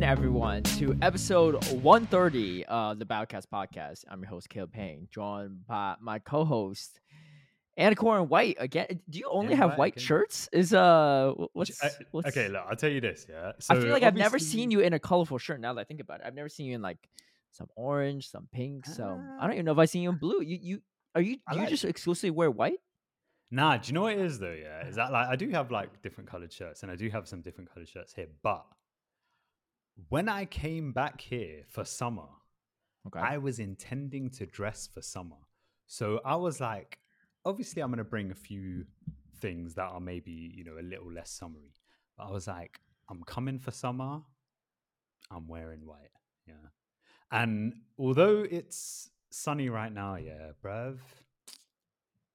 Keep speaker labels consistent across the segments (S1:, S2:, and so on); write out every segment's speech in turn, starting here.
S1: In, everyone, to episode 130 of the BattleCatz podcast. I'm your host, Caleb Peng, joined by my co-host, Anicor in White. Again, do you only have white shirts? Is uh, what's,
S2: I-
S1: what's
S2: okay, look, I'll tell you this. Yeah,
S1: I feel like I've never seen you in a colorful shirt. Now that I think about it, I've never seen you in like some orange, some pink. So I don't even know if I've seen you in blue. You you are you
S2: I
S1: you
S2: like-
S1: just exclusively wear white?
S2: Nah, do you know what it is though? Yeah, is that like I do have like different colored shirts, and I do have some different colored shirts here. But when I came back here for summer,
S1: Okay.
S2: I was intending to dress for summer, so I was like, obviously, I'm gonna bring a few things that are maybe you know a little less summery. But I was like, I'm coming for summer. I'm wearing white. Yeah, and although it's sunny right now, yeah, bruv.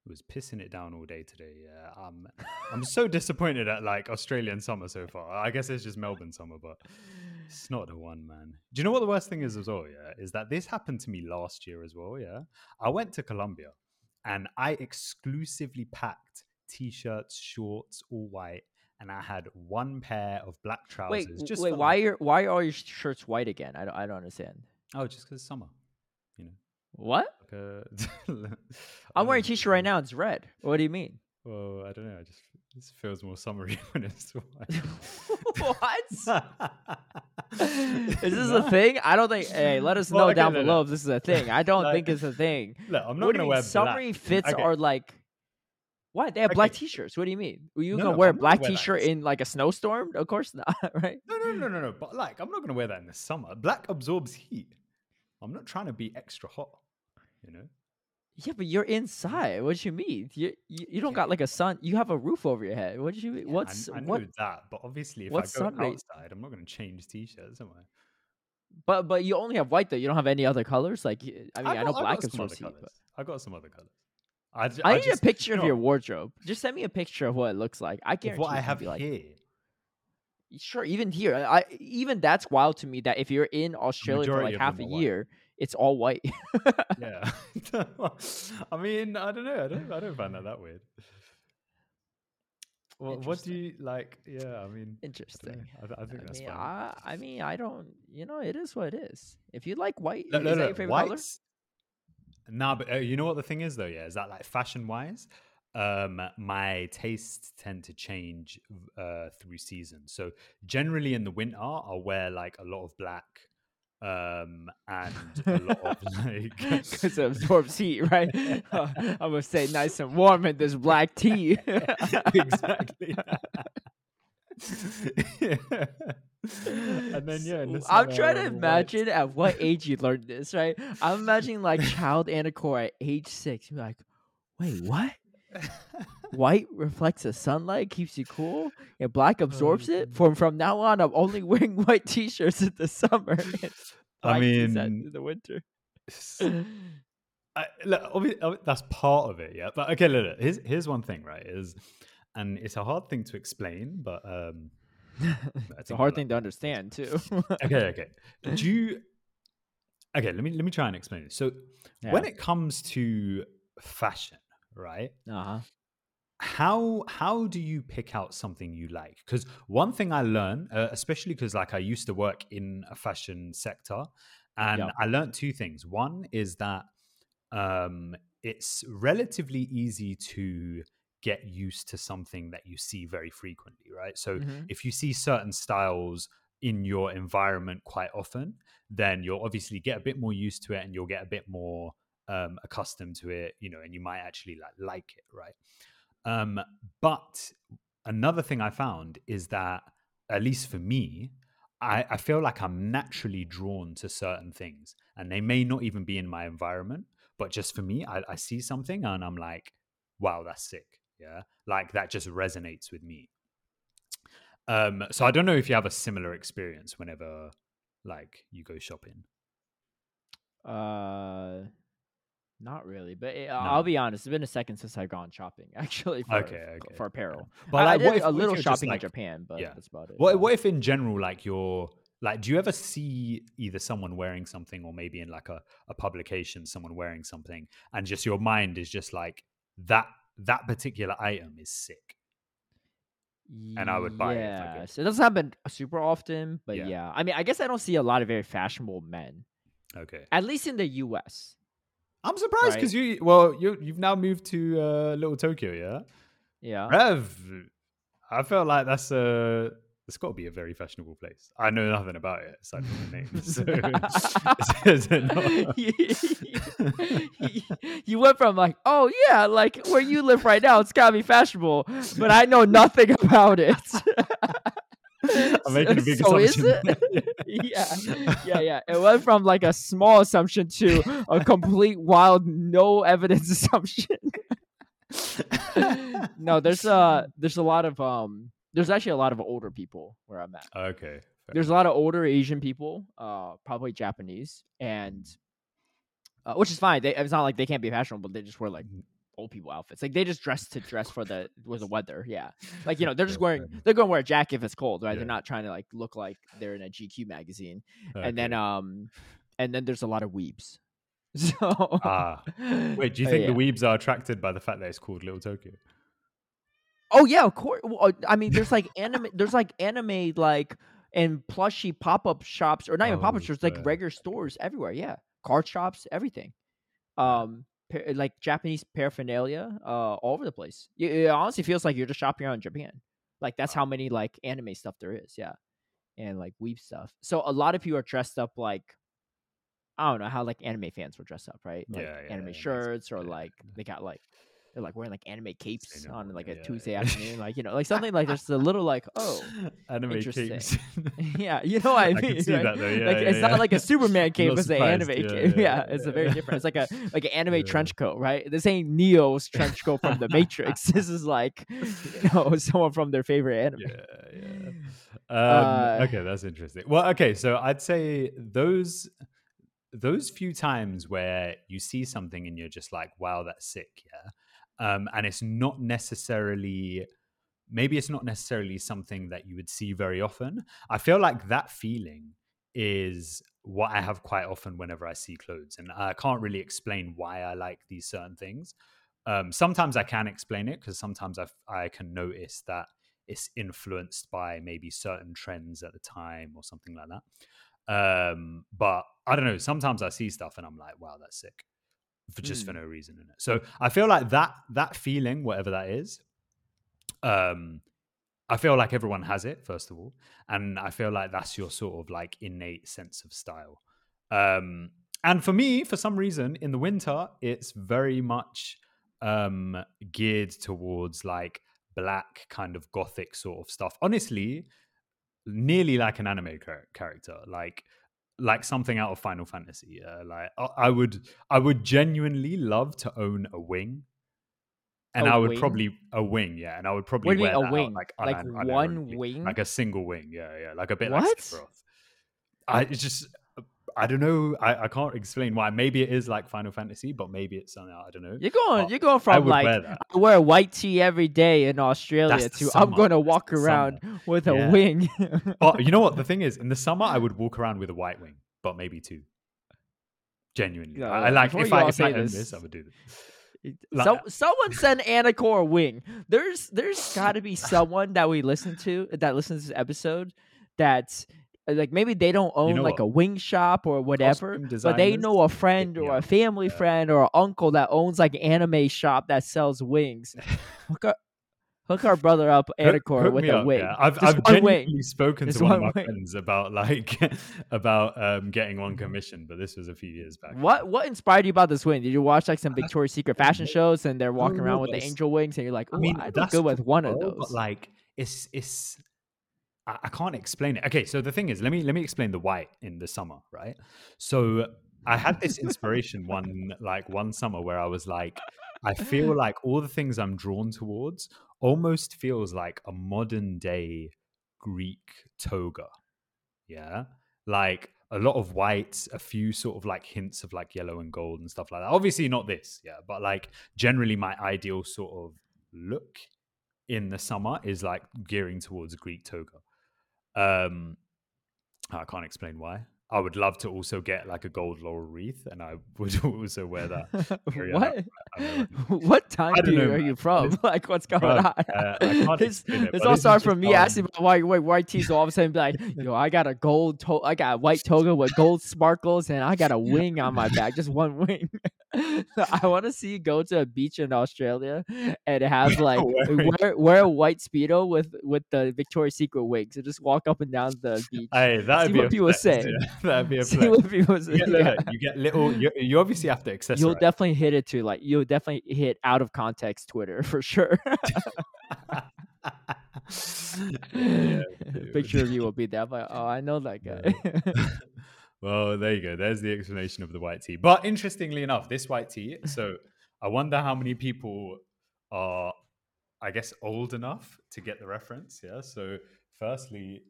S2: It was pissing it down all day today. Yeah, um, I'm so disappointed at like Australian summer so far. I guess it's just Melbourne summer, but it's not the one, man. Do you know what the worst thing is as well? Yeah, is that this happened to me last year as well. Yeah, I went to Colombia and I exclusively packed t-shirts, shorts, all white, and I had one pair of black trousers.
S1: wait,
S2: just
S1: wait. Why
S2: like-
S1: are why are all your shirts white again? I don't I don't understand.
S2: Oh, just because it's summer. You know,
S1: What?
S2: like uh, a.
S1: I'm wearing a t-shirt right now. It's red. What do you mean?
S2: Well, I don't know. I just this feels more summery when it's white.
S1: what? Is this a thing? I don't think. Hey, let us know
S2: okay,
S1: down
S2: no, no.
S1: below if this is a thing. I don't
S2: Like-
S1: think it's a thing.
S2: Look, I'm not gonna wear
S1: mean? Summery
S2: black.
S1: fits
S2: Okay.
S1: are like. What? They have black t-shirts. What do you mean? You
S2: No,
S1: gonna
S2: no,
S1: wear a
S2: I'm
S1: black
S2: wear
S1: t-shirt in like a snowstorm? Of course not, right?
S2: No, no, no, no, no. But like, I'm not gonna wear that in the summer. Black absorbs heat. I'm not trying to be extra hot. You know.
S1: Yeah, but you're inside. What do you mean? You you, you don't got like a sun. You have a roof over your head. What do you mean?
S2: Yeah,
S1: What's
S2: I, know
S1: what?
S2: that, but obviously, if
S1: what's
S2: I go
S1: sun
S2: outside, I'm not gonna change t-shirts, am I?
S1: But but you only have white though. You don't have any other colors. Like I mean, I, know
S2: got-
S1: black
S2: got some
S1: absorbs
S2: other
S1: heat, but.
S2: I got some other colors. I
S1: need
S2: just,
S1: a picture
S2: you
S1: of your wardrobe. Just send me a picture of what it looks like. I guarantee
S2: what I have
S1: be like
S2: here.
S1: Sure, even here, I even that's wild to me that if you're in Australia for like half a year, it's all white.
S2: Yeah. I mean, I don't know. I don't. I don't find that that weird. Well, what do you like? Yeah, I mean,
S1: Interesting.
S2: I, th- I think
S1: I
S2: that's
S1: mean,
S2: fine.
S1: I, I mean, I don't. You know, it is what it is. If you like white,
S2: No,
S1: is
S2: no,
S1: that
S2: no.
S1: your favorite color?
S2: Nah, but uh, you know what the thing is though, yeah, is that like fashion wise, um, my tastes tend to change uh through seasons. So generally in the winter, I'll wear like a lot of black, um, and a lot of like.
S1: Because it absorbs heat, right? I'm gonna stay nice and warm in this black tea.
S2: exactly. and then yeah,
S1: I'm trying to
S2: I'll wear white.
S1: imagine at what age you learned this, right? I'm imagining like child Anicor at age six. Like, wait, what? White reflects the sunlight, keeps you cool, and black absorbs it. From from now on, I'm only wearing white t-shirts in the summer.
S2: I
S1: black tees at-
S2: mean,
S1: in the winter.
S2: I, look, that's part of it, yeah. But okay, look, look, here's here's one thing, right? Is and it's a hard thing to explain, but um,
S1: it's a hard
S2: we're
S1: thing to understand too.
S2: okay, okay. Do you? Okay, let me let me try and explain it. So, when it comes to fashion, right?
S1: uh huh.
S2: how how do you pick out something you like because one thing i learned uh, especially because like i used to work in a fashion sector and
S1: Yeah.
S2: i learned two things one is that um it's relatively easy to get used to something that you see very frequently right so
S1: Mhm.
S2: if you see certain styles in your environment quite often then you'll obviously get a bit more used to it and you'll get a bit more um, accustomed to it you know and you might actually like like it right um, but another thing I found is that, at least for me, I, I feel like I'm naturally drawn to certain things, and they may not even be in my environment, but just for me, I, I see something and I'm like, wow, that's sick. Yeah. Like that just resonates with me. Um, so I don't know if you have a similar experience whenever like you go shopping.
S1: Uh, not really, but it, I'll be honest. It's been a second since I've gone shopping, actually. For,
S2: Okay,
S1: for-
S2: okay,
S1: for apparel.
S2: But
S1: I, I did
S2: if,
S1: a little shopping
S2: like,
S1: in Japan, but
S2: yeah.
S1: that's about it.
S2: What,
S1: yeah.
S2: what if in general, like you're like, do you ever see either someone wearing something or maybe in like a, a publication, someone wearing something and just your mind is just like that, that particular item is sick. and I would buy it
S1: Yeah,
S2: could.
S1: so it doesn't happen super often, but
S2: Yeah.
S1: yeah. I mean, I guess I don't see a lot of very fashionable men,
S2: Okay.
S1: at least in the U.S.
S2: I'm surprised
S1: Right.
S2: because you well you you've now moved to uh, Little Tokyo, yeah.
S1: Yeah.
S2: Rev, I felt like that's a it's got to be a very fashionable place. I know nothing about it aside from the name. So, is
S1: you, you went from like, oh yeah, like where you live right now, it's gotta be fashionable, but I know nothing about it.
S2: I'm making a big
S1: so is it? yeah, yeah, yeah. It went from like a small assumption to a complete wild, no evidence assumption. no, there's a there's a lot of um there's actually a lot of older people where I'm at.
S2: okay. fair
S1: There's a lot of older Asian people, uh, probably Japanese, and uh, which is fine. They, it's not like they can't be fashionable, but they just wear like. Old people outfits. Like they just dress to dress for the with the weather. Yeah, like you know they're just wearing they're going to wear a jacket if it's cold, right?
S2: Yeah.
S1: They're not trying to like look like they're in a GQ magazine. And then um, and then there's a lot of weebs. So
S2: ah, wait, do you
S1: uh,
S2: think
S1: yeah.
S2: the weebs are attracted by the fact that it's called Little Tokyo?
S1: Oh yeah, of course. Well, uh, I mean, there's like anime. There's like anime like and plushy pop up shops, or not even pop
S2: Oh,
S1: up shops, like regular stores everywhere. Yeah, card shops, everything. Um, like Japanese paraphernalia, uh, all over the place. It, it honestly feels like you're just shopping around Japan. Like that's how many like anime stuff there is. Yeah, and like weeb stuff. So a lot of people are dressed up like. I don't know how like anime fans would dress up, right? Like
S2: Yeah, yeah,
S1: anime
S2: makes
S1: shirts or like they got like they're like wearing like anime capes
S2: no
S1: on like a
S2: yeah,
S1: Tuesday
S2: yeah.
S1: afternoon, like you know, like something like there's a little like oh
S2: Anime capes.
S1: yeah, you know what I
S2: I
S1: mean?
S2: can see
S1: right?
S2: that though. Yeah,
S1: like
S2: yeah,
S1: it's not like a Superman cape, it's an anime cape. Yeah, it's a very different. It's like a like an anime trench coat, right? This ain't Neo's trench coat from the Matrix. this is like you know someone from their favorite anime.
S2: yeah, yeah. Um,
S1: Uh,
S2: okay, that's interesting. Well, okay, so I'd say those those few times where you see something and you're just like, "Wow, that's sick," yeah, um, and it's not necessarily maybe it's not necessarily something that you would see very often. I feel like that feeling is what I have quite often whenever I see clothes, and I can't really explain why I like these certain things. Um, sometimes I can explain it because sometimes I can notice that it's influenced by maybe certain trends at the time or something like that. Um, but I don't know. Sometimes I see stuff and I'm like, wow, that's sick, for just for
S1: Mm.
S2: no reason in it. So I feel like that that feeling, whatever that is, um, I feel like everyone has it first of all, and I feel like that's your sort of like innate sense of style. Um, and for me, for some reason, in the winter, it's very much um, geared towards like black kind of gothic sort of stuff. Honestly, nearly like an anime char- character, like like something out of Final Fantasy. Uh, like I, I would, I would genuinely love to own a wing. And
S1: A
S2: I would
S1: wing?
S2: probably a wing, yeah, and I would probably wear
S1: a
S2: that out,
S1: wing?
S2: like
S1: Like
S2: uniron-
S1: one
S2: unironically.
S1: wing?
S2: like a single wing, yeah, yeah, like a bit
S1: What?
S2: like Sephiroth. I it's just I don't know. I, I can't explain why. Maybe it is like Final Fantasy, but maybe it's something I don't know.
S1: You're going,
S2: Oh,
S1: you're going
S2: I
S1: from
S2: would
S1: like
S2: wear that.
S1: I wear a white tee every day in Australia to
S2: the
S1: I'm going to walk around with a wing.
S2: But you know what? The thing is, in the summer, I would walk around with a white wing, but maybe two. Genuinely,
S1: No,
S2: I, I like if I if I
S1: this-
S2: this, I would do this.
S1: so,
S2: Like-
S1: someone send Anicor a wing. There's there's got to be someone that we listen to that listens to this episode that's uh, Uh, like maybe they don't own
S2: know
S1: like a wing shop or whatever, but they know a friend or a family
S2: Yeah.
S1: friend or an uncle that owns like an anime shop that sells wings. hook, our, hook our brother up,
S2: Hook-
S1: Anicor,
S2: hook
S1: with a
S2: up,
S1: wing.
S2: yeah. I've, I've
S1: one wing.
S2: genuinely spoken
S1: Just
S2: to one of my
S1: wing.
S2: friends about like about um, getting one mm-hmm. commission, but this was a few years back.
S1: What what inspired you about this wing? Did you watch like some uh, Victoria's Secret fashion shows and they're walking around with the angel wings and you're like,
S2: I
S1: oh,
S2: mean,
S1: I look good with one of those.
S2: But like, it's it's. I, I can't explain it. Okay, so the thing is, let me let me explain the white in the summer, right? So I had this inspiration one like one summer where I was like, I feel like all the things I'm drawn towards almost feels like a modern day Greek toga. Yeah, like a lot of white, a few sort of like hints of like yellow and gold and stuff like that. Obviously not this, yeah, but like generally my ideal sort of look in the summer is like gearing towards Greek toga. Um, I can't explain why. I would love to also get like a gold laurel wreath, and I would also wear that.
S1: what? What time period
S2: know,
S1: are
S2: man.
S1: you from? Like, what's going on?
S2: uh,
S1: this
S2: it,
S1: this all started from me asking about white, white tees. All of a sudden, be like, yo, I got a gold, to- I got a white toga with gold sparkles, and I got a wing on my back, just one wing. I want to see you go to a beach in Australia and have like wear wear a white speedo with with the Victoria's Secret wings and just walk up and down the beach.
S2: Hey, that'd
S1: See
S2: be
S1: what
S2: a
S1: people
S2: flex,
S1: say.
S2: yeah. That'd be a
S1: See
S2: flex.
S1: what people say.
S2: You get,
S1: Yeah.
S2: you get little. You, you obviously have to accessorize.
S1: You'll definitely hit it too. like you'll definitely hit out of context Twitter for sure.
S2: Yeah.
S1: Picture of you will be there. Like, oh, I know that guy.
S2: well, there you go. There's the explanation of the white tea. But interestingly enough, this white tea. So I wonder how many people are, I guess, old enough to get the reference. Yeah. So firstly,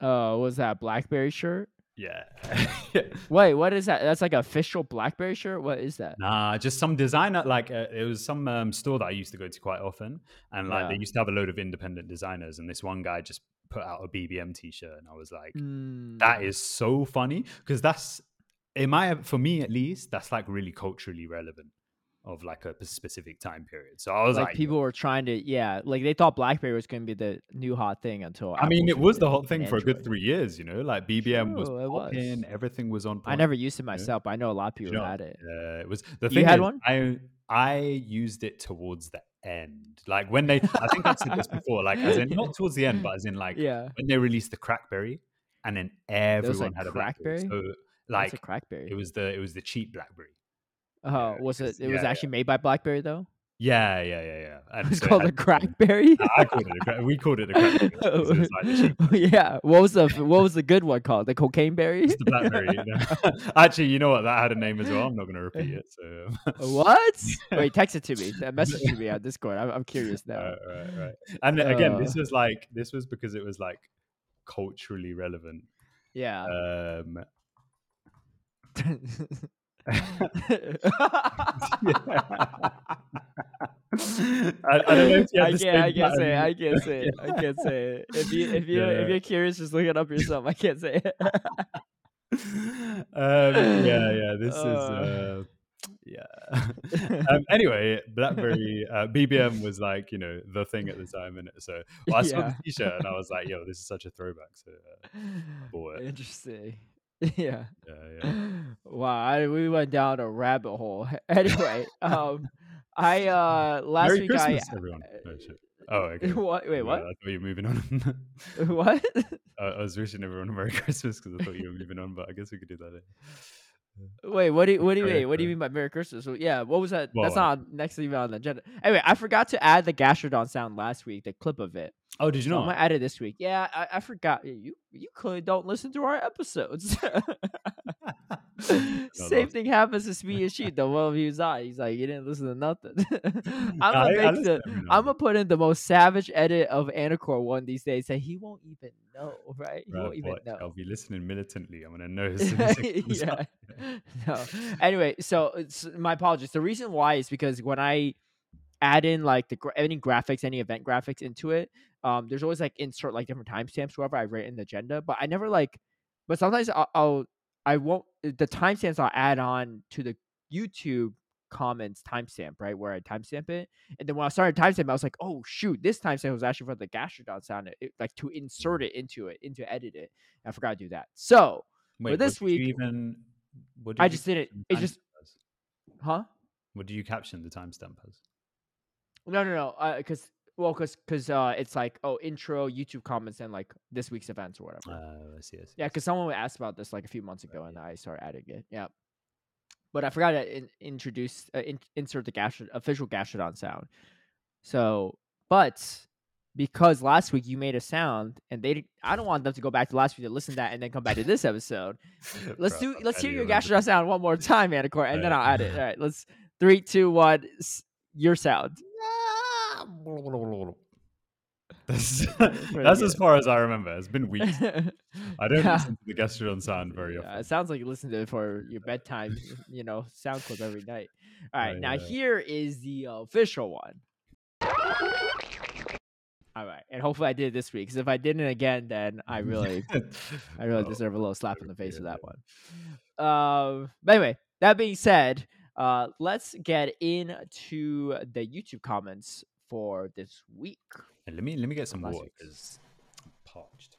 S1: Oh, what was that BlackBerry shirt?
S2: Yeah.
S1: Wait, what is that? That's like an official BlackBerry shirt. What is that?
S2: Nah, just some designer. Like uh, it was some um, store that I used to go to quite often, and like
S1: Yeah.
S2: they used to have a load of independent designers. And this one guy just put out a BBM T-shirt, and I was like, that
S1: Mm,
S2: is so funny because that's in my for me at least that's like really culturally relevant of like a specific time period. So I was
S1: like
S2: like,
S1: people were trying to, yeah, like they thought BlackBerry was going to be the new hot thing until.
S2: I mean,
S1: Apple
S2: it was the
S1: it
S2: hot
S1: with
S2: thing for a good three years. You know, like BBM was
S1: True, was.
S2: popping, everything was on.
S1: I never used it
S2: know?
S1: myself, but I know a lot of
S2: You
S1: people
S2: know,
S1: had it.
S2: Yeah, it was the
S1: You
S2: thing.
S1: had
S2: is,
S1: one?
S2: I I used it towards the end, like when they. I think I've said this before, like as in not towards the end, but as in like
S1: Yeah,
S2: when they released the CrackBerry, and then everyone
S1: a
S2: had a BlackBerry.
S1: Crackberry?
S2: So
S1: like
S2: like
S1: a CrackBerry.
S2: it was the it was the cheap BlackBerry.
S1: Oh,
S2: yeah,
S1: was it? It was
S2: yeah, yeah.
S1: actually made by BlackBerry though.
S2: Yeah, yeah, yeah, yeah. And
S1: It's
S2: so it
S1: called a CrackBerry.
S2: I called it a crack. We called it a crackberry. because it was like the cheap
S1: yeah. What was the What was the good one called? The cocaine berry.
S2: It's the BlackBerry. you know. Actually, you know what? That had a name as well. I'm not going to repeat it. So,
S1: what? Wait, text it to me. Message to me on Discord. I'm, I'm curious now.
S2: right, right, right. And then again, this
S1: Uh.
S2: was like this was because it was like culturally relevant.
S1: Yeah.
S2: Um, I, I don't know if you
S1: I can't. I can't say. It. I can't say. It. I can't say it. If you if you if you're curious, just look it up yourself. I can't say it.
S2: um, yeah, yeah. This
S1: Uh.
S2: is uh, yeah. um, anyway, BlackBerry uh, BBM was like you know the thing at the time, and so well, I saw
S1: Yeah.
S2: the T-shirt and I was like, yo, this is such a throwback. So uh, bought it.
S1: Interesting. Yeah.
S2: yeah, yeah.
S1: Wow. I, we went down a rabbit hole. Anyway, um, I uh last
S2: Merry
S1: week
S2: Christmas,
S1: I
S2: everyone. Oh, shit. Oh, okay.
S1: what? Wait,
S2: Uh,
S1: what?
S2: I thought you were moving on.
S1: What?
S2: I I was wishing everyone a Merry Christmas because I thought you were moving on, but I guess we could do that.
S1: Wait, what do you, what do you mean? What do you mean by Merry Christmas? So, yeah, what was that?
S2: Well,
S1: That's
S2: uh,
S1: not on- next even on the agenda. Anyway, I forgot to add the Gastrodon sound last week, the clip of it.
S2: Oh, did you
S1: So
S2: know?
S1: I'm gonna add it this week. Yeah, I, I forgot. You you clearly don't listen to our episodes. Same
S2: that's-
S1: thing happens to Speed and Sheet. The one views I. He's like, you didn't listen to nothing. I'm gonna
S2: I
S1: make
S2: listen
S1: the. I'm gonna put in the most savage edit of Anicor one these days that he won't even know, right? He won't even know.
S2: I'll be listening militantly. I'm gonna know as soon as it comes
S1: yeah.
S2: out.
S1: no. Anyway, so uh, it's, my apologies. The reason why is because when I add in like the gra- any graphics, any event graphics into it, um, there's always like insert like different timestamps, wherever I write in the agenda. But I never like, but sometimes I'll, I'll I won't the timestamps I'll add on to the YouTube comments timestamp, right? Where I timestamp it. And then when I started timestamp, I was like, oh shoot, this timestamp was actually for the Gastrodon sound, it, like to insert it into it, into edit it. I forgot to do that. So
S2: Wait,
S1: this
S2: what you
S1: week-
S2: even what did
S1: I
S2: you
S1: just did it. It just huh?
S2: What do you caption the timestamp as?
S1: No, no, no. Because well, because because uh, it's like oh intro, YouTube comments, and like this week's events or whatever.
S2: Uh, I see, I see.
S1: yeah, because someone asked about this like a few months ago, and I started adding it. Yeah, but I forgot to in- introduce uh, in- insert the Gastro- official Gastrodon sound. So, but because last week you made a sound, and they I don't want them to go back to last week to listen to that and then come back to this episode. Let's
S2: Bruh,
S1: do let's hear your
S2: remember.
S1: Gastrodon sound one more time, Manticore, and then I'll add it. All right, let's three, two, one. Your sound.
S2: That's, that's as far as I remember. It's been weeks. I don't
S1: Yeah.
S2: listen to the Gastrodon sound very
S1: Yeah,
S2: often.
S1: it sounds like you listen to it for your bedtime, you know, sound clip every night. All right, now
S2: yeah.
S1: here is the official one. All right, and hopefully I did it this week. Because if I didn't again, then I really, I really
S2: Oh,
S1: deserve a little slap in the face for
S2: yeah.
S1: that one. Um, but anyway, that being said, uh, let's get into the YouTube comments for this week.
S2: Hey, let me let me get some
S1: last
S2: water because I'm parched.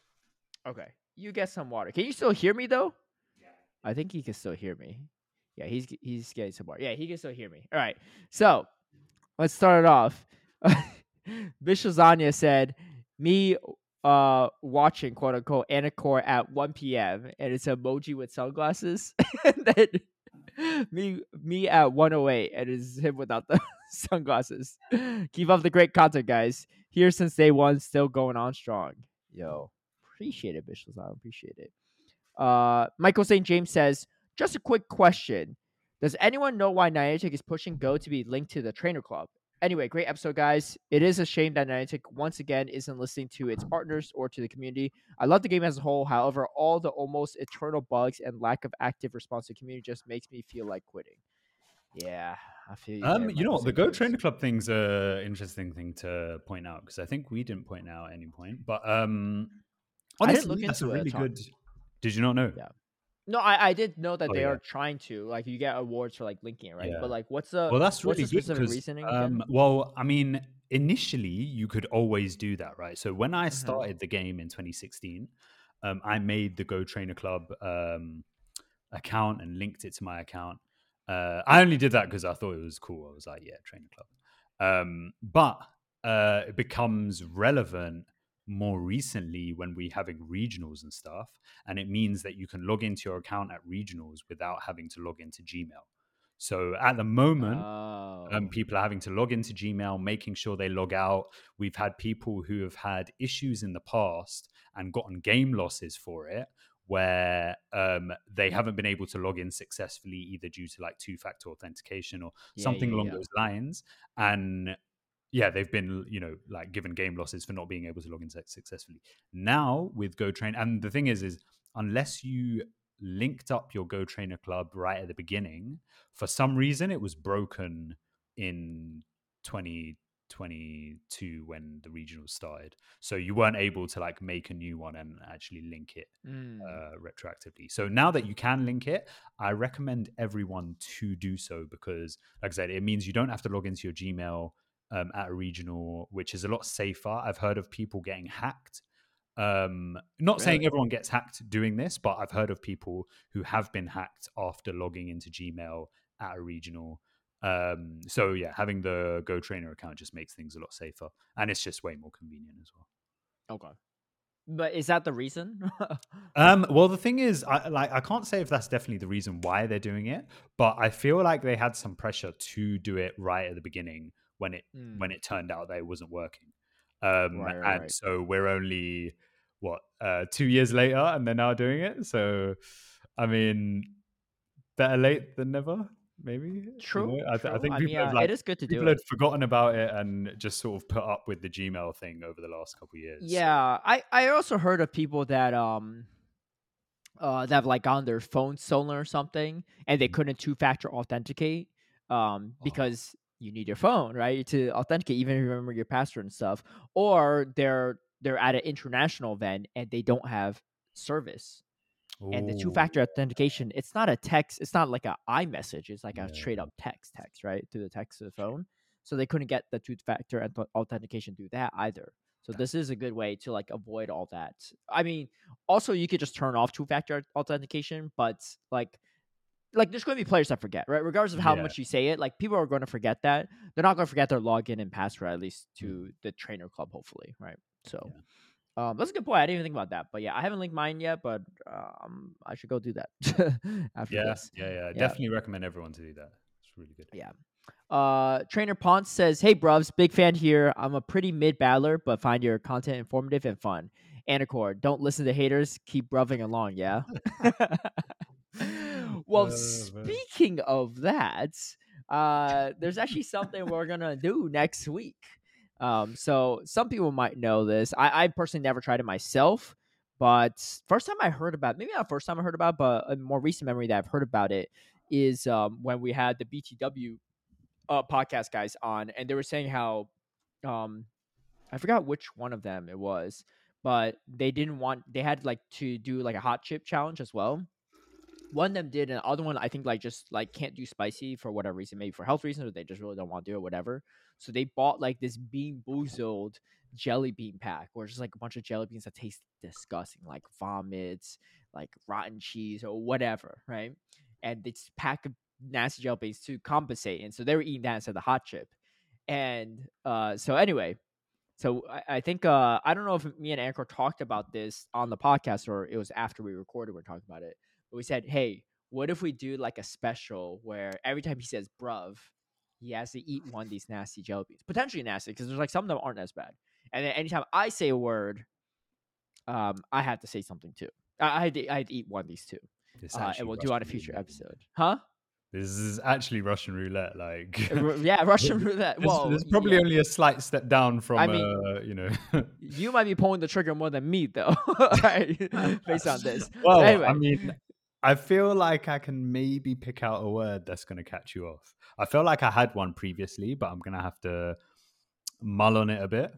S1: Okay, you get some water. Can you still hear me though? I think he can still hear me. Yeah, he's he's getting some water. Yeah, he can still hear me. All right, so let's start it off. Bish Lasagna said, "Me uh watching quote unquote Anicor at 1 p.m. and it's emoji with sunglasses, and then me me at 108 and it's him without the sunglasses. Keep up the great content, guys. Here since day one, still going on strong. Yo, appreciate it, Bish Lasagna. Appreciate it. Uh, Michael St. James says, just a quick question. Does anyone know why Niantic is pushing Go to be linked to the trainer club? Anyway, great episode, guys. It is a shame that Niantic once again isn't listening to its partners or to the community. I love the game as a whole. However, all the almost eternal bugs and lack of active response to community just makes me feel like quitting. Yeah, I feel you.
S2: Um, you know The Go. Trainer Club thing's a interesting thing to point out because I think we didn't point out at any point. But um, honestly, that's a really good. Did you not know?
S1: Yeah. No, I, I did know that
S2: Oh,
S1: they
S2: yeah.
S1: are trying to. Like, you get awards for like linking it, right?
S2: Yeah.
S1: But like, what's the
S2: Well, that's
S1: what's
S2: really
S1: the
S2: good
S1: reasoning?
S2: Um, well, I mean, initially you could always do that, right? So when I
S1: Mhm.
S2: started the game in 2016, um, I made the Go Trainer Club um, account and linked it to my account. Uh, I only did that because I thought it was cool. I was like, yeah, Trainer Club. Um, but uh, it becomes relevant more recently when we're having regionals and stuff, and it means that you can log into your account at regionals without having to log into Gmail. So at the moment,
S1: oh.
S2: um, people are having to log into Gmail, making sure they log out. We've had people who have had issues in the past and gotten game losses for it, where um, they haven't been able to log in successfully, either due to like two factor authentication or
S1: Yeah,
S2: something
S1: yeah,
S2: along
S1: yeah.
S2: those lines. And yeah, they've been, you know, like given game losses for not being able to log in successfully. Now with Go Train, and the thing is, is unless you linked up your Go Trainer Club right at the beginning, for some reason it was broken in 2022 when the regionals started. So you weren't able to like make a new one and actually link it
S1: Mm.
S2: uh, retroactively. So now that you can link it, I recommend everyone to do so because, like I said, it means you don't have to log into your Gmail um, at a regional, which is a lot safer. I've heard of people getting hacked. Um, not saying everyone gets hacked doing this, but I've heard of people who have been hacked after logging into Gmail at a regional. Um, so yeah, having the Go Trainer account just makes things a lot safer, and it's just way more convenient as well.
S1: Okay. But is that the reason?
S2: Um, well, the thing is, I like I can't say if that's definitely the reason why they're doing it, but I feel like they had some pressure to do it right at the beginning when it
S1: Mm.
S2: when it turned out that it wasn't working. Um,
S1: Right, right,
S2: and
S1: right.
S2: so we're only what uh, two years later, and they're now doing it. So, I mean, better late than never. Maybe you
S1: True.
S2: know? I, th- I
S1: true.
S2: think
S1: I
S2: people
S1: mean,
S2: have
S1: uh,
S2: like
S1: it is good to do
S2: people
S1: it.
S2: had forgotten about it and just sort of put up with the Gmail thing over the last couple of years. so-
S1: Yeah, I I also heard of people that um uh that have like on their phone stolen or something and they
S2: Mhm.
S1: couldn't two factor authenticate um
S2: Oh.
S1: because you need your phone right to authenticate even if you remember your password and stuff or they're they're at an international event and they don't have service and the two factor authentication it's not a text it's not like a iMessage it's like a straight up text text right through the text to the phone so they couldn't get the two factor authentication through that either so this is a good way to like avoid all that i mean also you could just turn off two factor authentication but like like there's going to be players that forget right regardless of how
S2: Yeah.
S1: much you say it like people are going to forget that they're not going to forget their login and password at least
S2: Mm.
S1: to the trainer club hopefully right so um, that's a good point. I didn't even think about that, but yeah, I haven't linked mine yet, but um, I should go do that after
S2: Yeah,
S1: this.
S2: yeah, yeah,
S1: Yeah.
S2: Definitely recommend everyone to do that. It's really good.
S1: Yeah. Uh, Trainer Ponce says, "Hey, bruvs, big fan here. I'm a pretty mid battler, but find your content informative and fun. Anicor, don't listen to haters. Keep bruving along, yeah." well,
S2: man.
S1: speaking of that, uh, there's actually something we're gonna do next week. Um, so some people might know this. I, I personally never tried it myself, but first time I heard about, maybe not first time I heard about, but a more recent memory that I've heard about it is um, when we had the BTW uh, podcast guys on, and they were saying how um, I forgot which one of them it was, but they didn't want they had like to do like a hot chip challenge as well. One of them did, and the other one I think like just like can't do spicy for whatever reason, maybe for health reasons or they just really don't want to do it, whatever. So they bought like this bean boozled jelly bean pack, it's just like a bunch of jelly beans that taste disgusting, like vomits, like rotten cheese or whatever, right? And this pack of nasty jelly beans to compensate, and so they were eating that instead of the hot chip. And uh, so anyway, so I, I think uh, I don't know if me and Anicor talked about this on the podcast or it was after we recorded. We are talking about it, we said, hey, what if we do like a special where every time he says "bruv," he has to eat one of these nasty jelly beans, potentially nasty because there's like some of them aren't as bad. And then anytime I say a word, um, I have to say something too. I, I had to, I had to eat one of these two, uh, and we'll do on a
S2: Russian
S1: future
S2: roulette.
S1: episode, huh?
S2: This is actually Russian roulette. Like,
S1: Uh, yeah, Russian roulette. Well,
S2: there's probably
S1: yeah.
S2: only a slight step down from,
S1: I mean,
S2: uh, you know.
S1: you might be pulling the trigger more than me though, right? based on this.
S2: well,
S1: anyway.
S2: I mean, I feel like I can maybe pick out a word that's going to catch you off. I feel like I had one previously, but I'm going to have to mull on it a bit.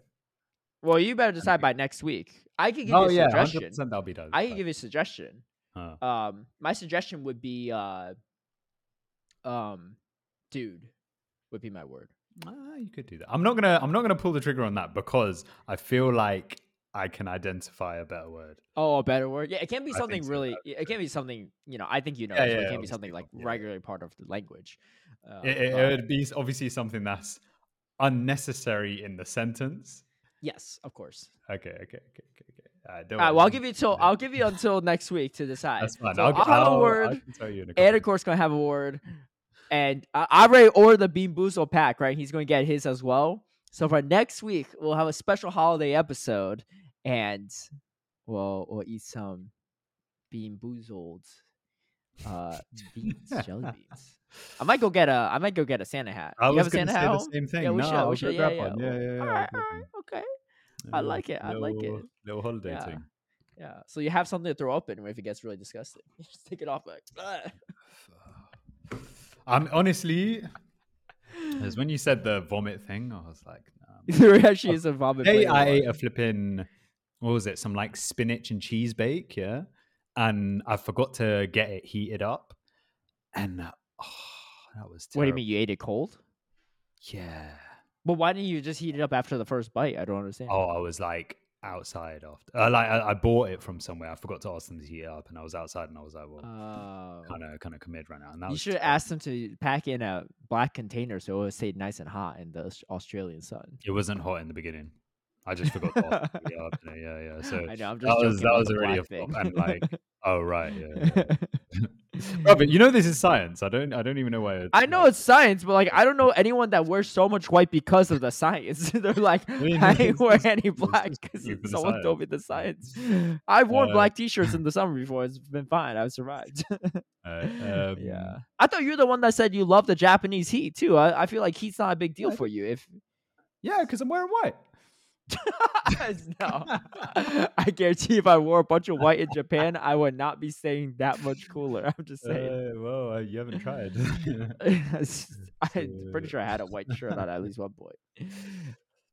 S1: Well, you better decide by next week. I could give
S2: oh,
S1: you a
S2: yeah,
S1: suggestion.
S2: 100% that'll be done.
S1: I can give you a suggestion.
S2: Huh.
S1: Um, my suggestion would be, uh, um, dude, would be my word.
S2: Ah, you could do that. I'm not gonna. I'm not gonna pull the trigger on that because I feel like I can identify a better word.
S1: Oh, a better word. Yeah, it can't be something
S2: so,
S1: really. It can't be something you know. I think you know.
S2: Yeah,
S1: so
S2: yeah,
S1: it can't be something like
S2: yeah.
S1: regularly part of the language. Uh,
S2: it, it, it would be obviously something that's unnecessary in the sentence.
S1: yes, of course.
S2: Okay, okay, okay, okay, okay. Uh, don't
S1: All right. Well, I'll give you till. I'll give you until next week to decide.
S2: That's fine.
S1: So
S2: I'll,
S1: I'll, have
S2: I'll-
S1: a word.
S2: can tell you in a
S1: And of course, gonna have a word. And I, I already ordered the Bean Boozle pack, right? He's gonna get his as well. So for next week, we'll have a special holiday episode, and we'll we'll eat some Bean Boozled uh, beans, jelly beans. I might go get a I might go get a Santa hat.
S2: I
S1: you
S2: was
S1: have a Santa
S2: say
S1: hat
S2: the
S1: home?
S2: same thing.
S1: Yeah, we
S2: no,
S1: should. We should. Yeah, yeah.
S2: Yeah, yeah, yeah.
S1: All right, all right, okay.
S2: Yeah,
S1: I like it, I like it.
S2: Little holiday
S1: Yeah.
S2: thing.
S1: Yeah. So you have something to throw up open if it gets really disgusting. You just take it off like.
S2: I'm honestly, as when you said the vomit thing, I was like, nah,
S1: there actually is a vomit.
S2: Hey, I ate a flipping, what was it? Some like spinach and cheese bake, yeah. And I forgot to get it heated up, and uh, oh, that was
S1: What do you mean you ate it cold?
S2: Yeah.
S1: But why didn't you just heat it up after the first bite? I don't understand.
S2: Oh, I was like outside after. Uh, like I, I bought it from somewhere. I forgot to ask them to heat it up, and I was outside, and I was like, well,
S1: Oh.
S2: kind of kind of committed right now. And that
S1: you should ask them to pack in a black container so it would stay nice and hot in the Aus- Australian sun.
S2: It wasn't hot in the beginning. I just forgot to ask them to heat it up. Yeah, yeah. So
S1: I know. I'm just
S2: that was that was already a flop. And like, oh right, yeah. yeah. Bro, but you know this is science. I don't. I don't even know why. It's,
S1: I know it's science, but like I don't know anyone that wears so much white because of the science. They're like, I,
S2: mean,
S1: ain't wear any black because someone told me the
S2: science.
S1: I've worn
S2: Uh,
S1: black t-shirts in the summer before. It's been fine. I've survived.
S2: Uh, um,
S1: yeah, I thought you were the one that said you love the Japanese heat too. I, I feel like heat's not a big deal
S2: Yeah.
S1: for you. If
S2: yeah, because I'm wearing white.
S1: no, I guarantee if I wore a bunch of white in Japan, I would not be staying that much cooler. I'm just saying.
S2: Uh, well, uh, you haven't tried.
S1: I'm pretty sure I had a white shirt on at least one point.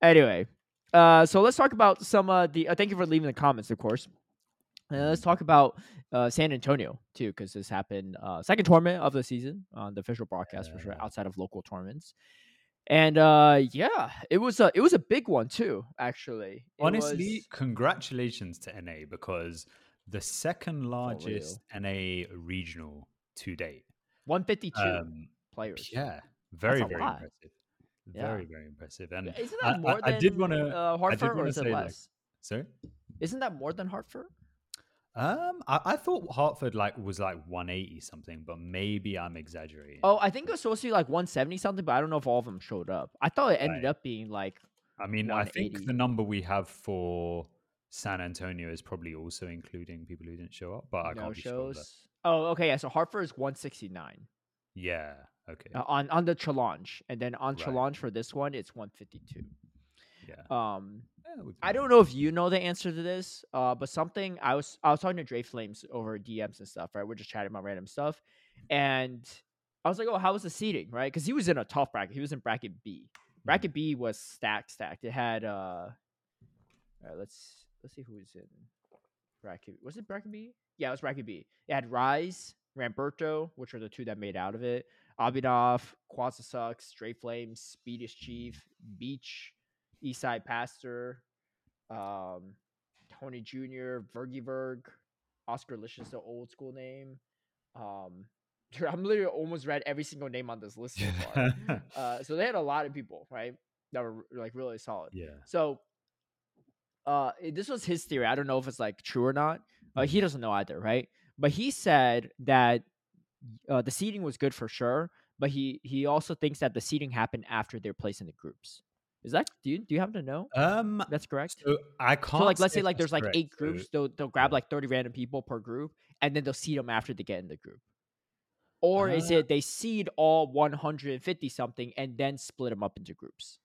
S1: Anyway, uh, so let's talk about some uh, the. Uh, thank you for leaving the comments, of course. Uh, let's talk about uh, San Antonio too, because this happened uh, second tournament of the season on the official broadcast for sure,
S2: Yeah.
S1: outside of local tournaments. And uh, yeah, it was a it was a big one too. Actually, It
S2: Honestly,
S1: was-
S2: congratulations to NA because the second largest NA regional to date.
S1: 152
S2: Um,
S1: players.
S2: yeah, very very
S1: lot.
S2: impressive.
S1: Yeah.
S2: Very very impressive. And
S1: Isn't
S2: I-
S1: that more
S2: I-
S1: than
S2: I did wanna-
S1: uh, Hartford, or is it
S2: say, like,
S1: less?
S2: so,
S1: Isn't that more than Hartford?
S2: Um, I, I thought Hartford like was like 180 something, but maybe I'm exaggerating.
S1: Oh, I think it was supposed to be like 170 something, but I don't know if all of them showed up. I thought it ended
S2: Right.
S1: up being like
S2: I mean, I think the number we have for San Antonio is probably also including people who didn't show up, but I
S1: no
S2: can't be sure.
S1: shows. Oh, okay. Yeah, so Hartford is 169
S2: Yeah. Okay.
S1: uh, on on the challenge, and then on
S2: Right.
S1: challenge for this one, it's 152.
S2: Yeah.
S1: Um,
S2: Yeah,
S1: I don't know if you know the answer to this, uh, but something I was I was talking to Dre Flames over DMs and stuff, right? We're just chatting about random stuff, and I was like, "Oh, how was the seating?" Right? Because he was in a tough bracket. He was in bracket B.
S2: Mm-hmm.
S1: Bracket B was stacked, stacked. It had uh, All right, let's let's see who was in bracket. Was it bracket B? Yeah, it was bracket B. It had Rise, Ramberto, which are the two that made out of it. Abhinav, Quasa Sucks, Dre Flames, Speedish Chief, Beach, Eastside Pastor, um, Tony Jr., Vergiverg, Oscar Licious, the old school name. Um, I'm literally almost read every single name on this list so far. uh, so they had a lot of people, right? That were like really solid.
S2: yeah.
S1: So, uh, this was his theory. I don't know if it's like true or not. Uh, he doesn't know either, right? But he said that uh, the seating was good for sure, but he he also thinks that the seating happened after they're placed in the groups. Is that do you do you happen to know?
S2: Um.
S1: That's correct.
S2: So I can't.
S1: So like let's say
S2: if
S1: like there's like
S2: correct.
S1: eight
S2: So-
S1: groups. They'll they'll grab
S2: yeah.
S1: like thirty random people per group, and then they'll seed them after they get in the group. Or is
S2: Uh,
S1: it they seed all 150 something and then split them up into groups?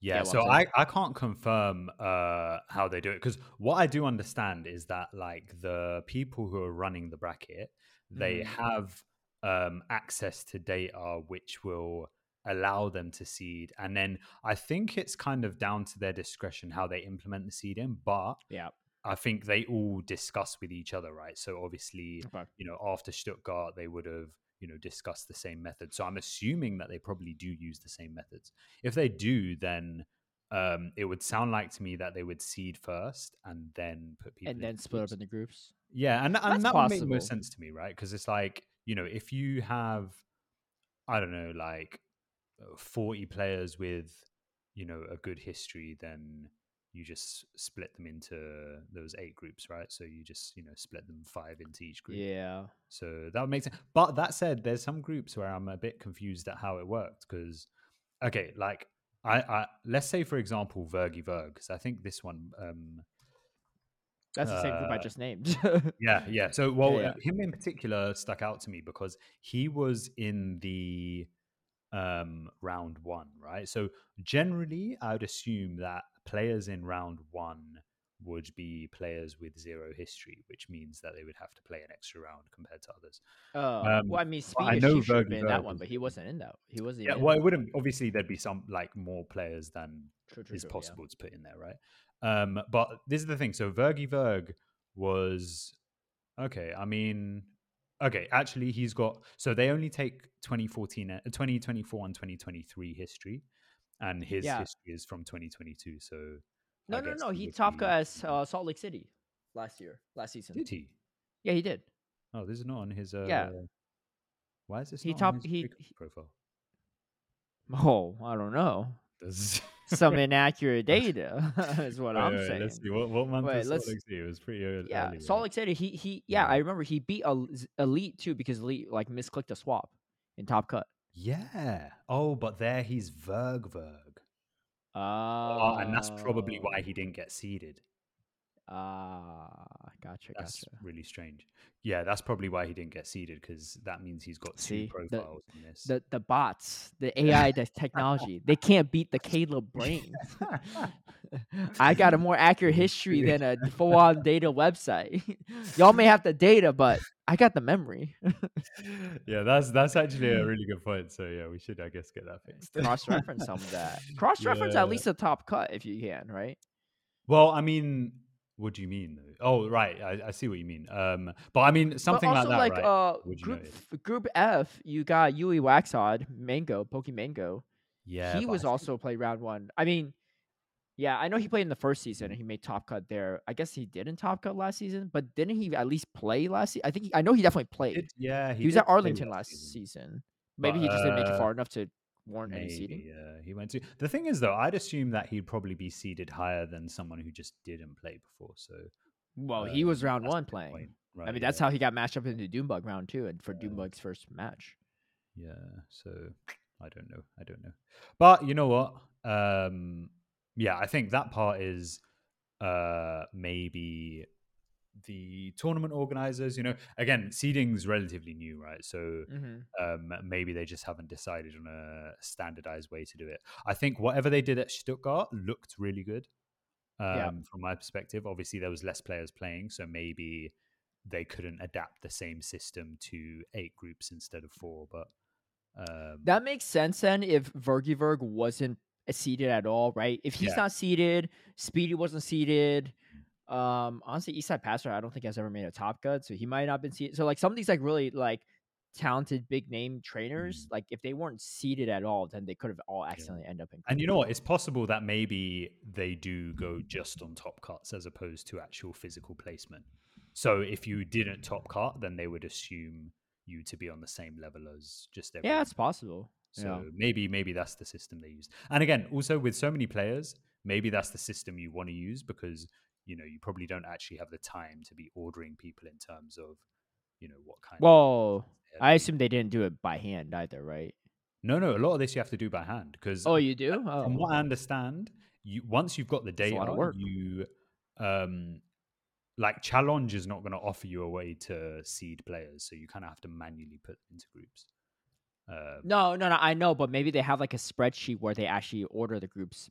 S2: Yeah,
S1: what
S2: so? I, I can't confirm uh, how they do it because what I do understand is that like the people who are running the bracket, they
S1: Mhm.
S2: have um, access to data which will allow them to seed, and then I think it's kind of down to their discretion how they implement the seeding. But
S1: Yeah.
S2: I think they all discuss with each other, right? So obviously,
S1: Okay.
S2: you know, after Stuttgart, they would have, you know, discussed the same method. So I'm assuming that they probably do use the same methods. If they do, then um, it would sound like to me that they would seed first and then put people
S1: And
S2: into
S1: then split up
S2: groups.
S1: in the groups.
S2: Yeah, and,
S1: That's
S2: and that would make
S1: possible.
S2: most sense to me, right? Because it's like, you know, if you have, I don't know, like 40 players with, you know, a good history, then you just split them into those eight groups, right? So you just, you know, split them five into each group.
S1: Yeah.
S2: So that makes sense. But that said, there's some groups where I'm a bit confused at how it worked because, okay, like I, I let's say for example Vergi Verg, because I think this one, um,
S1: That's the same group I
S2: Uh,
S1: just named.
S2: yeah, yeah. So well,
S1: yeah.
S2: uh, him in particular stuck out to me because he was in the um round one, right? So generally, I would assume that players in round one would be players with zero history, which means that they would have to play an extra round compared to others.
S1: Oh,
S2: Um,
S1: well, I mean,
S2: I know
S1: should have been in that one, but he wasn't in that. He wasn't.
S2: Yeah, well, it wouldn't. Obviously, there'd be some like more players than
S1: True, true,
S2: is
S1: true, yeah.
S2: possible to put in there, right? Um, but this is the thing. So Vergi Verg was okay. I mean, okay. Actually, he's got. So they only take 2014, uh, 2024, and 2023 history, and his
S1: Yeah.
S2: history is from 2022. So
S1: No,
S2: I
S1: no, no.
S2: he be-
S1: as uh, Salt Lake City last year, last season.
S2: Did he?
S1: Yeah, he did.
S2: Oh, this is not on his. Uh,
S1: Yeah.
S2: Why is this
S1: He
S2: not
S1: top-
S2: on his
S1: he- he-
S2: profile?
S1: Oh, I don't know.
S2: Does-
S1: Some inaccurate data is what
S2: Wait,
S1: I'm
S2: wait,
S1: saying.
S2: Let's see. What, what month
S1: Wait,
S2: was Salt Lake City? It was pretty early.
S1: Yeah,
S2: early,
S1: Salt? Lake City. He he. Yeah. I remember he beat El- Elite too because Elite like misclicked a swap in Top Cut.
S2: Yeah. Oh, but there he's Verg Verg.
S1: Ah,
S2: Oh, and that's probably why he didn't get seeded.
S1: Ah, gotcha,
S2: That's
S1: gotcha.
S2: really strange. Yeah, that's probably why he didn't get seeded because that means he's got two
S1: See, the-
S2: profiles in this.
S1: The the bots, the AI, the technology, they can't beat the Caleb brain. I got a more accurate history than a full on data website. Y'all may have the data, but I got the memory.
S2: yeah, that's that's actually a really good point. So yeah, we should I guess get that fixed.
S1: Cross reference some of that. Cross reference at
S2: Yeah.
S1: least a top cut if you can, right?
S2: Well, I mean, what do you mean? though? Oh, right. I, I see what you mean. Um, but I mean something like that, right?
S1: uh group? F- group F, you got Yui Waxod, Mango, Pokemango.
S2: yeah,
S1: he was
S2: I think-
S1: also played round one. I mean, yeah, I know he played in the first season and he made top cut there. I guess he did in top cut last season, but didn't he at least play last season? I think he, I know he definitely played.
S2: did- yeah,
S1: he, was at Arlington last season. Maybe
S2: But,
S1: he just didn't make it
S2: uh,
S1: far enough to warrant any seeding.
S2: yeah, he went to. The thing is, though, I'd assume that he'd probably be seeded higher than someone who just didn't play before. So,
S1: Well,
S2: uh,
S1: he was round one playing.
S2: point,
S1: I
S2: right,
S1: mean, that's how he got matched up into Doombug round two, and for
S2: Yeah.
S1: Doombug's first match.
S2: Yeah, so I don't know. I don't know. But you know what? Um, yeah, I think that part is uh maybe the tournament organizers. You know, again, seeding's relatively new, right? So
S1: Mm-hmm.
S2: um, maybe they just haven't decided on a standardized way to do it. I think whatever they did at Stuttgart looked really good. Um,
S1: Yeah.
S2: From my perspective, obviously there was less players playing, so maybe they couldn't adapt the same system to eight groups instead of four. But um,
S1: That makes sense then if Vergiverg wasn't seeded at all, right? If he's
S2: Yeah.
S1: not seeded, Speedy wasn't seeded. Um, honestly, Eastside Passer, I don't think has ever made a top cut, so he might not been seeded. So like some of these like really like talented big name trainers,
S2: Mm.
S1: like if they weren't seeded at all, then they could have all accidentally end up in.
S2: And you know what? It's possible that maybe they do go just on top cuts as opposed to actual physical placement. So if you didn't top cut, then they would assume you to be on the same level as just everyone.
S1: yeah, it's possible.
S2: So
S1: yeah.
S2: maybe maybe that's the system they use. And again, also with so many players, maybe that's the system you want to use because you know you probably don't actually have the time to be ordering people in terms of you know what kind.
S1: Well, I assume they didn't do it by hand either, right?
S2: no, no. A lot of this you have to do by hand because
S1: Oh, you do? Oh,
S2: from what I understand, you once you've got the data, you um like challenge is not going to offer you a way to seed players, so you kind of have to manually put into groups. Um,
S1: No, no, no. I know, but maybe they have like a spreadsheet where they actually order the groups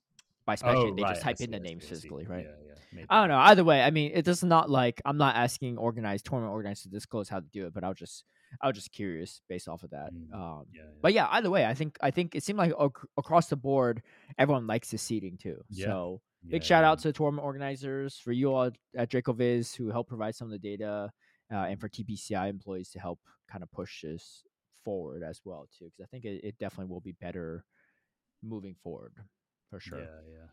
S1: by they
S2: Oh, right,
S1: just type in the names
S2: see, see.
S1: physically, right?
S2: Yeah, yeah.
S1: I don't know. Either way, I mean, it does not like I'm not asking organized tournament organizers to disclose how to do it, but I was just I was just curious based off of that.
S2: Mm,
S1: Um,
S2: Yeah, yeah.
S1: but yeah, either way, I think I think it seemed like ac- across the board, everyone likes the seating too. So big shout out to the tournament organizers for you all at DracoViz who help provide some of the data, uh, and for TPCI employees to help kind of push this forward as well too, because I think it, it definitely will be better moving forward for sure.
S2: Yeah, yeah.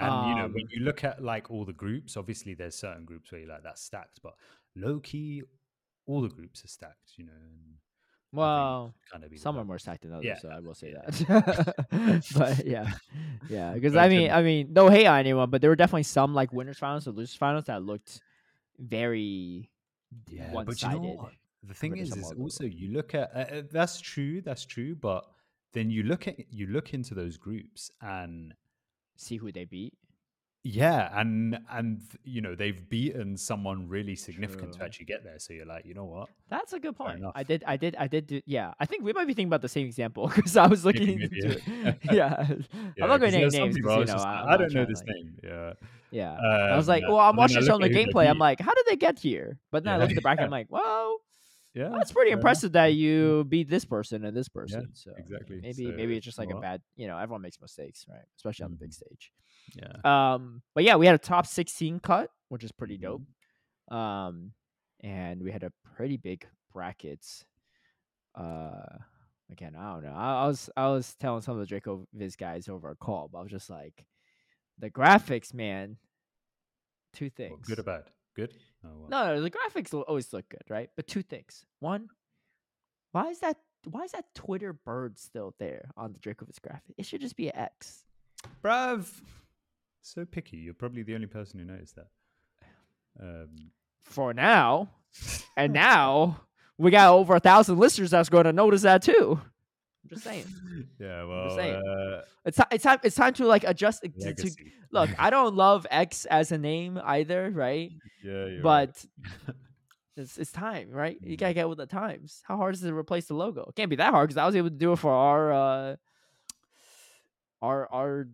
S2: And you know, when
S1: Um,
S2: you look at like all the groups, obviously there's certain groups where you're like that's stacked, but low key, all the groups are stacked. You know, and
S1: Well,
S2: kind of be
S1: some are more stacked than others,
S2: Yeah,
S1: so I will say that. but yeah, yeah, because I mean, I mean, no hate on anyone, but there were definitely some like winners finals or losers finals that looked very
S2: Yeah,
S1: one
S2: but you know what? The thing is, is also you look at uh, uh, that's true, that's true, but then you look at you look into those groups and
S1: See who they beat.
S2: yeah, and and you know they've beaten someone really significant to actually get there. So you're like, you know what?
S1: That's a good point. I did, I did, I did. Do, yeah, I think we might be thinking about the same example because I was looking into it. Yeah,
S2: Yeah,
S1: I'm not going to name names
S2: people I
S1: because you know I,
S2: like,
S1: I'm
S2: I
S1: not
S2: don't know this
S1: like-
S2: name. Yeah,
S1: Yeah, I was
S2: Um,
S1: like, well, I'm
S2: and then I
S1: watching some of the
S2: at who they
S1: gameplay. I'm like, how did they get here? But then I look at the bracket.
S2: yeah.
S1: I'm like, well,
S2: yeah,
S1: that's pretty
S2: enough.
S1: impressive that you beat this person and this person. so
S2: exactly.
S1: maybe
S2: So,
S1: maybe it's just like
S2: you
S1: a bad. You know, everyone makes mistakes, right? Especially on the big
S2: Mhm.
S1: stage.
S2: Yeah,
S1: Um, but yeah, we had a top 16 cut, which is pretty
S2: Mhm.
S1: dope. Um, and we had a pretty big brackets. Uh, again, I don't know. I, I was I was telling some of the Draco Viz guys over a call, but I was just like, the graphics, man. Two things.
S2: good or bad? Good. Oh, well.
S1: No, no, the graphics will always look good, right? But two things. One, why is that why is that Twitter bird still there on the DracoViz graphic? It should just be an X.
S2: Bruv. So picky. You're probably the only person who noticed that. Um,
S1: For now. And now we got over a thousand listeners that's going to notice that too. I'm just saying.
S2: yeah, well,
S1: saying.
S2: uh,
S1: It's it's time it's time to like adjust to, to- look, I don't love X as a name either, right?
S2: yeah, you're right.
S1: but it's, it's time, right? You
S2: Mm.
S1: gotta get with the times. How hard is it to replace the logo? It can't be that hard because I was able to do it for our uh our our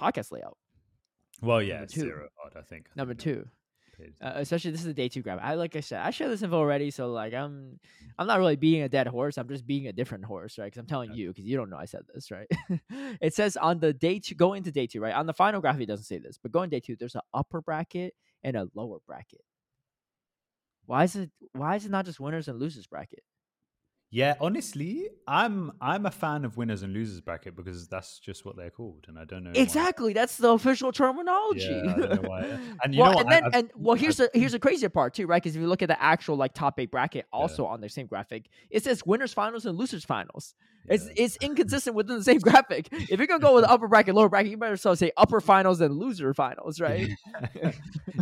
S1: podcast layout.
S2: well, yeah,
S1: number
S2: it's
S1: two.
S2: zero odd. I think.
S1: Number two, uh, especially this is a day two grab. I like I said, I share this info already, so like I'm I'm not really being a dead horse. I'm just being a different horse, right? Because I'm telling you, because you don't know I said this, right? it says on the day two, go into day two, right? On the final graphic, it doesn't say this, but going day two, there's an upper bracket and a lower bracket. Why is it? Why is it not just winners and losers bracket?
S2: Yeah, honestly, I'm I'm a fan of winners and losers bracket because that's just what they're called, and I don't know why.
S1: Exactly, that's the official terminology.
S2: Yeah, I why. And you
S1: well,
S2: know
S1: and
S2: what? I-
S1: then and well, here's the here's the crazier part too, right? Because if you look at the actual like top eight bracket, also on their same graphic, it says winners finals and losers finals. It's
S2: yeah.
S1: it's inconsistent within the same graphic. If you're gonna go with upper bracket, lower bracket, you better so say upper finals and loser finals, right?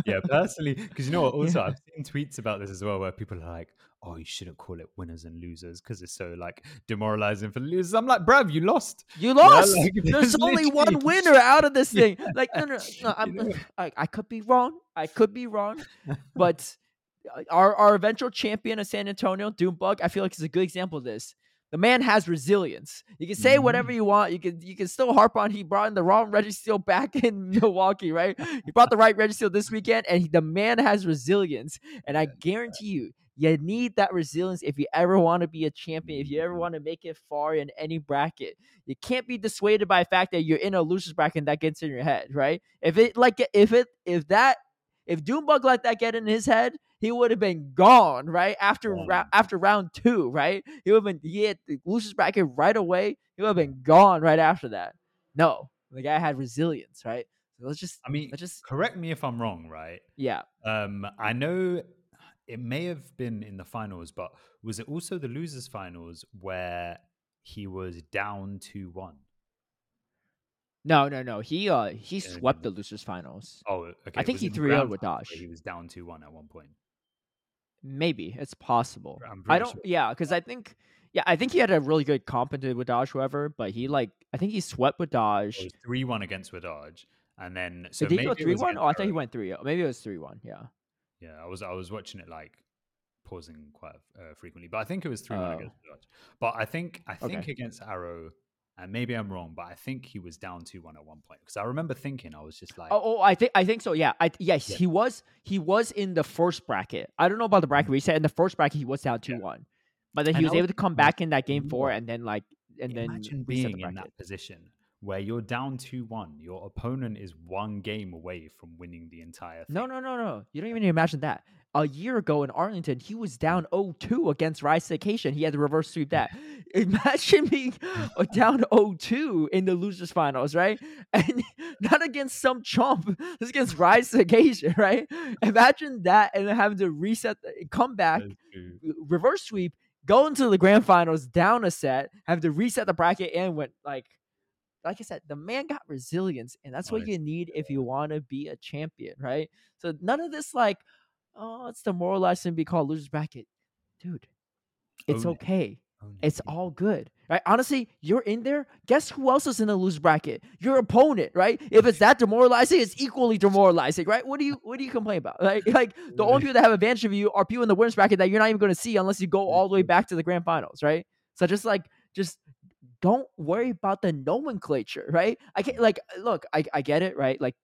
S2: yeah, personally, because you know what? Also,
S1: Yeah.
S2: I've seen tweets about this as well, where people are like, "Oh, you shouldn't call it winners and losers because it's so like demoralizing for the losers." I'm like, "Bruv, you lost."
S1: You lost.
S2: like,
S1: There's only one winner out of this thing. Like no, no, no. I'm,
S2: know-
S1: I, I could be wrong. I could be wrong, but uh, our our eventual champion of San Antonio, Doombug, I feel like is a good example of this. the man has resilience. You can say whatever
S2: Mhm.
S1: you want. You can you can still harp on he brought in the wrong Registeel back in Milwaukee, right? He brought the right Registeel this weekend, and he, the man has resilience. And I guarantee you, you need that resilience if you ever want to be a champion. If you ever want to make it far in any bracket, you can't be dissuaded by the fact that you're in a losers bracket and that gets in your head, right? If it like if it if that if Doombug let that get in his head, he would have been gone right after ra- after round two, right? He would have been he hit the losers bracket right away. He would have been gone right after that. No, the guy had resilience, right? Let's just
S2: I mean,
S1: let's just
S2: correct me if I'm wrong, right?
S1: yeah.
S2: Um, I know it may have been in the finals, but was it also the losers finals where he was down to one?
S1: No, no, no. He uh he swept the losers finals.
S2: Oh, okay.
S1: I think he
S2: it the
S1: 3-0'd with Dodge.
S2: He was down to one at one point.
S1: Maybe it's possible.
S2: I'm
S1: I don't.
S2: sure.
S1: Yeah, because I think. Yeah, I think he had a really good competent with Dodge, whoever. But he like, I think he swept with Dodge.
S2: Three one against Wadaj, and then so
S1: Did he
S2: maybe
S1: go three one? Oh, I thought he went three. Maybe it was three one. Yeah.
S2: Yeah, I was I was watching it like pausing quite uh, frequently, but I think it was three one
S1: Oh.
S2: against But I think I think
S1: Okay.
S2: against Arrow, and maybe I'm wrong, but I think he was down two one at one point because I remember thinking I was just like,
S1: Oh, oh, I think I think so. Yeah. I yes,
S2: Yeah.
S1: he was he was in the first bracket. I don't know about the bracket reset. In the first bracket, he was down two one, but then he
S2: And
S1: was able to come back in that game four, and then like and then
S2: imagine
S1: reset the
S2: being in that position where you're down two one, your opponent is one game away from winning the entire thing.
S1: No, no, no, no. You don't even imagine that. A year ago in Arlington, he was down 0-2 against Rise Vacation. He had to reverse sweep that. Imagine being down 0-2 in the losers finals, right? And not against some chump. This against Rise Vacation, right? Imagine that and then having to reset, the, come back, reverse sweep, go into the grand finals down a set, have to reset the bracket and went like like I said, the man got resilience, and that's what you need if you want to be a champion, right? So none of this like, oh, it's demoralizing to be called losers bracket, dude. It's
S2: it.
S1: okay.
S2: Oh, it,
S1: It's
S2: yeah.
S1: all good, right? Honestly, you're in there. Guess who else is in the loser bracket? Your opponent, right? If it's that demoralizing, it's equally demoralizing, right? What do you what do you complain about? Like, like the only people that have advantage of you are people in the winners bracket that you're not even going to see unless you go all the way back to the grand finals, right? So just like just don't worry about the nomenclature, right? I can't like uh, look, I I get it, right? Like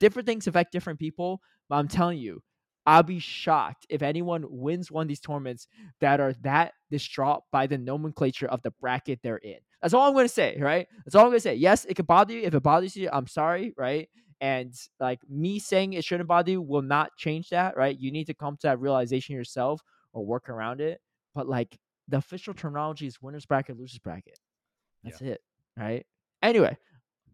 S1: different things affect different people, but I'm telling you, I'll be shocked if anyone wins one of these tournaments that are that distraught by the nomenclature of the bracket they're in. That's all I'm to say, right? That's all I'm to say. Yes, it could bother you. If it bothers you, I'm sorry, right? And like me saying it shouldn't bother you will not change that, right? You need to come to that realization yourself or work around it. But like the official terminology is winners bracket, losers bracket. That's it, right? Anyway,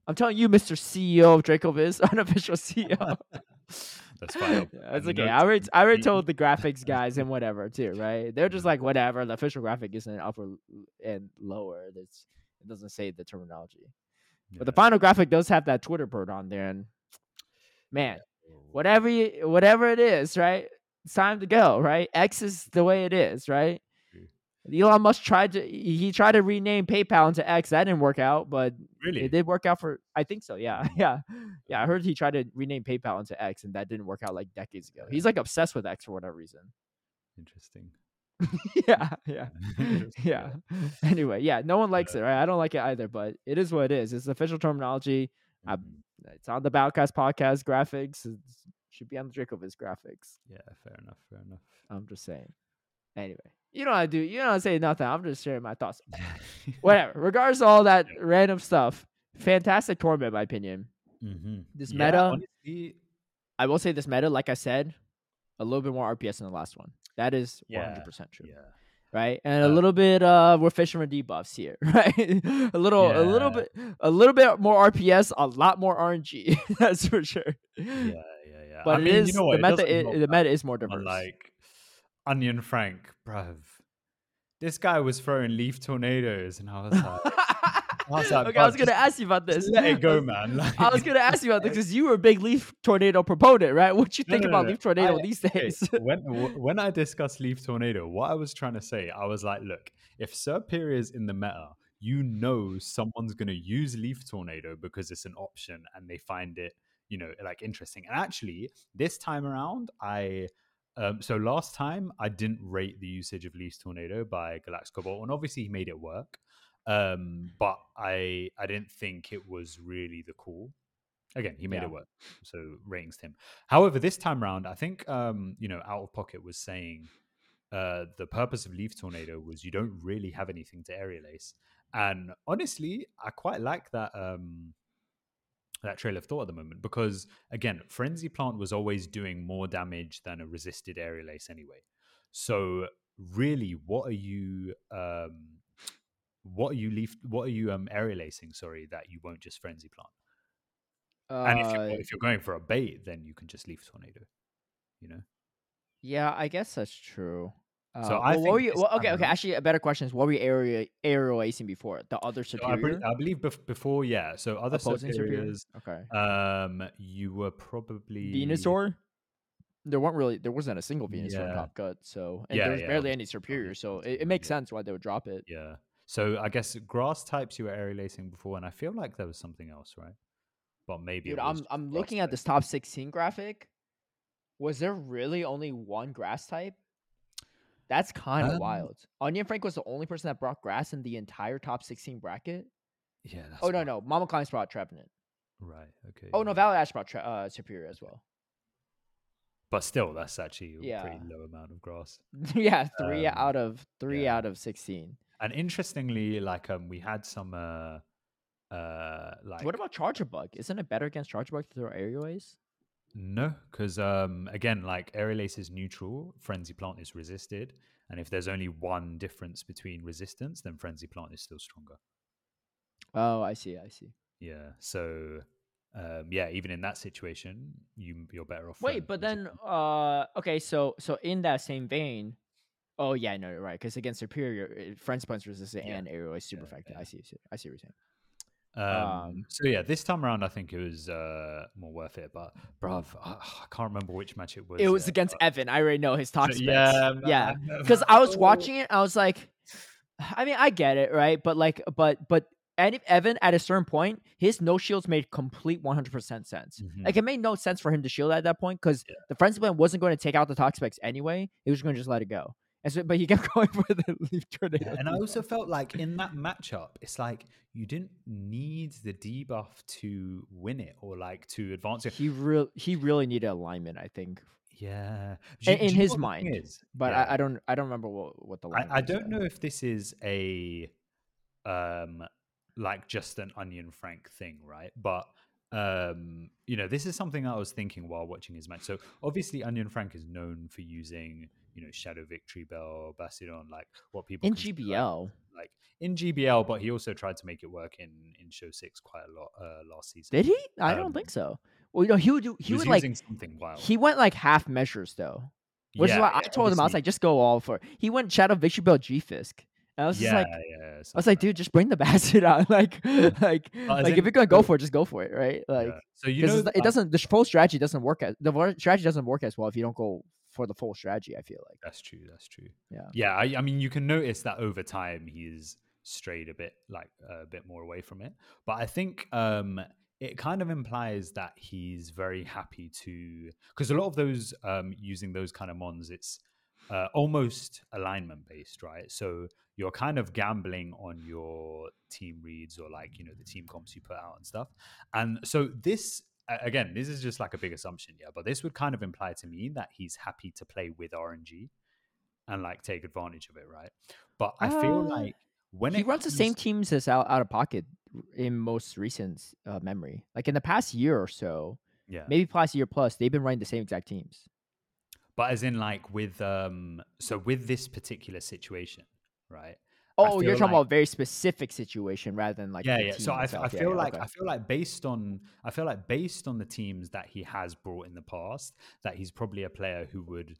S1: I'm telling you, Mr. CEO of Dracoviz, unofficial CEO.
S2: That's fine.
S1: Yeah, it's okay. I already, I already told the graphics guys and whatever too, right? They're just like whatever. The official graphic isn't upper and lower. It doesn't say the terminology. But the final graphic does have that Twitter bird on there, and man, whatever you, whatever it is, right? It's time to go, right? X is the way it is, right? Elon Musk tried to he tried to rename PayPal into X. That didn't work out, but
S2: Really?
S1: it did work out for I think so. Yeah, yeah, yeah. I heard he tried to rename PayPal into X, and that didn't work out like decades ago. He's like obsessed with X for whatever reason.
S2: Interesting.
S1: yeah, yeah, yeah. Anyway, yeah, no one likes it, right? I don't like it either, but it is what it is. It's official terminology.
S2: Mhm.
S1: It's on the BattleCatz podcast graphics. It should be on the Dracoviz graphics.
S2: Yeah, fair enough. Fair enough.
S1: I'm just saying. Anyway, you don't have to do. You don't to say nothing. I'm just sharing my thoughts. Whatever. Regardless of all that random stuff, fantastic tournament, in my opinion.
S2: Mhm.
S1: This
S2: Yeah,
S1: meta-
S2: honestly,
S1: I will say this meta, like I said, a little bit more RPS than the last one. That is
S2: Yeah,
S1: 100% true.
S2: yeah.
S1: Right, and a
S2: Uh,
S1: little bit uh we're fishing for debuffs here, right? a little, a little bit, a little bit more RPS, a lot more RNG. That's for sure.
S2: Yeah, yeah, yeah.
S1: But
S2: I
S1: it
S2: mean,
S1: is
S2: you know what?
S1: the meta.
S2: doesn't
S1: the meta is more diverse.
S2: Like Onion Frank, bruv. This guy was throwing leaf tornadoes, and I was like, was like,
S1: okay, I was gonna ask you about this.
S2: let it
S1: I
S2: go, man. Like,
S1: I was gonna ask you about this because you were a big leaf tornado proponent, right? What you think
S2: no,
S1: about
S2: no,
S1: leaf tornado
S2: I-
S1: these days?
S2: when when I discussed Leaf Tornado, what I was trying to say, I was like, look, if Serperior is in the meta, you know someone's going to use Leaf Tornado because it's an option and they find it, you know, like interesting. And actually, this time around, I Um, so last time I didn't rate the usage of Leaf's Tornado by Galax Cobalt, and obviously he made it work. Um, but I I didn't think it was really the call. Again, he made
S1: Yeah.
S2: it work, so ratings to him. However, this time round, I think um, you know, out of pocket was saying uh, the purpose of Leaf Tornado was you don't really have anything to aerial ace, and honestly, I quite like that um, that trail of thought at the moment because again, Frenzy Plant was always doing more damage than a resisted aerial ace anyway. So really, what are you? Um, what are you leaf? What are you um aerial acing? Sorry, that you won't just frenzy plant. And if you're,
S1: Uh,
S2: if you're going for a bait, then you can just leaf tornado. You know.
S1: yeah, I guess that's true. Uh,
S2: So I
S1: well, what were
S2: think
S1: you? Well, okay, okay. Actually, a better question is what were you aerial aerial acing before? The other
S2: So I, Serperior, I believe bef- before, yeah. So other
S1: opposing Serperior.
S2: Serperiors,
S1: Okay.
S2: um, you were probably
S1: Venusaur. There weren't really there wasn't a single Venusaur
S2: Yeah.
S1: Top Cut, so and
S2: Yeah,
S1: there's
S2: yeah,
S1: barely any Serperior, so it, it makes sense why they would drop it.
S2: Yeah. So I guess grass types you were aerial acing before, and I feel like there was something else, right? But maybe
S1: Dude, I'm I'm looking at this top 16 graphic. Was there really only one grass type? That's kind of
S2: Um,
S1: wild. Onion Frank was the only person that brought grass in the entire top 16 bracket.
S2: Yeah. That's
S1: oh no, no, Mama Kleins brought Trevenant.
S2: Right. Okay.
S1: Oh no,
S2: yeah.
S1: Valor Ash brought tre- uh, Serperior as well.
S2: But still, that's actually a pretty low amount of grass.
S1: yeah, three
S2: Um,
S1: out of three
S2: yeah.
S1: out of 16.
S2: And interestingly, like um, we had some uh, uh, like
S1: what about Charjabug? Isn't it better against Charjabug to throw aerial ace?
S2: No, because um, again, like aerial ace is neutral, frenzy plant is resisted, and if there's only one difference between resistance, then frenzy plant is still stronger.
S1: Oh, I see, I see.
S2: Yeah. So, um, yeah, even in that situation, you you're better off.
S1: Wait, but then uh okay, so so in that same vein, oh yeah, no, right, because against Serperior, Frenzy Plant resistant
S2: Yeah.
S1: and aerial is super
S2: Yeah,
S1: effective.
S2: yeah.
S1: I see, I see what you're saying.
S2: Um,
S1: Um,
S2: so yeah, this time around, I think it was uh, more worth it. But bruv, I, I can't remember which match it was.
S1: It was
S2: yet,
S1: against
S2: but-
S1: Evan. I already know his Toxapex.
S2: yeah,
S1: yeah. Because I was watching it, I was like, I mean, I get it, right? But like, but but and if Evan at a certain point, his no shields made complete 100% sense.
S2: Mhm.
S1: Like it made no sense for him to shield at that point because
S2: Yeah.
S1: the frenzy plant wasn't going to take out the Toxapex anyway. He was going to just let it go. And so, but he kept going for the leaf tornado.
S2: Yeah, and I also felt like in that matchup, it's like you didn't need the debuff to win it or like to advance it.
S1: he real he really needed alignment, I think.
S2: Yeah,
S1: In- in his
S2: what the thing
S1: mind,
S2: is?
S1: But
S2: Yeah.
S1: I, I don't I don't remember what what the line
S2: I, I don't know if this is a um like just an onion frank thing right but um you know this is something i was thinking while watching his match so obviously onion frank is known for using you know shadow Victreebel bastion like what people
S1: in
S2: consider, like-
S1: GBL.
S2: like in gbl but he also tried to make it work in in show six quite a lot uh last season
S1: Did he? I don't
S2: Um,
S1: think so. Well, you know, he would do. He,
S2: he was
S1: would like
S2: using something wild
S1: he went like half measures though, which is
S2: Yeah,
S1: why I told him I was like, just go all for. it. He went Shadow Victreebel G Fisk. And I was just
S2: yeah
S1: like,
S2: yeah
S1: I was like, dude, just bring the basket out. like, like,
S2: as
S1: like if you're gonna go for it, just go for it, right? Like,
S2: yeah. so you know
S1: it doesn't. The full strategy doesn't work as the strategy doesn't work as well if you don't go for the full strategy. I feel like.
S2: That's true. That's true.
S1: Yeah.
S2: Yeah. I, I mean, you can notice that over time he's strayed a bit, like a bit more away from it. But I think um, it kind of implies that he's very happy to, because a lot of those um, using those kind of mons, it's uh, almost alignment based, right? So you're kind of gambling on your team reads or like you know the team comps you put out and stuff. And so this again, this is just like a big assumption, yeah. But this would kind of imply to me that he's happy to play with RNG and like take advantage of it, right? But I feel
S1: Uh,
S2: like when
S1: he runs the same teams as out, out of pocket in most recent uh, memory. Like in the past year or so,
S2: yeah.
S1: maybe past year plus, they've been running the same exact teams.
S2: But as in like with um, so with this particular situation, right?
S1: Oh, you're talking
S2: like-
S1: about a very specific situation rather than like
S2: yeah, yeah. So I. I feel
S1: yeah,
S2: like
S1: okay.
S2: I feel like based on I feel like based on the teams that he has brought in the past, that he's probably a player who would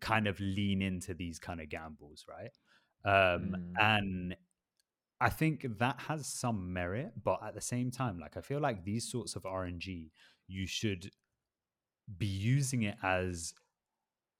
S2: kind of lean into these kind of gambles, right? Um,
S1: Mm.
S2: And I think that has some merit, but at the same time, like I feel like these sorts of RNG, you should be using it as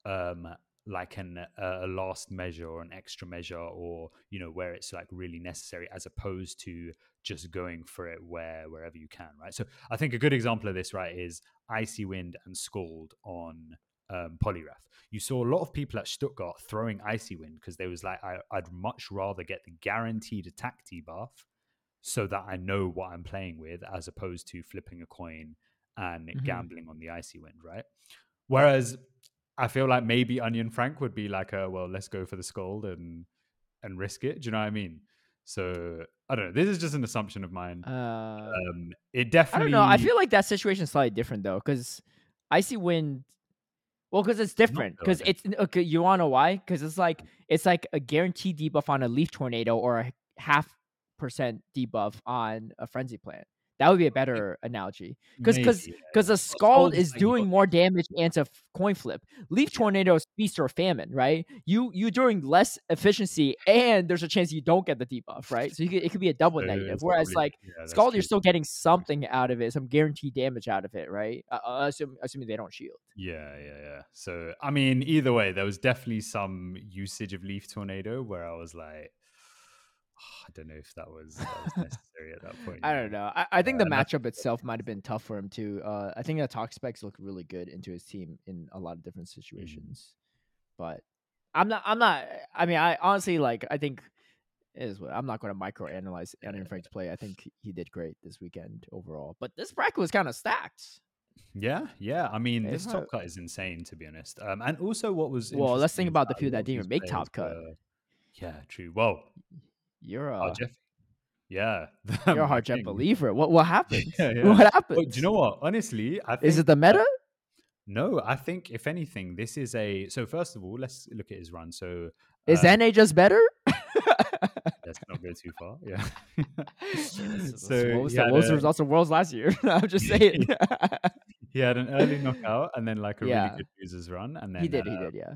S2: um like an uh, a last measure or an extra measure or you know where it's like really necessary as opposed to just going for it where wherever you can right so i think a good example of this right is icy wind and scald on um, Poliwrath. You saw a lot of people at Stuttgart throwing Icy Wind because they was like, I, I'd much rather get the guaranteed attack debuff so that I know what I'm playing with as opposed to flipping a coin and
S1: Mhm.
S2: gambling on the Icy Wind, right? Whereas I feel like maybe Onion Frank would be like, a, well, let's go for the Scald and and risk it. Do you know what I mean? So I don't know. This is just an assumption of mine.
S1: Uh,
S2: Um, it definitely.
S1: I don't know. I feel like that situation is slightly different though, because Icy Wind. Well, because it's different. Because it's okay. You wanna know why? Because it's like it's like a guaranteed debuff on a Leaf Tornado or a half percent debuff on a Frenzy Plant. That would be a better analogy 'cause- 'cause-
S2: because.
S1: Because the
S2: Scald is
S1: is
S2: like you
S1: doing more damage and a coin flip. Leaf Tornado is feast or famine, right? You you doing less efficiency and there's a chance you don't get the debuff, right? So you could, it could be a double negative. Whereas
S2: probably-
S1: like
S2: yeah,
S1: Scald, you're still getting something out of it, some guaranteed damage out of it, right? Uh, uh, assume, assuming they don't shield.
S2: Yeah, yeah, yeah. So I mean, either way, there was definitely some usage of Leaf Tornado where I was like, I don't know if that was, that was necessary at that point.
S1: I don't know. I, I think the matchup itself might have been tough for him too. Uh, I think the Toxapex look really good into his team in a lot of different
S2: Mm-hmm.
S1: situations, but I'm not. I'm not. I mean, I honestly like. I think is what I'm not going to micro analyze Onion Frank's play. I think he did great this weekend overall, but this bracket was kind of stacked.
S2: Yeah, yeah. I mean,
S1: If
S2: this top cut is insane to be honest. Um, and also what was
S1: Well, let's think about the few that didn't even make top cut.
S2: were- yeah, true. Well,
S1: You're a
S2: oh, Jeff. Yeah,
S1: you're a hard jet
S2: king.
S1: believer. What what happened?
S2: Yeah, yeah.
S1: What happened?
S2: Oh, do you know what? Honestly, I think
S1: Is it the meta?
S2: No, I think if anything, this is a. So first of all, let's look at his run. So
S1: Is
S2: uh,
S1: NA just better?
S2: let's not go too far. Yeah.
S1: so what was,
S2: he
S1: the, what was the results of Worlds last year? I'm just saying.
S2: he had an early knockout and then like a
S1: Yeah.
S2: really good losers run, and then
S1: he did. He
S2: uh,
S1: did. Yeah.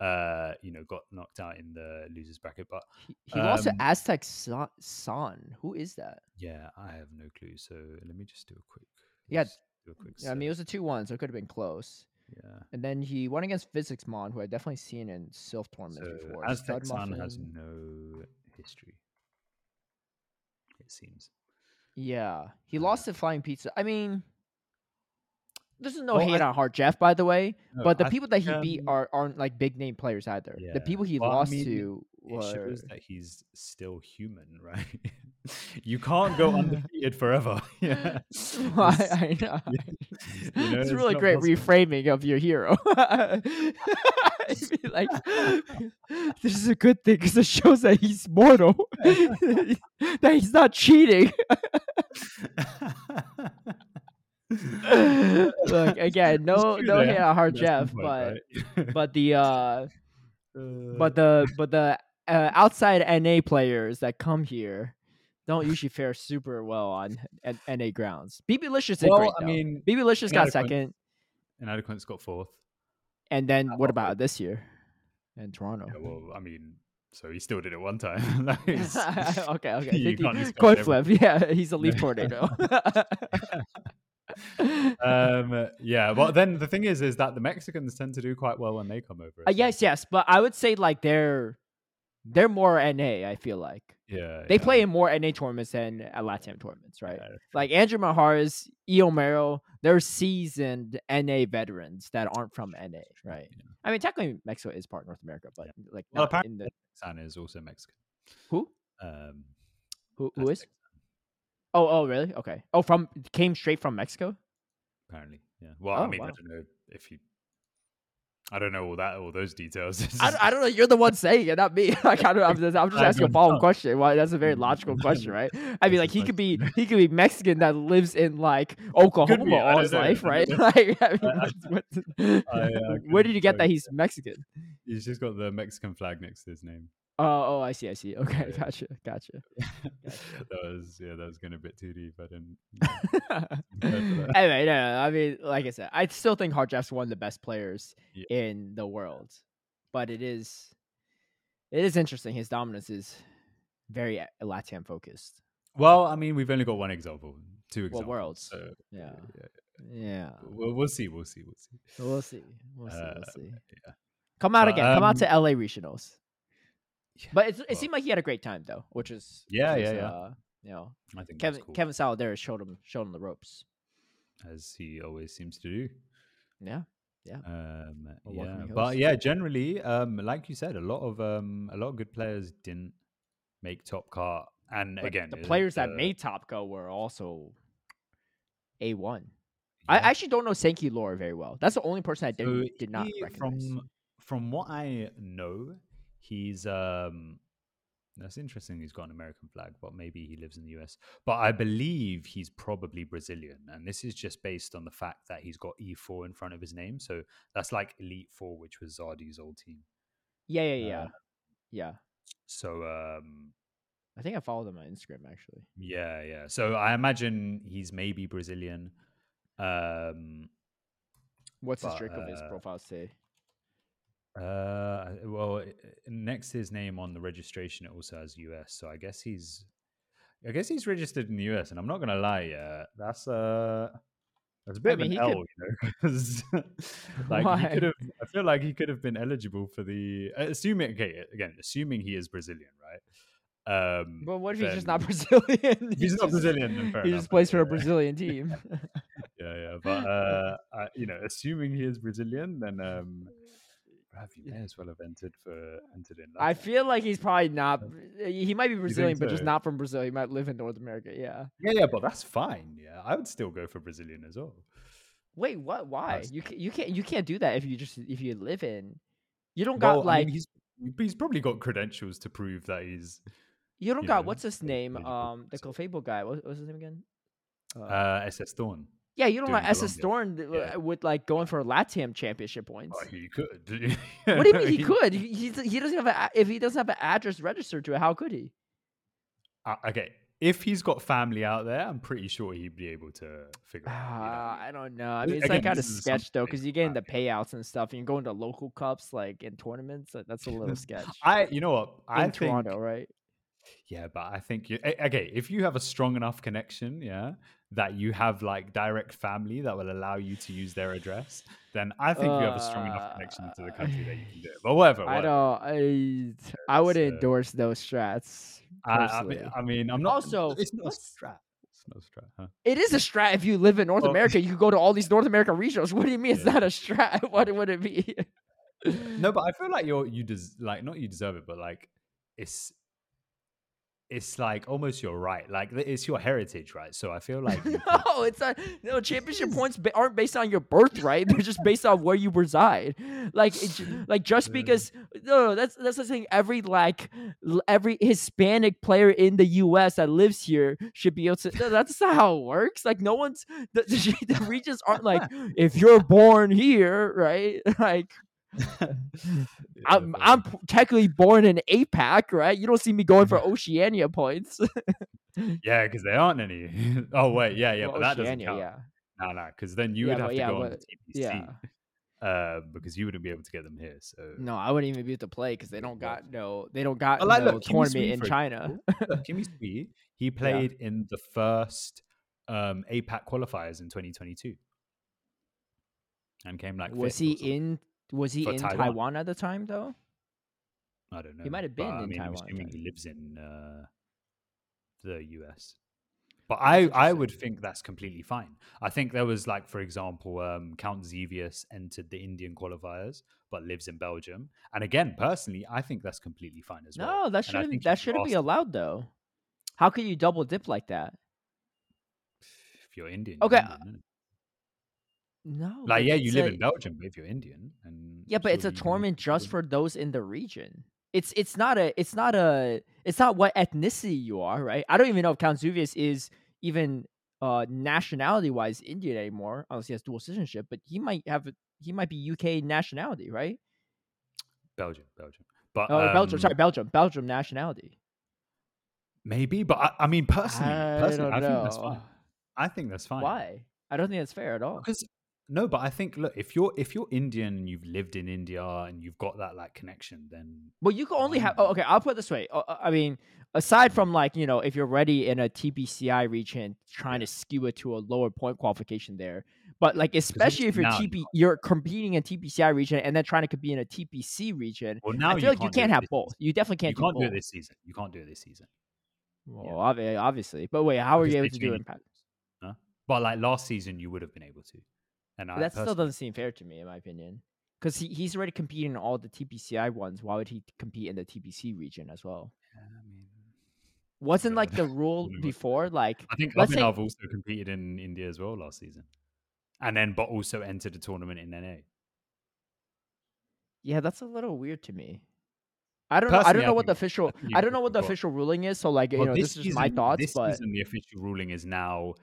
S2: Uh, you know, got knocked out in the losers bracket. But
S1: He, he lost to
S2: um,
S1: Aztec San. San. Who is that?
S2: yeah, I have no clue. So let me just do a quick.
S1: Yeah,
S2: do a quick.
S1: Yeah, I mean, it was a two-one, so it could have been close.
S2: yeah.
S1: And then he won against Physics Mon, who I've definitely seen in Silph tournaments
S2: So
S1: before.
S2: Aztec Sun has no history. It seems.
S1: Yeah, he
S2: Uh,
S1: lost to Flying Pizza. I mean, this is no
S2: Well,
S1: hate
S2: I-
S1: on Hard Jeff, by the way.
S2: No,
S1: but the
S2: I
S1: people that he
S2: think,
S1: beat
S2: um,
S1: are aren't like big name players either.
S2: Yeah.
S1: The people he
S2: Well, I
S1: lost
S2: mean,
S1: to
S2: it
S1: were
S2: shows that he's still human, right? you can't go undefeated forever. yeah.
S1: Well, I, I know.
S2: You know,
S1: it's
S2: it's
S1: really great
S2: possible.
S1: reframing of your hero. Like, this is a good thing because it shows that he's mortal, that he's not cheating. Look again, no, no hate on Hard Jeff, but but the uh,
S2: Uh,
S1: but the but the uh, outside NA players that come here don't usually fare super well on N- NA grounds. BB Licious did
S2: well,
S1: great.
S2: I
S1: though.
S2: mean,
S1: BB Licious got second,
S2: Inadequate's got fourth.
S1: and then what about this year in Toronto?
S2: Yeah, well, I mean, so he still did it one time.
S1: Okay, okay.
S2: You
S1: Fifty-
S2: can't discount
S1: Coin flip. Yeah, he's a leaf tornado.
S2: um, yeah. Well, then the thing is, is that the Mexicans tend to do quite well when they come over.
S1: Uh, yes, yes, but I would say like they're they're more NA. I feel like
S2: Yeah.
S1: they
S2: yeah.
S1: play in more NA tournaments than at Latam tournaments, right?
S2: Yeah,
S1: Like Andrew Maharas, Eo Mero, they're seasoned NA veterans that aren't from NA, right?
S2: Yeah.
S1: I mean, technically Mexico is part of North America, but like
S2: Well, apparently
S1: in the
S2: San is also Mexican.
S1: who
S2: Um,
S1: who who is? Oh, oh, really? Okay. Oh, from came straight from Mexico.
S2: apparently, yeah. Well,
S1: Oh,
S2: I mean, I don't know if you. I don't know all that, all those details.
S1: I, I don't know. You're the one saying it, not me. Like I don't. I'm just, I'm just asking a follow up question. Why? That's a very mm-hmm. logical question, right? I mean, like he could be he could be Mexican that lives in like Oklahoma all his
S2: know,
S1: life, right? Like, I mean,
S2: I-
S1: what's- what's-
S2: I,
S1: where did you get that he's Mexican?
S2: He's just got the Mexican flag next to his name.
S1: Oh, oh, I see, I see. Okay,
S2: Yeah.
S1: gotcha, gotcha.
S2: that was yeah, that was going a bit too deep. I didn't.
S1: anyway, no, no, I mean, like I said, I still think Hard Jeff's one of the best players
S2: Yeah.
S1: in the world, but it is, it is interesting. His dominance is very uh, Latam focused.
S2: Well, I mean, we've only got one example, two examples.
S1: Worlds.
S2: So
S1: Yeah,
S2: yeah,
S1: yeah.
S2: we'll, we'll see. We'll see. We'll see.
S1: We'll see. We'll see.
S2: Uh,
S1: We'll see.
S2: yeah.
S1: Come out again. Come out to
S2: um,
S1: LA regionals.
S2: Yeah,
S1: But it's, it seemed like he had a great time though, which is which
S2: Yeah,
S1: is,
S2: yeah, yeah.
S1: Uh, you know,
S2: I think
S1: Kevin
S2: cool,
S1: Kevin Saladeras showed him showed him the ropes.
S2: as he always seems to do.
S1: Yeah. Yeah.
S2: Um, yeah, but yeah, generally, um, like you said, a lot of um, a lot of good players didn't make top cut, and
S1: But
S2: again,
S1: the
S2: uh,
S1: players that
S2: the-
S1: made Top Go were also a one. I actually don't know Senki Lore very well. That's the only person I did,
S2: So
S1: did not recognize.
S2: From from what I know, he's um that's interesting. He's got an American flag, but maybe he lives in the US. But I believe he's probably Brazilian, and this is just based on the fact that he's got E4 in front of his name. So that's like Elite Four, which was Zardy's old team.
S1: Yeah, yeah, yeah,
S2: uh,
S1: yeah.
S2: So um
S1: I think I followed him on Instagram actually.
S2: yeah, yeah. So I imagine he's maybe Brazilian. Um
S1: What's the
S2: But,
S1: streak of his
S2: uh,
S1: profile say?
S2: Uh, well, i- i- next to his name on the registration, it also has US. So I guess he's, I guess he's registered in the US. And I'm not gonna lie, yeah, that's uh that's a bit
S1: mean,
S2: of an
S1: could-
S2: L, you know, like
S1: Why?
S2: he could have. I feel like he could have been eligible for the. uh, Assuming okay, again, assuming he is Brazilian, right? Um,
S1: But what if he's just not Brazilian?
S2: If he's not
S1: just-
S2: Brazilian, then
S1: he
S2: enough,
S1: just plays for a. Brazilian team.
S2: yeah, yeah. But uh, I, you know, assuming he is Brazilian, then um, bruv, you may as well have entered for entered in.
S1: I feel like he's probably not. He might be Brazilian, but just not from Brazil. He might live in North America. Yeah.
S2: Yeah, yeah, but that's fine. Yeah, I would still go for Brazilian as well.
S1: Wait, what? Why?
S2: That's-
S1: You ca- you can't you can't do that if you just if you live in. You don't
S2: Well,
S1: got
S2: I mean,
S1: like
S2: he's he's probably got credentials to prove that he's
S1: you don't
S2: you
S1: got
S2: know,
S1: what's his name? Um, the Clefable guy. What, what's his name again?
S2: uh, SS Thorn.
S1: Yeah, you don't got SS
S2: Colombia.
S1: Thorn
S2: Yeah.
S1: uh, with like going for Latam championship points.
S2: Oh, he could.
S1: what do you mean he could? He, he doesn't have a, if he doesn't have an address registered to it. How could he?
S2: Uh, okay, if he's got family out there, I'm pretty sure he'd be able to figure it out. you know?
S1: Ah, I don't know. I mean, it's like kind of sketch though, because you get into
S2: family.
S1: payouts and stuff, and you go into local cups like in tournaments. That's a little sketch.
S2: I, you know what? I
S1: in
S2: think,
S1: Toronto, right?
S2: Yeah, but I think you okay. If you have a strong enough connection, yeah, that you have like direct family that will allow you to use their address, then I think you have a strong enough connection to the country that you can do it. But whatever.
S1: I don't. I I would
S2: It's, uh,
S1: endorse those strats.
S2: I, I mean, I mean, I'm not.
S1: Also,
S2: it's not strat. It's not a strat. Huh?
S1: It is a strat if you live in North
S2: Well-
S1: America. You could go to all these North American regionals. What do you mean it's
S2: Yeah.
S1: not a strat? What would it be?
S2: No, but I feel like you're you des- like not you deserve it, but like it's it's like almost your right. Like it's your heritage, right? So I feel like could-
S1: no, it's not. No, championship points ba- aren't based on your birthright. They're just based on where you reside. Like, it, like just because no, no, that's that's the thing. Every like every Hispanic player in the U.S. that lives here should be able to. No, that's not how it works. Like, no one's the, the, regions aren't like if you're born here, right? Like, I'm I'm technically born in APAC, right? You don't see me going for Oceania points.
S2: yeah, because there aren't any. oh wait, yeah, yeah,
S1: Well,
S2: but that doesn't count.
S1: yeah.
S2: No, no, because then you
S1: Yeah,
S2: would have to
S1: yeah,
S2: go on the TPC.
S1: Yeah.
S2: Uh, because you wouldn't be able to get them here. So
S1: No, I wouldn't even be able to play because they don't got no. They don't got
S2: But, like,
S1: no
S2: look,
S1: tournament
S2: Sui,
S1: in China.
S2: Kimi Sui, he played in the first um, APAC qualifiers in 2022, and came like.
S1: was he in? Was he in
S2: Taiwan.
S1: Taiwan. at the time though?
S2: I don't know.
S1: He might have
S2: but,
S1: been
S2: I
S1: in
S2: mean, I'm
S1: Taiwan
S2: assuming he lives in uh, the US. But I, I would think that's completely fine. I think there was like, for example, um, Count Zevius entered the Indian qualifiers, but lives in Belgium. And again, personally, I think that's completely fine as well.
S1: No, that shouldn't. That shouldn't be allowed though. How could you double dip like that?
S2: If you're Indian,
S1: Okay,
S2: Indian, innit?
S1: No.
S2: like yeah, you live
S1: a-
S2: in Belgium, but if you're Indian, and
S1: Yeah, but it's a
S2: surely you
S1: tournament
S2: live
S1: just for those in the region. It's it's not a it's not a it's not what ethnicity you are, right? I don't even know if Count Zuvius is even uh nationality wise Indian anymore, unless he has dual citizenship. But he might have he might be UK nationality, right?
S2: Belgium, Belgium. But
S1: Oh, Belgium.
S2: um,
S1: Sorry, Belgium. Belgium nationality.
S2: maybe. But I, I mean, personally,
S1: I
S2: personally, I think that's fine. I think that's fine.
S1: Why? I don't think that's fair at all.
S2: Because no, but I think look, if you're if you're Indian and you've lived in India and you've got that like connection, then
S1: Well, you can only have. Oh, okay, I'll put it this way. Uh, uh, I mean, aside from like you know, if you're ready in a TPCI region, trying to skew it to a lower point qualification there, but like especially if you're
S2: now you
S1: TP, you're competing in TPCI region and then trying to compete in a TPC region.
S2: well now
S1: I feel like you can't have both.
S2: season.
S1: You definitely can't.
S2: You
S1: can't do
S2: do it this season. You can't do it this season.
S1: Well, obvi- obviously, but wait, how are you able to do it? pa-
S2: But like last season, you would have been able to. And I
S1: that still doesn't seem fair to me, in my opinion. Because he, he's already competing in all the TPCI ones. Why would he compete in the TPC region as well?
S2: Yeah, I mean,
S1: Wasn't like the rule before like
S2: I think
S1: Let's say-
S2: Abhinav also competed in India as well last season, and then but also entered the tournament in NA.
S1: yeah, that's a little weird to me. I don't know. I don't
S2: I
S1: know what the official. I don't know what the official ruling is. So like you know, this, is just my thoughts.
S2: This
S1: But
S2: season, the official ruling is now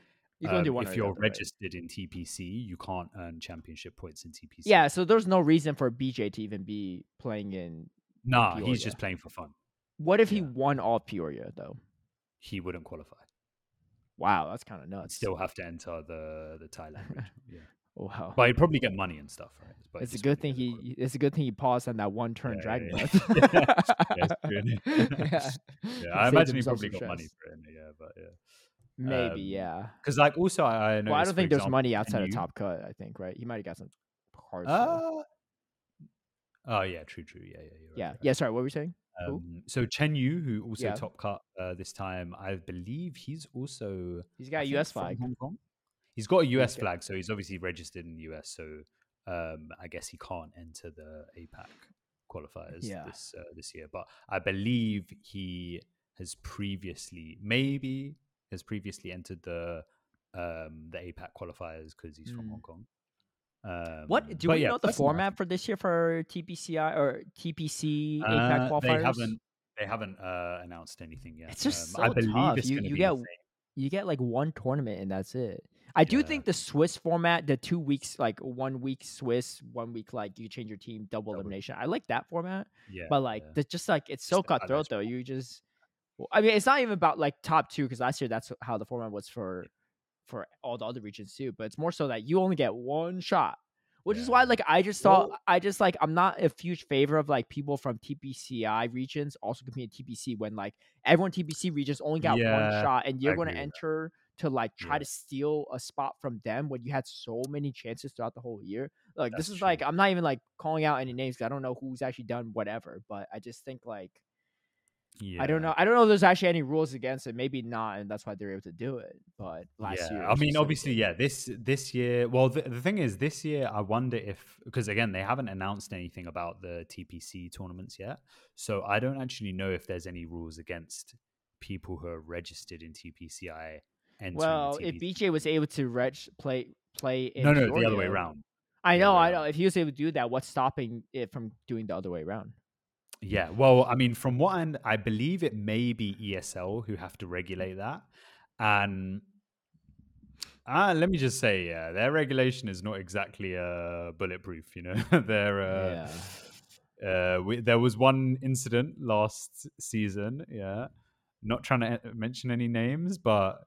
S1: you can only do
S2: um,
S1: one.
S2: if you're registered in TPC, you can't earn championship points in TPC.
S1: Yeah, so there's no reason for BJ to even be playing in.
S2: nah, he's just playing for fun.
S1: What if he won all Peoria though?
S2: He wouldn't qualify.
S1: Wow, that's kind of
S2: He'd
S1: nuts.
S2: still have to enter the the Thailand. Yeah,
S1: wow.
S2: but he'd probably get money and stuff, right? But
S1: it's a good thing he. It's a good thing he paused on that one turn
S2: Yeah,
S1: Dragon
S2: yeah, Yeah, it's true, innit?
S1: yeah.
S2: Yeah, I imagine he probably got money for it. Yeah, but yeah,
S1: Maybe,
S2: Um,
S1: yeah.
S2: because like also I, I
S1: Well, I don't think there's
S2: example,
S1: money outside of Top Cut. I think, right? He might have got some though.
S2: Uh, oh yeah, true, true. Yeah, yeah, you're right,
S1: yeah,
S2: right.
S1: yeah. Sorry, what were you saying?
S2: Um, so Chen Yu, who also
S1: Yeah.
S2: top cut uh, this time, I believe he's also
S1: he's got a U.S. flag.
S2: Hong Kong. He's got a US
S1: Okay.
S2: flag, so he's obviously registered in the US. So um, I guess he can't enter the APAC qualifiers
S1: Yeah.
S2: this uh, this year. But I believe he has previously, maybe has previously entered the um, the APAC qualifiers because he's from
S1: Mm.
S2: Hong Kong. Um,
S1: What do we
S2: yeah,
S1: know the
S2: I
S1: format for this year for TPCI or TPC
S2: Uh,
S1: APAC qualifiers?
S2: They haven't. They haven't uh, announced anything yet.
S1: It's just
S2: Um, I
S1: so
S2: believe
S1: tough.
S2: it's
S1: You- you get you get like one tournament and that's it. I do
S2: Yeah.
S1: think the Swiss format, the two weeks, like one week Swiss, one week like you change your team, double
S2: Double.
S1: elimination. I like that format,
S2: Yeah,
S1: but like
S2: yeah.
S1: just like it's so cutthroat though. You just, well, I mean, it's not even about like top two because last year that's how the format was for for all the other regions too. But it's more so that you only get one shot. Which is why, like, I just thought,
S2: Well-
S1: I just like, I'm not a huge favor of like people from TPCI regions also competing in TPC when like everyone TPC regions only got one shot, and you're going to enter to like try
S2: Yeah.
S1: to steal a spot from them when you had so many chances throughout the whole year. Like this
S2: That's
S1: is like. I'm not even like calling out any names 'cause I don't know who's actually done whatever, but I just think like I don't know. I don't know if there's actually any rules against it. Maybe not, and that's why they're able to do it. But last
S2: yeah,
S1: year,
S2: I mean, obviously, yeah. This this year, well, the, the thing is, this year, I wonder if because again, they haven't announced anything about the TPC tournaments yet, so I don't actually know if there's any rules against people who are registered in TPCI.
S1: Well, if BJ was able to reg play play in
S2: no, no, the other way around.
S1: I know, I know.
S2: around.
S1: If he was able to do that, what's stopping it from doing the other way around?
S2: Yeah, well, I mean, from what I, I believe, it may be ESL who have to regulate that, and uh, let me just say, yeah, their regulation is not exactly uh, bulletproof. You know, they're uh, uh, we, there was one incident last season. Yeah, not trying to e- mention any names, but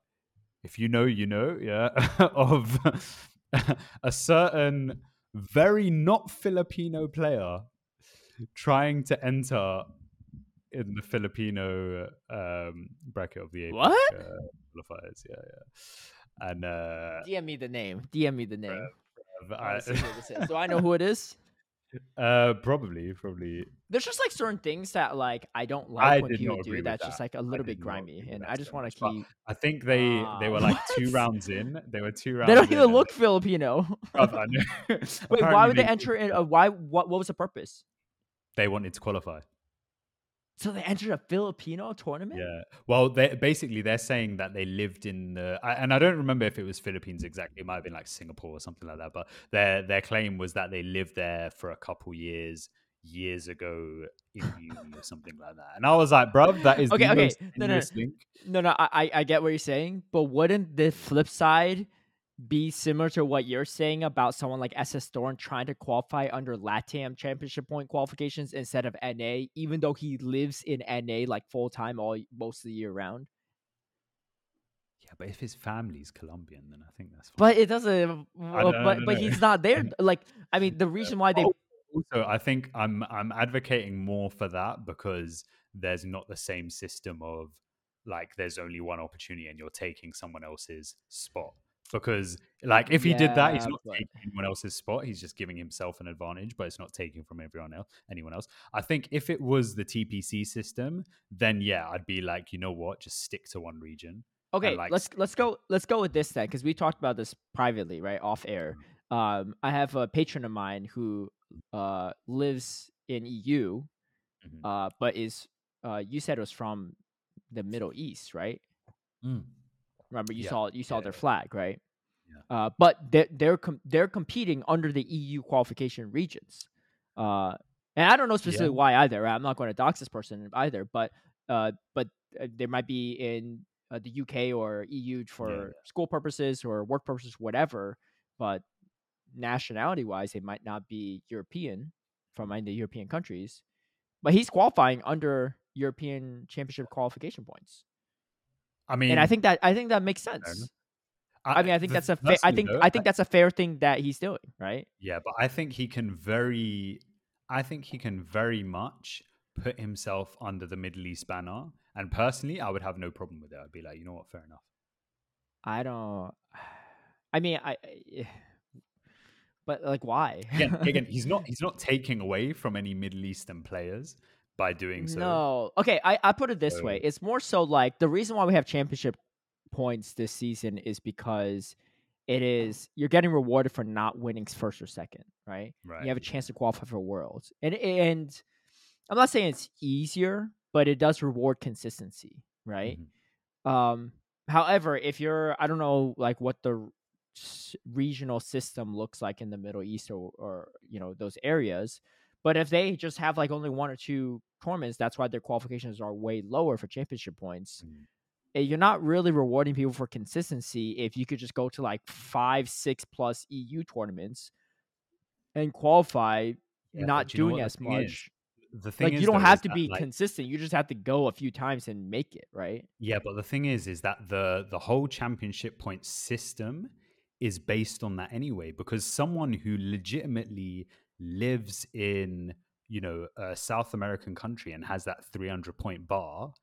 S2: if you know, you know. Yeah, of a certain very not Filipino player trying to enter in the Filipino um, bracket of the APAC
S1: What?
S2: uh, qualifiers. Yeah, yeah. And uh,
S1: DM me the name. DM me the name. I
S2: I,
S1: wanna see who this is. Do I know who it is?
S2: uh, probably, probably.
S1: There's just like certain things that like I don't like
S2: I
S1: when people do that's just like a little bit grimy, and I just want to keep.
S2: I think they they were like two rounds in. They were two rounds.
S1: They don't even look Filipino.
S2: Bruv, I know.
S1: Wait, why would they enter in? Uh, why? What? What was the purpose?
S2: They wanted to qualify.
S1: So they entered a Filipino tournament.
S2: Yeah. Well, they basically they're saying that they lived in the, I, and I don't remember if it was Philippines exactly. It might have been like Singapore or something like that. But their their claim was that they lived there for a couple years years ago in uni or something like that. And I was like, bruv, that is
S1: Okay,
S2: the
S1: okay.
S2: most
S1: No, no. No, no, I- I get what you're saying, but wouldn't the flip side be similar to what you're saying about someone like SS Thorn trying to qualify under LATAM championship point qualifications instead of NA, even though he lives in NA like full time all most of the year round?
S2: Yeah, but if his family's Colombian, then I think that's fine.
S1: But it doesn't. Well, but but he's not there. Like I mean, the reason why they
S2: Oh, also i think i'm i'm advocating more for that because there's not the same system of like there's only one opportunity and you're taking someone else's spot because like if he did that he's not
S1: but-
S2: taking anyone else's spot he's just giving himself an advantage but it's not taking from everyone else anyone else i think if it was the tpc system then yeah i'd be like you know what just stick to one region
S1: Okay,
S2: like,
S1: let's let's go let's go with this then because we talked about this privately, right, off air. um, I have a patron of mine who uh lives in EU,
S2: Mhm.
S1: uh, but is uh you said it was from the Middle East, right?
S2: Mm.
S1: Remember you
S2: Yeah.
S1: saw you saw
S2: Yeah,
S1: their flag, right?
S2: Yeah.
S1: Uh, but they're they're com- they're competing under the EU qualification regions. Uh, and I don't know specifically
S2: Yeah.
S1: why either. I'm not going to dox this person either, but uh, but uh, there might be in uh, the UK or EU for school purposes or work purposes, whatever. But nationality wise, they might not be European from any of the European countries. But he's qualifying under European Championship qualification points,
S2: I mean,
S1: and I think that I think that makes sense. I mean, I think
S2: the-
S1: that's a fa- I think
S2: though,
S1: I think that's a fair thing that he's doing, right?
S2: Yeah, but I think he can very, I think he can very much put himself under the Middle East banner. And personally, I would have no problem with it. I'd be like, you know what, fair enough.
S1: I don't. I mean, I. I- But like, why?
S2: Again, again, he's not he's not taking away from any Middle Eastern players by doing so.
S1: No. Okay, I, I put it this way. It's more so like the reason why we have championship points this season is because it is you're getting rewarded for not winning first or second, right?
S2: Right.
S1: You have a chance to qualify for worlds. And and I'm not saying it's easier, but it does reward consistency, right?
S2: Mhm.
S1: Um however, if you're I don't know like what the regional system looks like in the Middle East or, or you know those areas, but if they just have like only one or two tournaments, that's why their qualifications are way lower for championship points.
S2: Mm.
S1: Eh, You're not really rewarding people for consistency if you could just go to like five, six plus EU tournaments and qualify,
S2: Yeah,
S1: not
S2: do you know
S1: doing
S2: the
S1: as
S2: is?
S1: much.
S2: The thing
S1: Like
S2: is,
S1: you don't have to be
S2: like,
S1: consistent. You just have to go a few times and make it, right?
S2: Yeah, but the thing is, is that the the whole championship point system is based on that anyway. Because someone who legitimately lives in, you know, a South American country and has that 300 point bar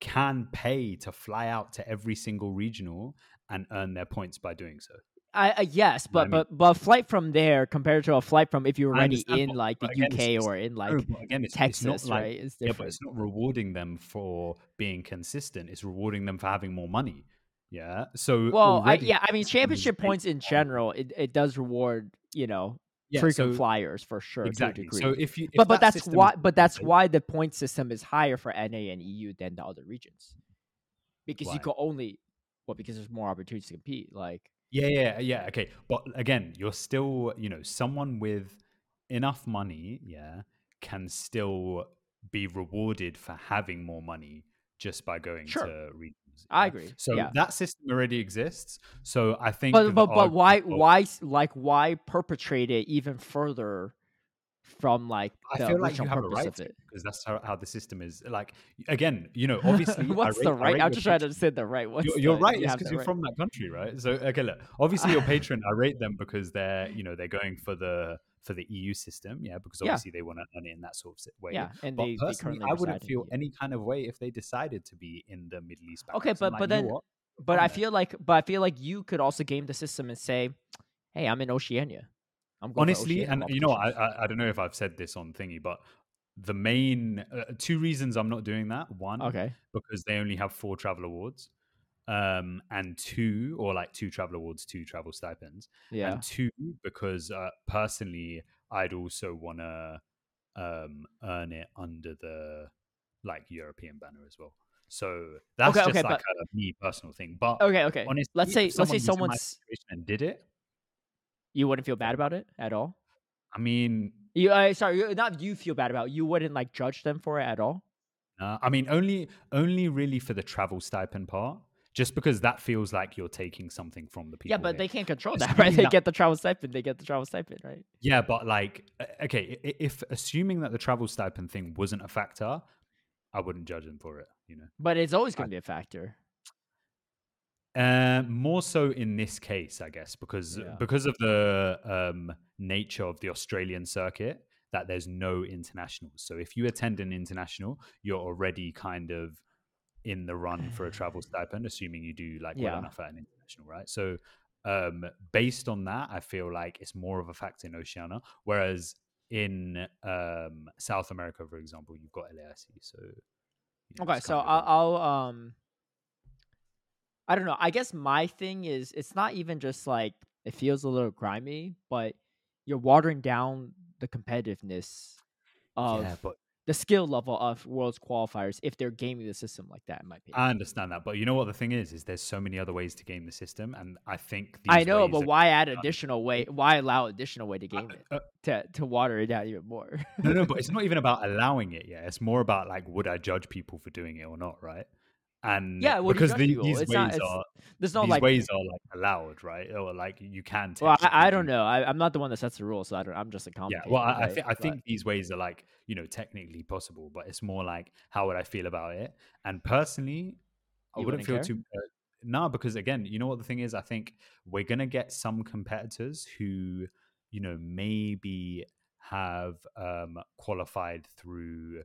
S2: can pay to fly out to every single regional and earn their points by doing so.
S1: I, I yes,
S2: You know
S1: but
S2: I mean?
S1: but but flight from there compared to a flight from if you're already in like the
S2: again,
S1: UK
S2: it's-
S1: or in like
S2: No, again, it's,
S1: Texas,
S2: it's like,
S1: right? It's
S2: Yeah, but it's not rewarding them for being consistent. It's rewarding them for having more money. Yeah. So
S1: well, I, yeah, I mean championship points in general, it, it does reward you know
S2: yeah,
S1: frequent
S2: so-
S1: flyers for sure
S2: Exactly. So if you, if
S1: but but
S2: that
S1: that's why but that's why the point system is higher for NA and EU than the other regions because you can only well because there's more opportunities to compete. Like
S2: Yeah, yeah, yeah. Okay, but again, you're still, you know, someone with enough money, yeah, can still be rewarded for having more money just by going
S1: Sure.
S2: to regions.
S1: I agree.
S2: So
S1: yeah.
S2: that system already exists. So I think,
S1: but but but why
S2: of-
S1: why like why perpetrate it even further from like
S2: I
S1: the
S2: feel like you have a right
S1: of
S2: to
S1: it?
S2: because that's how, how the system is. Like again, you know, obviously,
S1: what's
S2: rate-
S1: the right? I'm just trying to say the right. What's
S2: You're, you're
S1: the-
S2: right.
S1: you
S2: It's because you're
S1: right.
S2: from that country, right? So okay, look. Obviously, your patron, I rate them because they're you know they're going for the for the EU system, yeah, because
S1: Yeah.
S2: obviously they want to earn it in that sort of way.
S1: Yeah, and
S2: But
S1: they, they
S2: personally,
S1: currently
S2: I wouldn't feel any kind of way if they decided to be in the Middle East.
S1: Okay, but-
S2: like,
S1: but then-
S2: what?
S1: But
S2: I'm
S1: I
S2: there.
S1: feel like, but I feel like you could also game the system and say, "Hey, I'm in Oceania. I'm going
S2: honestly, and you know, I. I I don't know if I've said this on thingy, but the main uh, two reasons I'm not doing that one
S1: okay,
S2: because they only have four travel awards, um, and two or like two travel awards, two travel stipends.
S1: yeah,
S2: and two because uh, personally i'd also want to um earn it under the like european banner as well so that's
S1: Okay,
S2: just
S1: okay,
S2: like a me personal thing but
S1: okay, okay.
S2: honestly
S1: let's say let's say
S2: someone was in my
S1: someone's
S2: and did it
S1: you wouldn't feel bad about it at all.
S2: i mean
S1: You, uh, sorry, not you feel bad about. it, You wouldn't like judge them for it at all.
S2: uh, i mean only only really for the travel stipend part just because that feels like you're taking something from the people
S1: yeah, but
S2: here.
S1: they can't control that, right? They
S2: that-
S1: get the travel stipend. They get the travel stipend, right?
S2: Yeah, but like, uh, okay, if assuming that the travel stipend thing wasn't a factor, I wouldn't judge them for it. You know,
S1: But it's always going to be a factor.
S2: uh, more so in this case, I guess, because
S1: Yeah.
S2: because of the um, nature of the Australian circuit, that there's no internationals. So if you attend an international, you're already kind of in the run for a travel stipend, assuming you do like well enough at an international, right? So um, based on that, I feel like it's more of a factor in Oceania, whereas in um, South America, for example, you've got LAIC. So you know,
S1: Okay, so I'll, I'll um I don't know. I guess my thing is it's not even just like it feels a little grimy, but you're watering down the competitiveness of
S2: yeah, but
S1: the skill level of world's qualifiers if they're gaming the system like that. In my opinion,
S2: I understand that. But you know what the thing is? Is there's so many other ways to game the system, and I think these
S1: I know, but why add additional way? Why allow additional way to game it
S2: uh,
S1: to to water it down even more?
S2: no, no, but it's not even about allowing it. Yeah, it's more about like, would I judge people for doing it or not, right? And
S1: Yeah, you
S2: because the, these
S1: It's
S2: ways
S1: not-
S2: are
S1: There's no
S2: these
S1: like.
S2: ways are like allowed, right? Or like you can.
S1: well, I, I don't know. I, I'm not the one that sets the rules, so I don't. I'm just a
S2: Yeah, well, I, I, thi- I think these ways are like you know technically possible, but it's more like how would I feel about it? And personally, I wouldn't
S1: wouldn't
S2: feel
S1: care?
S2: too. Uh, no, because again, you know what the thing is. I think we're gonna get some competitors who, you know, maybe have um, qualified through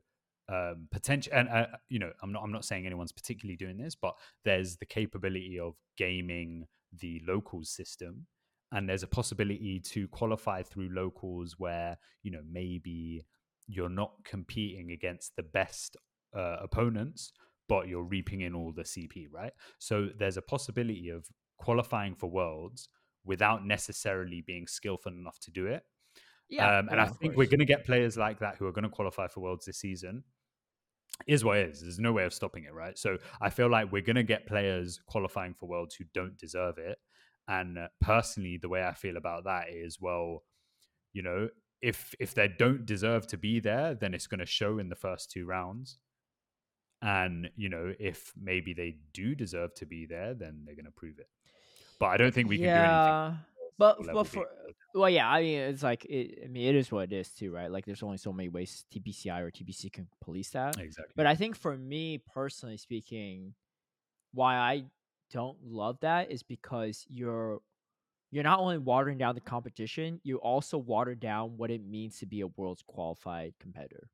S2: um, potential. And uh, you know, I'm not. I'm not saying anyone's particularly doing this, but there's the capability of gaming the locals system and there's a possibility to qualify through locals where you know maybe you're not competing against the best uh, opponents but you're reaping in all the cp right so there's a possibility of qualifying for worlds without necessarily being skillful enough to do it
S1: yeah,
S2: um, and
S1: yeah,
S2: i think we're going to get players like that who are going to qualify for worlds this season is what is. There's no way of stopping it, right? So I feel like we're going to get players qualifying for worlds who don't deserve it. And uh, personally, the way I feel about that is, well, you know, if if they don't deserve to be there, then it's going to show in the first two rounds. And you know, if maybe they do deserve to be there, then they're going to prove it. But I don't think we can do anything.
S1: But but for well, yeah, I mean, it's like it, I mean, it is what it is too, right? Like, there's only so many ways TPCI or TPC can police that.
S2: exactly.
S1: But I think for me personally speaking, why I don't love that is because you're you're not only watering down the competition, you also water down what it means to be a world's qualified competitor.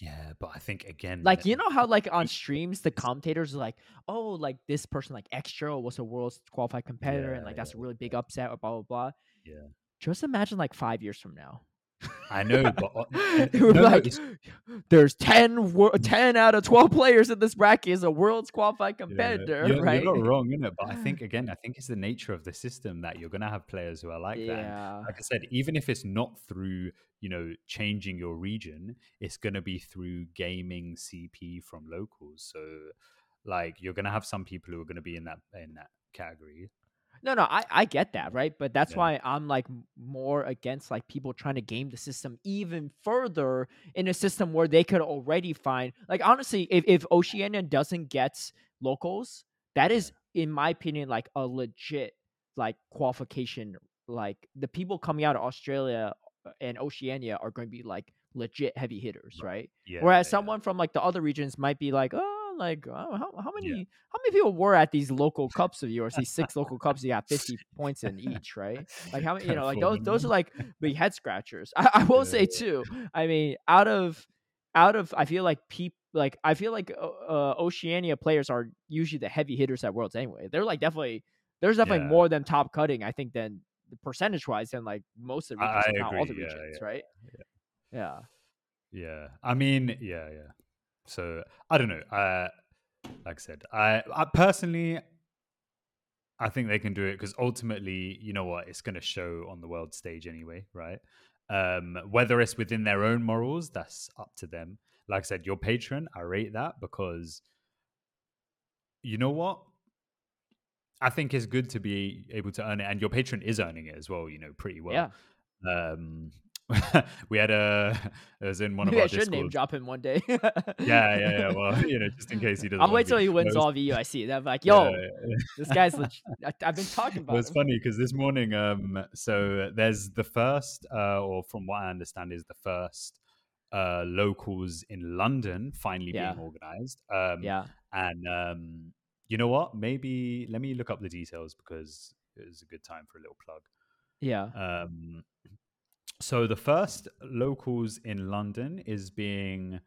S2: Yeah, but I think again,
S1: Like you know how like on streams the commentators are like, oh, like this person like extra was a world's qualified competitor, and
S2: Yeah,
S1: like that's
S2: yeah,
S1: a really big upset or blah blah blah.
S2: Yeah.
S1: Just imagine like five years from now.
S2: I know, but uh,
S1: it would
S2: no,
S1: like, there's 10, 10 out of 12 players in this bracket is a world's qualified
S2: Yeah,
S1: competitor,
S2: you're,
S1: right?
S2: You're not wrong, is it? But I think again, I think it's the nature of the system that you're going to have players who are like that. And. Like I said, even if it's not through you know changing your region, it's going to be through gaming CP from locals. So like you're going to have some people who are going to be in that in that category.
S1: No, no, I, I get that, right? But that's
S2: Yeah.
S1: why I'm like more against like people trying to game the system even further in a system where they could already find like honestly, if, if Oceania doesn't get locals, that is in my opinion like a legit like qualification. Like the people coming out of Australia uh, and Oceania are going to be like legit heavy hitters, right?
S2: Yeah.
S1: Whereas
S2: yeah,
S1: someone from like the other regions might be like, oh, like oh, how, how many
S2: Yeah.
S1: how many people were at these local cups of yours? These six local cups, you got fifty points in each, right? Like how many, you know, like those those are like big head scratchers. I, I will say
S2: Yeah.
S1: too. I mean, out of out of, I feel like people like I feel like uh, uh, Oceania players are usually the heavy hitters at Worlds anyway. They're like definitely there's definitely
S2: Yeah.
S1: more than top cutting. I think than percentage wise than like most of the regions,
S2: I
S1: not all the regions,
S2: yeah,
S1: right? Yeah.
S2: Yeah, I mean, yeah, yeah. So I don't know. Uh, like I said, I, I personally, I think they can do it because ultimately, you know what, it's going to show on the world stage anyway, right? Um, whether it's within their own morals, that's up to them. Like I said, your patron, I rate that because you know what. I think it's good to be able to earn it, and your patron is earning it as well. You know, pretty well.
S1: Yeah.
S2: Um, we had a. It was in one
S1: Maybe
S2: of
S1: I
S2: our
S1: should name drop him one day.
S2: Yeah, yeah, yeah. Well, you know, just in case he doesn't.
S1: I'll wait till he wins
S2: was-
S1: all VU. I see it. I'm like,
S2: yeah,
S1: yo,
S2: yeah,
S1: this guy's legit. I, I've been talking about.
S2: It
S1: about
S2: was
S1: him.
S2: funny because this morning, um, so there's the first, uh, or from what I understand, is the first uh locals in London finally
S1: Yeah.
S2: being organized. Um,
S1: Yeah.
S2: and um, you know what? Maybe let me look up the details because it was a good time for a little plug.
S1: Yeah.
S2: Um, so the first locals in London is being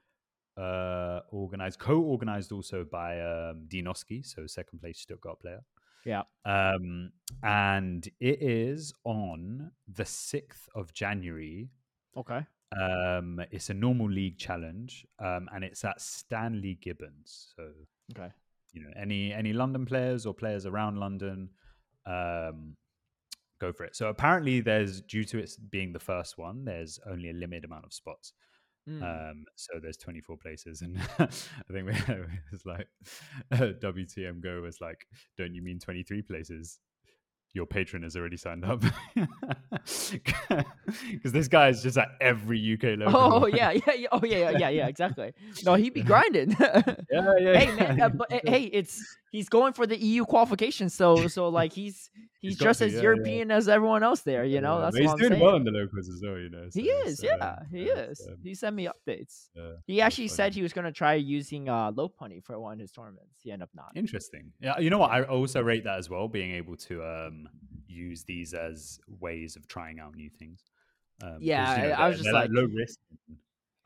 S2: uh, organized, co-organized also by um, Dinoski, so second place Stuttgart player.
S1: Yeah.
S2: Um, and it is on the sixth of January.
S1: Okay.
S2: Um, it's a normal league challenge, um, and it's at Stanley Gibbons. So
S1: Okay.
S2: you know any any London players or players around London, um, go for it. So apparently, there's due to it being the first one, there's only a limited amount of spots.
S1: Mm.
S2: Um, so there's 24 places, and I think we it's like WTM Go was like, "Don't you mean 23 places?" Your patron has already signed up because this guy is just at every UK level.
S1: Oh yeah, yeah, yeah. Oh yeah, yeah, yeah, yeah. Exactly. No, he'd be grinding.
S2: yeah, yeah.
S1: hey man, uh, but uh, hey, it's he's going for the EU qualification, so so like he's he's,
S2: He's
S1: just
S2: to,
S1: as
S2: yeah, yeah.
S1: European as everyone else there. You know,
S2: Yeah,
S1: that's
S2: he's doing
S1: saying.
S2: well in the locals as well. You know,
S1: he is, yeah,
S2: um,
S1: he
S2: it's,
S1: is.
S2: um,
S1: he sent me updates.
S2: yeah,
S1: He actually said he was gonna try using uh Lopunny for one of his tournaments. He ended up not.
S2: Interesting. Yeah, you know what? I also rate that as well, being able to um, use these as ways of trying out new things. Um,
S1: Yeah,
S2: you know,
S1: I- was just
S2: they're,
S1: like-
S2: low risk.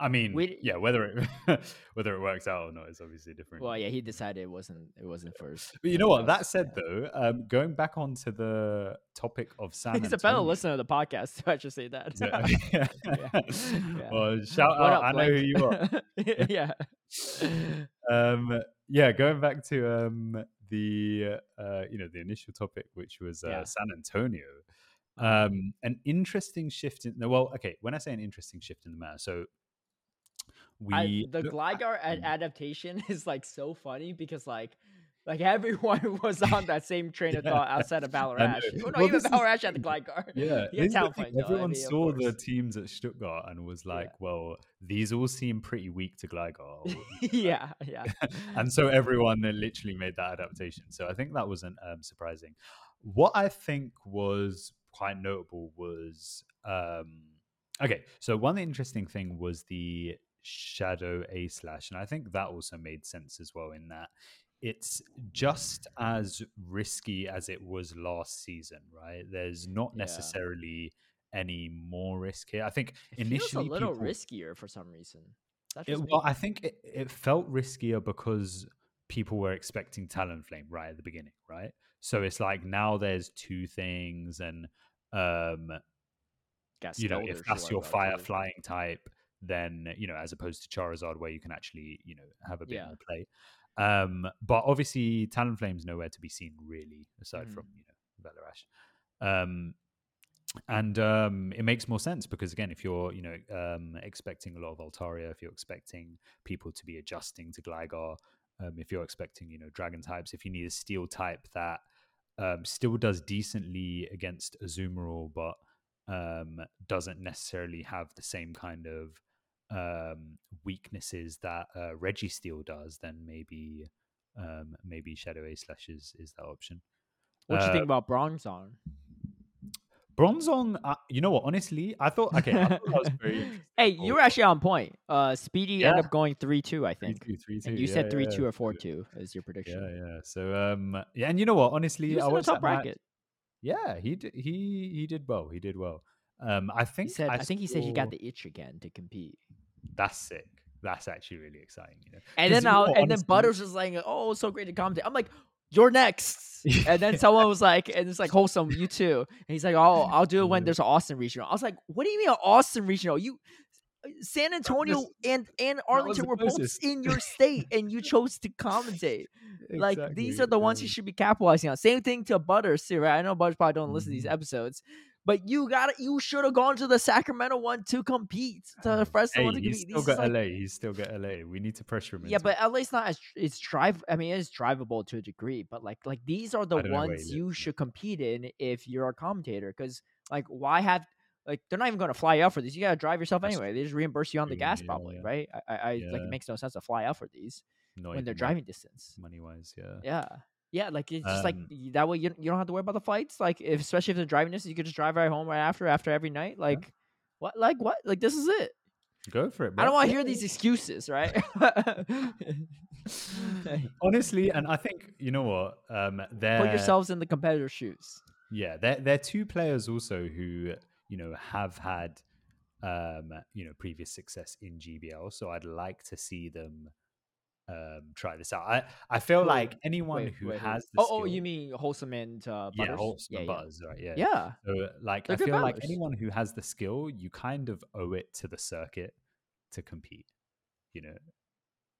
S2: I mean,
S1: We-
S2: yeah, whether it whether it works out or not is obviously different.
S1: Well, yeah, he decided it wasn't it wasn't first.
S2: But you know what? That said, though, um, going back onto the topic of San Antonio.
S1: He's a fellow listener to the podcast. So I should say that.
S2: Yeah.
S1: Yeah, yeah.
S2: Well, shout
S1: What
S2: out!
S1: up,
S2: I know who you are.
S1: yeah.
S2: um yeah going back to um the uh you know the initial topic which was uh, san antonio um an interesting shift in well okay when i say an interesting shift in the matter so we
S1: I, the Gligar ad- adaptation is like so funny because like like everyone was on that same train of
S2: Yeah.
S1: thought outside of. Oh, no,
S2: Well,
S1: even
S2: this is
S1: Valorant
S2: the
S1: had the. Gligar.
S2: yeah,
S1: He
S2: this
S1: had
S2: is the
S1: Talonflame,
S2: thing,
S1: though, I
S2: everyone
S1: mean,
S2: saw the teams at Stuttgart and was
S1: Yeah.
S2: like, "Well, these all seem pretty weak to Gligar,"
S1: yeah, yeah.
S2: and so everyone then literally made that adaptation. So I think that wasn't um, surprising. What I think was quite notable was um, okay. So one interesting thing was the shadow A slash, and I think that also made sense as well. In that it's just as risky as it was last season, right? There's not
S1: Yeah.
S2: necessarily any more risk here. I think
S1: It
S2: initially
S1: a little
S2: people,
S1: riskier for some reason. That's
S2: it, well, I think it, it felt riskier because people were expecting Talonflame right at the beginning, right? So it's like now there's two things, and um,
S1: Got
S2: you know, if that's your fire flying type, then you know, as opposed to Charizard, where you can actually you know have a bit
S1: Yeah.
S2: more play. Um, but obviously, Talonflame's nowhere to be seen really, aside
S1: Mhm.
S2: from you know Valerash. Um, and um, it makes more sense because again, if you're you know um, expecting a lot of Altaria, if you're expecting people to be adjusting to Gligar, um, if you're expecting you know Dragon types, if you need a Steel type that um, still does decently against Azumarill, but um, doesn't necessarily have the same kind of um, weaknesses that uh, Registeel does, then maybe um, maybe Shadow A slash is, is that option.
S1: What do you think
S2: Uh,
S1: about Bronzong?
S2: Bronzong, uh, you know what? Honestly, I thought okay, I thought that was very interesting.
S1: hey, you were actually on point. Uh, Speedy ended up going three two, I
S2: Three,
S1: think.
S2: two, three, two.
S1: And you
S2: yeah,
S1: said three
S2: yeah,
S1: two or four two is your prediction.
S2: Yeah, yeah. So um, yeah, and you know what? Honestly,
S1: He was
S2: I
S1: in the
S2: watched
S1: top
S2: that match-
S1: bracket.
S2: Yeah, he did. He he did well. He did well. Um, I
S1: He
S2: think
S1: said, I, think he said he got the itch again to compete.
S2: That's sick. That's actually really exciting. You know,
S1: And then I, and then Butters was like, "Oh, so great to commentate." I'm like, "You're next." And then someone was like, "And it's like wholesome, you too." And he's like, "Oh, I'll do it when there's an Austin regional." I was like, "What do you mean an Austin regional? You, uh, San Antonio and and Arlington were both in your state, and you chose to commentate. Like these are the ones you should be capitalizing on. Same thing to Butters too, right? I know Butters probably don't listen to these
S2: Mhm.
S1: episodes." But you got You should have gone to the Sacramento one to compete, to the Fresno
S2: Hey,
S1: one to
S2: he's
S1: compete.
S2: still
S1: These
S2: got
S1: like-
S2: LA. He's still got LA. We need to pressure him.
S1: yeah, but
S2: it.
S1: LA's not as it's drive. I mean, it's drivable to a degree, but like like these are the
S2: I don't know where he
S1: ones you
S2: lives,
S1: should compete in if you're a commentator. Because like, why have like they're not even going to fly out for these? You got to drive yourself
S2: That's
S1: anyway. They just reimburse you on the gas,
S2: yeah,
S1: probably,
S2: yeah.
S1: right? I, I, I like it makes no sense to fly out for these
S2: Not
S1: when they're driving distance.
S2: money wise. Yeah.
S1: Yeah. Yeah, like it's just like
S2: Um,
S1: y- that way you, you don't have to worry about the flights. Like if especially if they're driving distance, you could just drive right home right after after every night. Like what? Like what? Like this is it.
S2: Go for it.
S1: I don't want to hear these excuses, right?
S2: Honestly, and I think you know what? Um, they're
S1: Put yourselves in the competitor shoes.
S2: yeah, they're they're two players also who you know have had um you know previous success in GBL. So I'd like to see them um try this out. I I feel
S1: Who-
S2: like anyone
S1: Wait,
S2: who
S1: wait,
S2: has the
S1: oh, oh, you mean wholesome and uh, butters?
S2: yeah, Holtz
S1: yeah, yeah.
S2: Butters, right? Yeah,
S1: Yeah.
S2: So, like,
S1: They're
S2: I feel like anyone who has the skill, you kind of owe it to the circuit to compete. You know,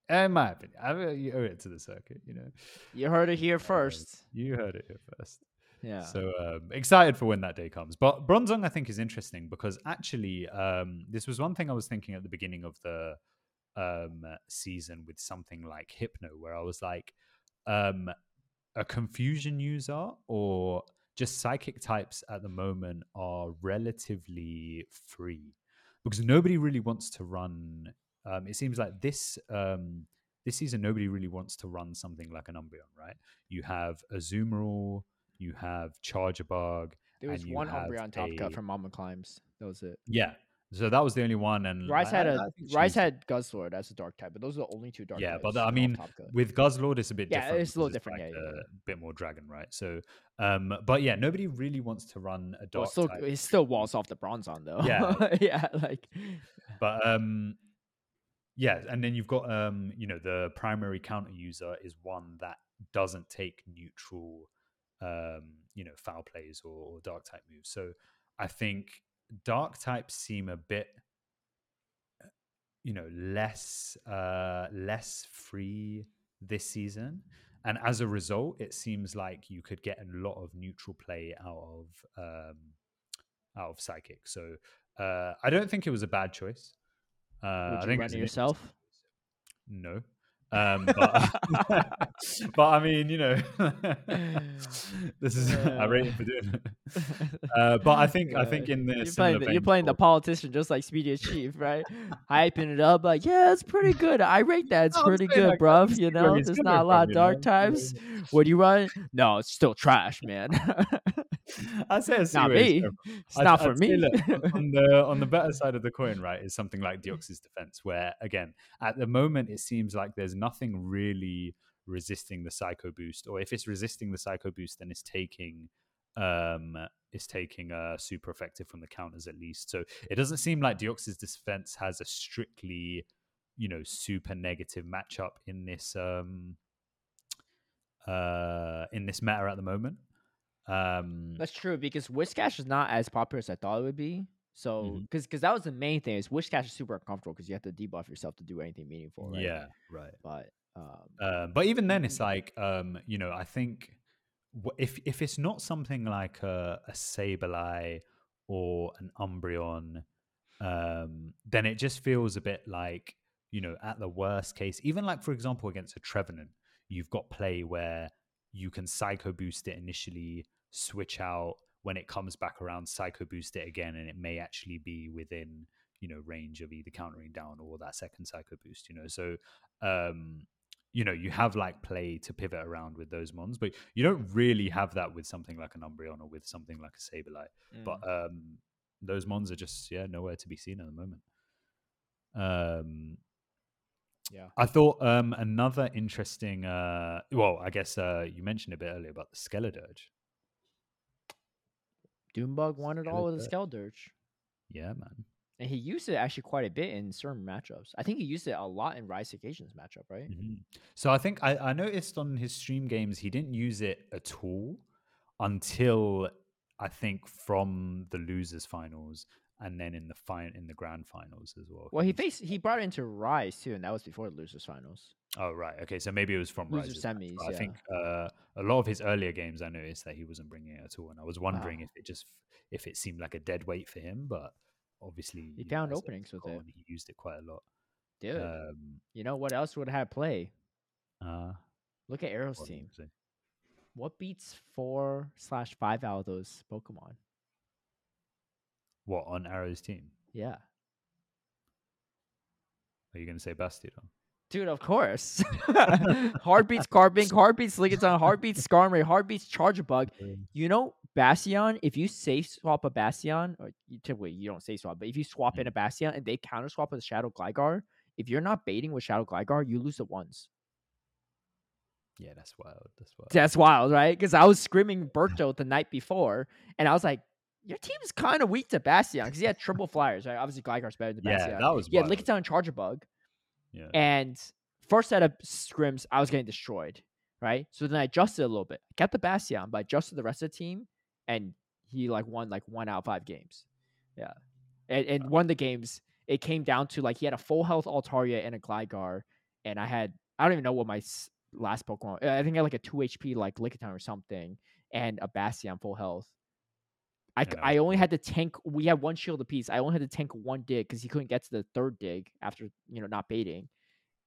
S2: in my opinion, I mean, you owe it to the circuit. You know,
S1: You heard it here
S2: Uh,
S1: first.
S2: you heard it here first.
S1: Yeah.
S2: So um, excited for when that day comes. But Bronzong, I think, is interesting because actually, um, this was one thing I was thinking at the beginning of the um, season with something like Hypno, where I was like, um, a confusion user or just psychic types at the moment are relatively free because nobody really wants to run. Um, it seems like this um, this season nobody really wants to run something like an Umbreon, right? You have a Azumarill, you have Charjabug.
S1: There was one Umbreon top
S2: a-
S1: cut from Mama Climbs. That was it.
S2: Yeah, so that was the only one. And
S1: Rice had
S2: I-
S1: a
S2: I
S1: Rice had Guzzlord as a dark type, but those are the only two dark
S2: Yeah,
S1: types.
S2: but the- I mean, with Guzzlord, it's a bit
S1: Yeah,
S2: different.
S1: it's a little different,
S2: like
S1: yeah, yeah,
S2: a bit more dragon, right? So, um, but yeah, nobody really wants to run a
S1: well,
S2: dark
S1: still,
S2: type.
S1: it still walls off the Bronzong though.
S2: Yeah.
S1: yeah, like
S2: But um, yeah, and then you've got um, you know, the primary counter user is one that doesn't take neutral, um, you know, foul plays or, or dark type moves. So I think dark types seem a bit, you know, less uh less free this season. And as a result, it seems like you could get a lot of neutral play out of um, out of psychic. So uh, I don't think it was a bad choice. Uh, I
S1: would you
S2: think
S1: run it yourself?
S2: no. Um, but, but I mean, you know, this is I rate him for doing it. Uh, but I think I think in the
S1: you're playing, the, you're playing the politician just like Speedy Chief, right? Hyping it up like, yeah, it's pretty good. I rate that. It's pretty good,
S2: like,
S1: bruv. You know, there's not a lot of dark types. What do you run? No, it's still trash, man.
S2: I say I see
S1: not me. It's
S2: I'd-
S1: not
S2: I'd
S1: for me.
S2: look, on- the on the better side of the coin, right, is something like Deoxys defense, where again, at the moment, it seems like there's nothing really resisting the psycho boost, or if it's resisting the psycho boost, then it's taking um it's taking uh super effective from the counters at least. So it doesn't seem like Deoxys defense has a strictly you know super negative matchup in this um uh in this meta at the moment. Um
S1: That's true because Whiscash is not as popular as I thought it would be. So, because because that was the main thing is Whiscash is super uncomfortable because you have to debuff yourself to do anything meaningful, right?
S2: yeah, right.
S1: But um,
S2: Um, but even then, it's like um, you know, I think if if it's not something like a, a Sableye or an Umbreon, um, then it just feels a bit like you know, at the worst case, even like for example against a Trevenant, you've got play where you can Psycho Boost it initially, switch out when it comes back around, Psycho Boost it again, and it may actually be within you know range of either countering down or that second Psycho Boost. You know, so um you know you have like play to pivot around with those mons but you don't really have that with something like an umbreon or with something like a Sableye
S1: mm.
S2: but um those mons are just yeah nowhere to be seen at the moment um
S1: yeah,
S2: i thought um another interesting uh well i guess uh you mentioned a bit earlier about the skeledirge
S1: Doombug won it all with a Skeledirge.
S2: yeah man
S1: And he used it actually quite a bit in certain matchups. I think he used it a lot in Rise Occasions matchup, right?
S2: Mhm. So I think I, I noticed on his stream games he didn't use it at all until I think from the losers finals and then in the fin- in the grand finals as well.
S1: Well, he faced he brought it into Rise too, and that was before the losers finals.
S2: Oh right, okay. So maybe it was from Rise's
S1: semis,
S2: but I think uh, a lot of his earlier games I noticed that he wasn't bringing it at all, and I was wondering
S1: Ah.
S2: if it just if it seemed like a dead weight for him, but obviously
S1: He
S2: you know,
S1: found openings with it.
S2: He used it quite a lot.
S1: Dude,
S2: Um,
S1: you know what else would have play?
S2: uh,
S1: Look at Arrow's
S2: what
S1: team. What beats four slash five out of those Pokemon?
S2: What on Arrow's team?
S1: Yeah,
S2: Are you going to say Bastiodon?
S1: Dude, of course. Heartbeats Carbink, Heartbeats Lickitung, Heartbeats Skarmory, Heartbeats Charjabug. You know, Bastion, if you safe swap a Bastion, or you typically you don't safe swap, but if you swap in a Bastion and they counter swap with Shadow Gligar, if you're not baiting with Shadow Gligar, you lose the ones.
S2: Yeah, that's wild. That's wild.
S1: That's wild, right? Because I was screaming Berto the night before, and I was like, your team's kind of weak to Bastion because he had triple flyers, right? Obviously, Gligar's better than Bastion.
S2: yeah, that was
S1: Yeah. Lickitung and Charjabug.
S2: Yeah.
S1: And first set of scrims, I was getting destroyed, right? So then I adjusted a little bit. I kept the Bastion, but I adjusted the rest of the team, and he like won like one out of five games. Yeah. And, and uh-huh. one of the games, it came down to like he had a full health Altaria and a Gligar, and I had I don't even know what my last Pokemon. I think I had like a two HP like Lickitung or something, and a Bastion full health. I,
S2: Yeah,
S1: I only had to tank. We had one shield apiece. I only had to tank one dig because he couldn't get to the third dig after you know not baiting,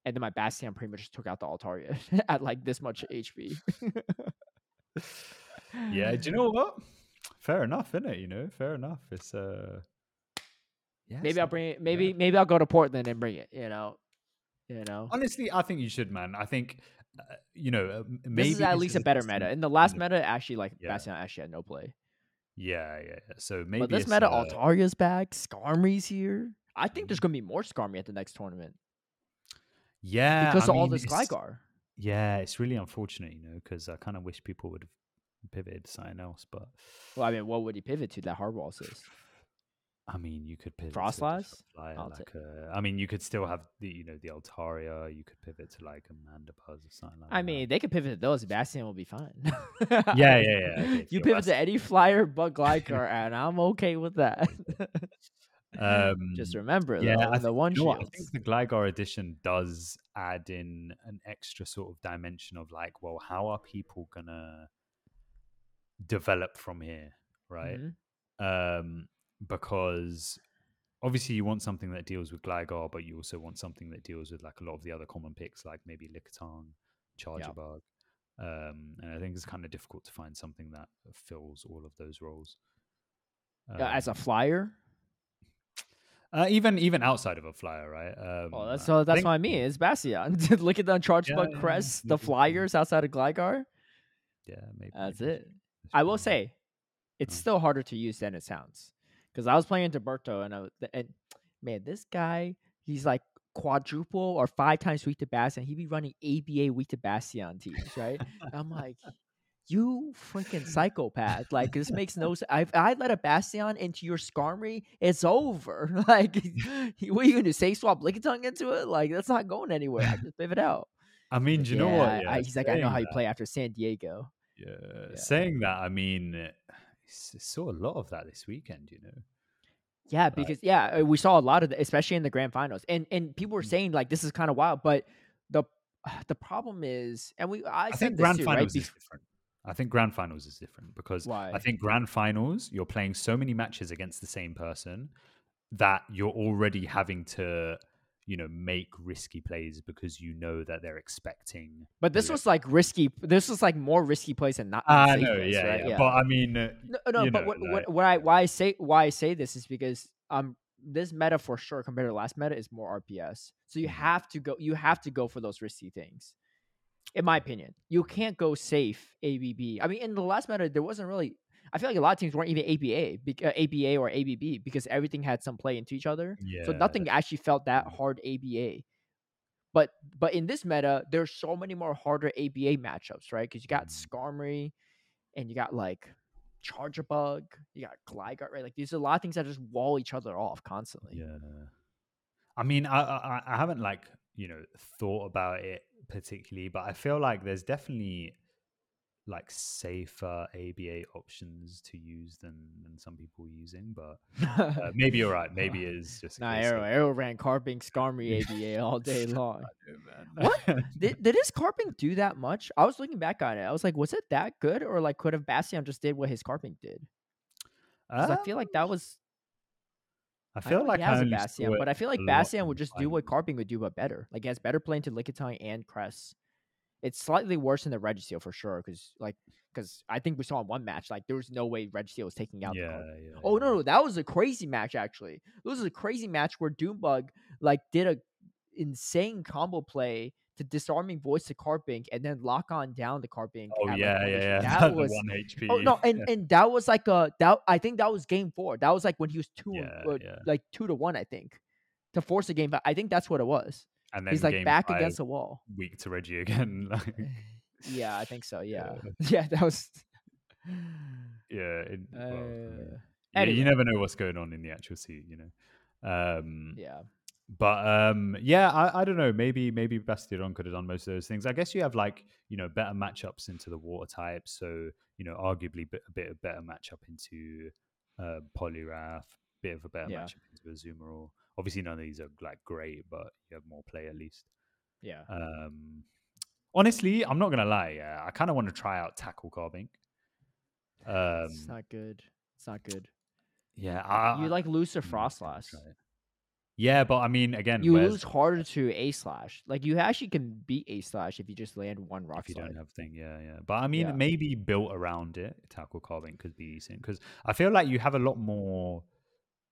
S1: and then my Bastion pretty much just took out the Altaria at like this much HP.
S2: Yeah, do you know what? Fair enough, isn't it? You know, fair enough. It's uh, yeah.
S1: maybe I'll bring it. Maybe maybe I'll go to Portland and bring it. You know, you know.
S2: Honestly, I think you should, man. I think, uh, you know, uh, m-
S1: This
S2: maybe
S1: is at least a better meta. In the last meta, actually, like
S2: Yeah.
S1: Bastion actually had no play.
S2: Yeah, yeah, yeah. So maybe
S1: but this meta,
S2: uh,
S1: Altaria's back, Skarmory's here. I think there's
S2: Mhm.
S1: gonna be more Skarmory at the next tournament
S2: yeah,
S1: because
S2: I
S1: of all
S2: mean,
S1: this
S2: it's-
S1: Gligar.
S2: Yeah, it's really unfortunate, you know, because I kind of wish people would have pivoted to something else. But
S1: Well, I mean, what would he pivot to? That hardball assist.
S2: I mean, you could pivot
S1: Frost
S2: to a different
S1: Slice?
S2: flyer,
S1: I'll
S2: like uh, I mean, you could still have the you know the Altaria. You could pivot to like a Mandibuzz or something like
S1: I
S2: that.
S1: mean, they could pivot to those. Bastion will be fine.
S2: yeah, yeah, yeah. okay,
S1: you pivot to
S2: that's-
S1: any flyer but Gligar, and I'm okay with that.
S2: Um,
S1: Just remember,
S2: yeah,
S1: though,
S2: I
S1: the one
S2: you know what, I think the Gligar edition does add in an extra sort of dimension of like, well, how are people gonna develop from here, right?
S1: Mhm.
S2: Um, because obviously you want something that deals with Gligar, but you also want something that deals with like a lot of the other common picks, like maybe Lickitung, Charjabug. Um, and I think it's kind of difficult to find something that fills all of those roles.
S1: Uh, as a
S2: Um,
S1: flyer.
S2: uh, even even outside of a flyer, right? Um,
S1: Well, that's so that's
S2: think-
S1: what I mean. It's Bastion. Look at the Uncharged
S2: Yeah,
S1: Bug
S2: yeah,
S1: Crest,
S2: maybe,
S1: the flyers outside of Gligar.
S2: Yeah, maybe
S1: That's
S2: maybe
S1: it.
S2: that's
S1: I will say, it's
S2: Oh.
S1: still harder to use than it sounds. Because I was playing Berto and uh, I, was- and man, this guy, he's like quadruple or five times weak to Bastion. He'd be running ABA weak to Bastion teams, right? I'm like, you freaking psychopath! Like this makes no sense. If I let a Bastion into your Skarmory, it's over. Like, what are you gonna? Safe swap Lickitung into it? Like that's not going anywhere. I just pivot out.
S2: I mean, do you know what? Yeah,
S1: I, he's like, I know how you
S2: that-
S1: play after San Diego.
S2: Yeah,
S1: Yeah.
S2: saying that, I mean, saw a lot of that this weekend. You know,
S1: Yeah, because yeah, uh, we saw a lot of, the, especially in the grand finals, and and people were
S2: Mm.
S1: saying like this is kind of wild, but the the problem is, and we I,
S2: I, think grand
S1: too,
S2: finals
S1: right?
S2: is different. I think grand finals is different because
S1: Why?
S2: I think grand finals you're playing so many matches against the same person that you're already having to, you know, make risky plays because you know that they're expecting.
S1: but this
S2: know-
S1: was like risky. This was like more risky plays than not.
S2: I
S1: safe
S2: know, yeah,
S1: right?
S2: yeah, But I mean, uh,
S1: No, no, but
S2: know,
S1: what,
S2: like-
S1: what, what I why I say why I say this is because um this meta for sure compared to last meta is more RPS. So you
S2: Mhm.
S1: have to go you have to go for those risky things. In my opinion, you can't go safe ABB. I mean, in the last meta, there wasn't really. I feel like a lot of teams weren't even ABA, bec- uh, ABA or ABB because everything had some play into each other.
S2: yeah,
S1: So nothing actually felt that hard ABA. But but in this meta, there's so many more harder ABA matchups, right? Because you got
S2: Mm.
S1: Skarmory, and you got like Charjabug, you got Gligar, right? Like these are a lot of things that just wall each other off constantly.
S2: Yeah. I mean, I, I I haven't like you know thought about it particularly, but I feel like there's definitely like safer ABA options to use than than some people are using. But uh, maybe you're right. Maybe it is just
S1: nah, Arrow, Arrow ran Carbink Skarmory ABA all day long.
S2: What?
S1: Did, did his Carbink do that much? I was looking back on it. I was like, was it that good? Or like could have Bastion just did what his Carbink did? 'Cause I feel like that was
S2: I
S1: I
S2: feel
S1: know
S2: like
S1: he
S2: I
S1: has a
S2: only
S1: Bastion, but I feel like Bastion would just do what. Carbink would do, but better. Like, he has better play into Lickitung and Cress. It's slightly worse than the Registeel for sure, because like, because I think we saw in one match, like there was no way Registeel was taking out. the
S2: Yeah, yeah.
S1: Oh
S2: yeah.
S1: no, no, that was a crazy match actually. It was a crazy match where Doombug like did a insane combo play to disarming voice to Carbink and then lock on down the Carbink.
S2: Oh yeah, yeah, yeah.
S1: That was
S2: one HP.
S1: Oh no, and
S2: yeah.
S1: and that was like a that I think that was game four. That was like when he was two,
S2: Yeah,
S1: uh, like two to one, I think, to force a game. But I think that's what it was.
S2: And then
S1: He's like back
S2: five,
S1: against the wall.
S2: weak to Reggie again. like,
S1: Yeah, I think so. Yeah,
S2: Yeah.
S1: that was.
S2: yeah, it,
S1: Uh,
S2: yeah,
S1: anyway.
S2: you never know what's going on in the actual seat, you know. Um,
S1: yeah,
S2: But um, yeah, I, I don't know. Maybe maybe Bastiodon could have done most of those things. I guess you have like you know better matchups into the water types, so you know arguably a bit of a better matchup into uh, Poliwrath, bit of a better
S1: Yeah.
S2: matchup into Azumarill. Obviously, none of these are like great, but you have more play at least.
S1: yeah.
S2: Um, honestly, I'm not gonna lie. Yeah, I kind of want to try out tackle Carbink. Um,
S1: it's not good. It's not good.
S2: yeah, I,
S1: you like looser
S2: I'm
S1: frost slash.
S2: Yeah, but I mean, again,
S1: You lose harder to a slash. Like you actually can beat a slash if you just land one rock
S2: if you
S1: slide.
S2: don't have thing. Yeah, yeah. But I mean,
S1: Yeah.
S2: maybe built around it, tackle Carbink could be decent because I feel like you have a lot more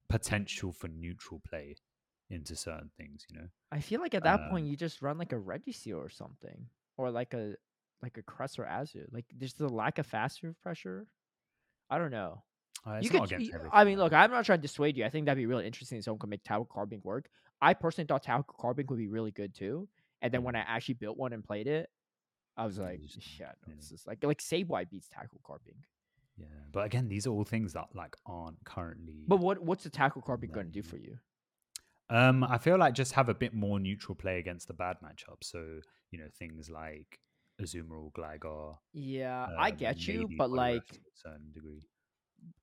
S2: potential for neutral play into certain things. You know.
S1: I feel like at that
S2: Um,
S1: point you just run like a Registeel or something, or like a like a Crest or Azure. Like there's the lack of fast move pressure. I don't know.
S2: Uh,
S1: you could. I mean, look, I'm not trying to dissuade you. I think that'd be really interesting. if Someone could make Tackle Carbink work. I personally thought Tackle Carbink would be really good too. And then when I actually built one and played it, I was. Like, "Shit, no, this is like like Sableye beats Tackle Carbink."
S2: Yeah, but again, these are all things that like aren't currently.
S1: But what what's the Tackle Carbink going to do for you?
S2: Um, I feel like just have a bit more neutral play against the bad matchups. So you know things like Azumarill, Gligar.
S1: Yeah, I
S2: um,
S1: get you, but like
S2: to a certain degree.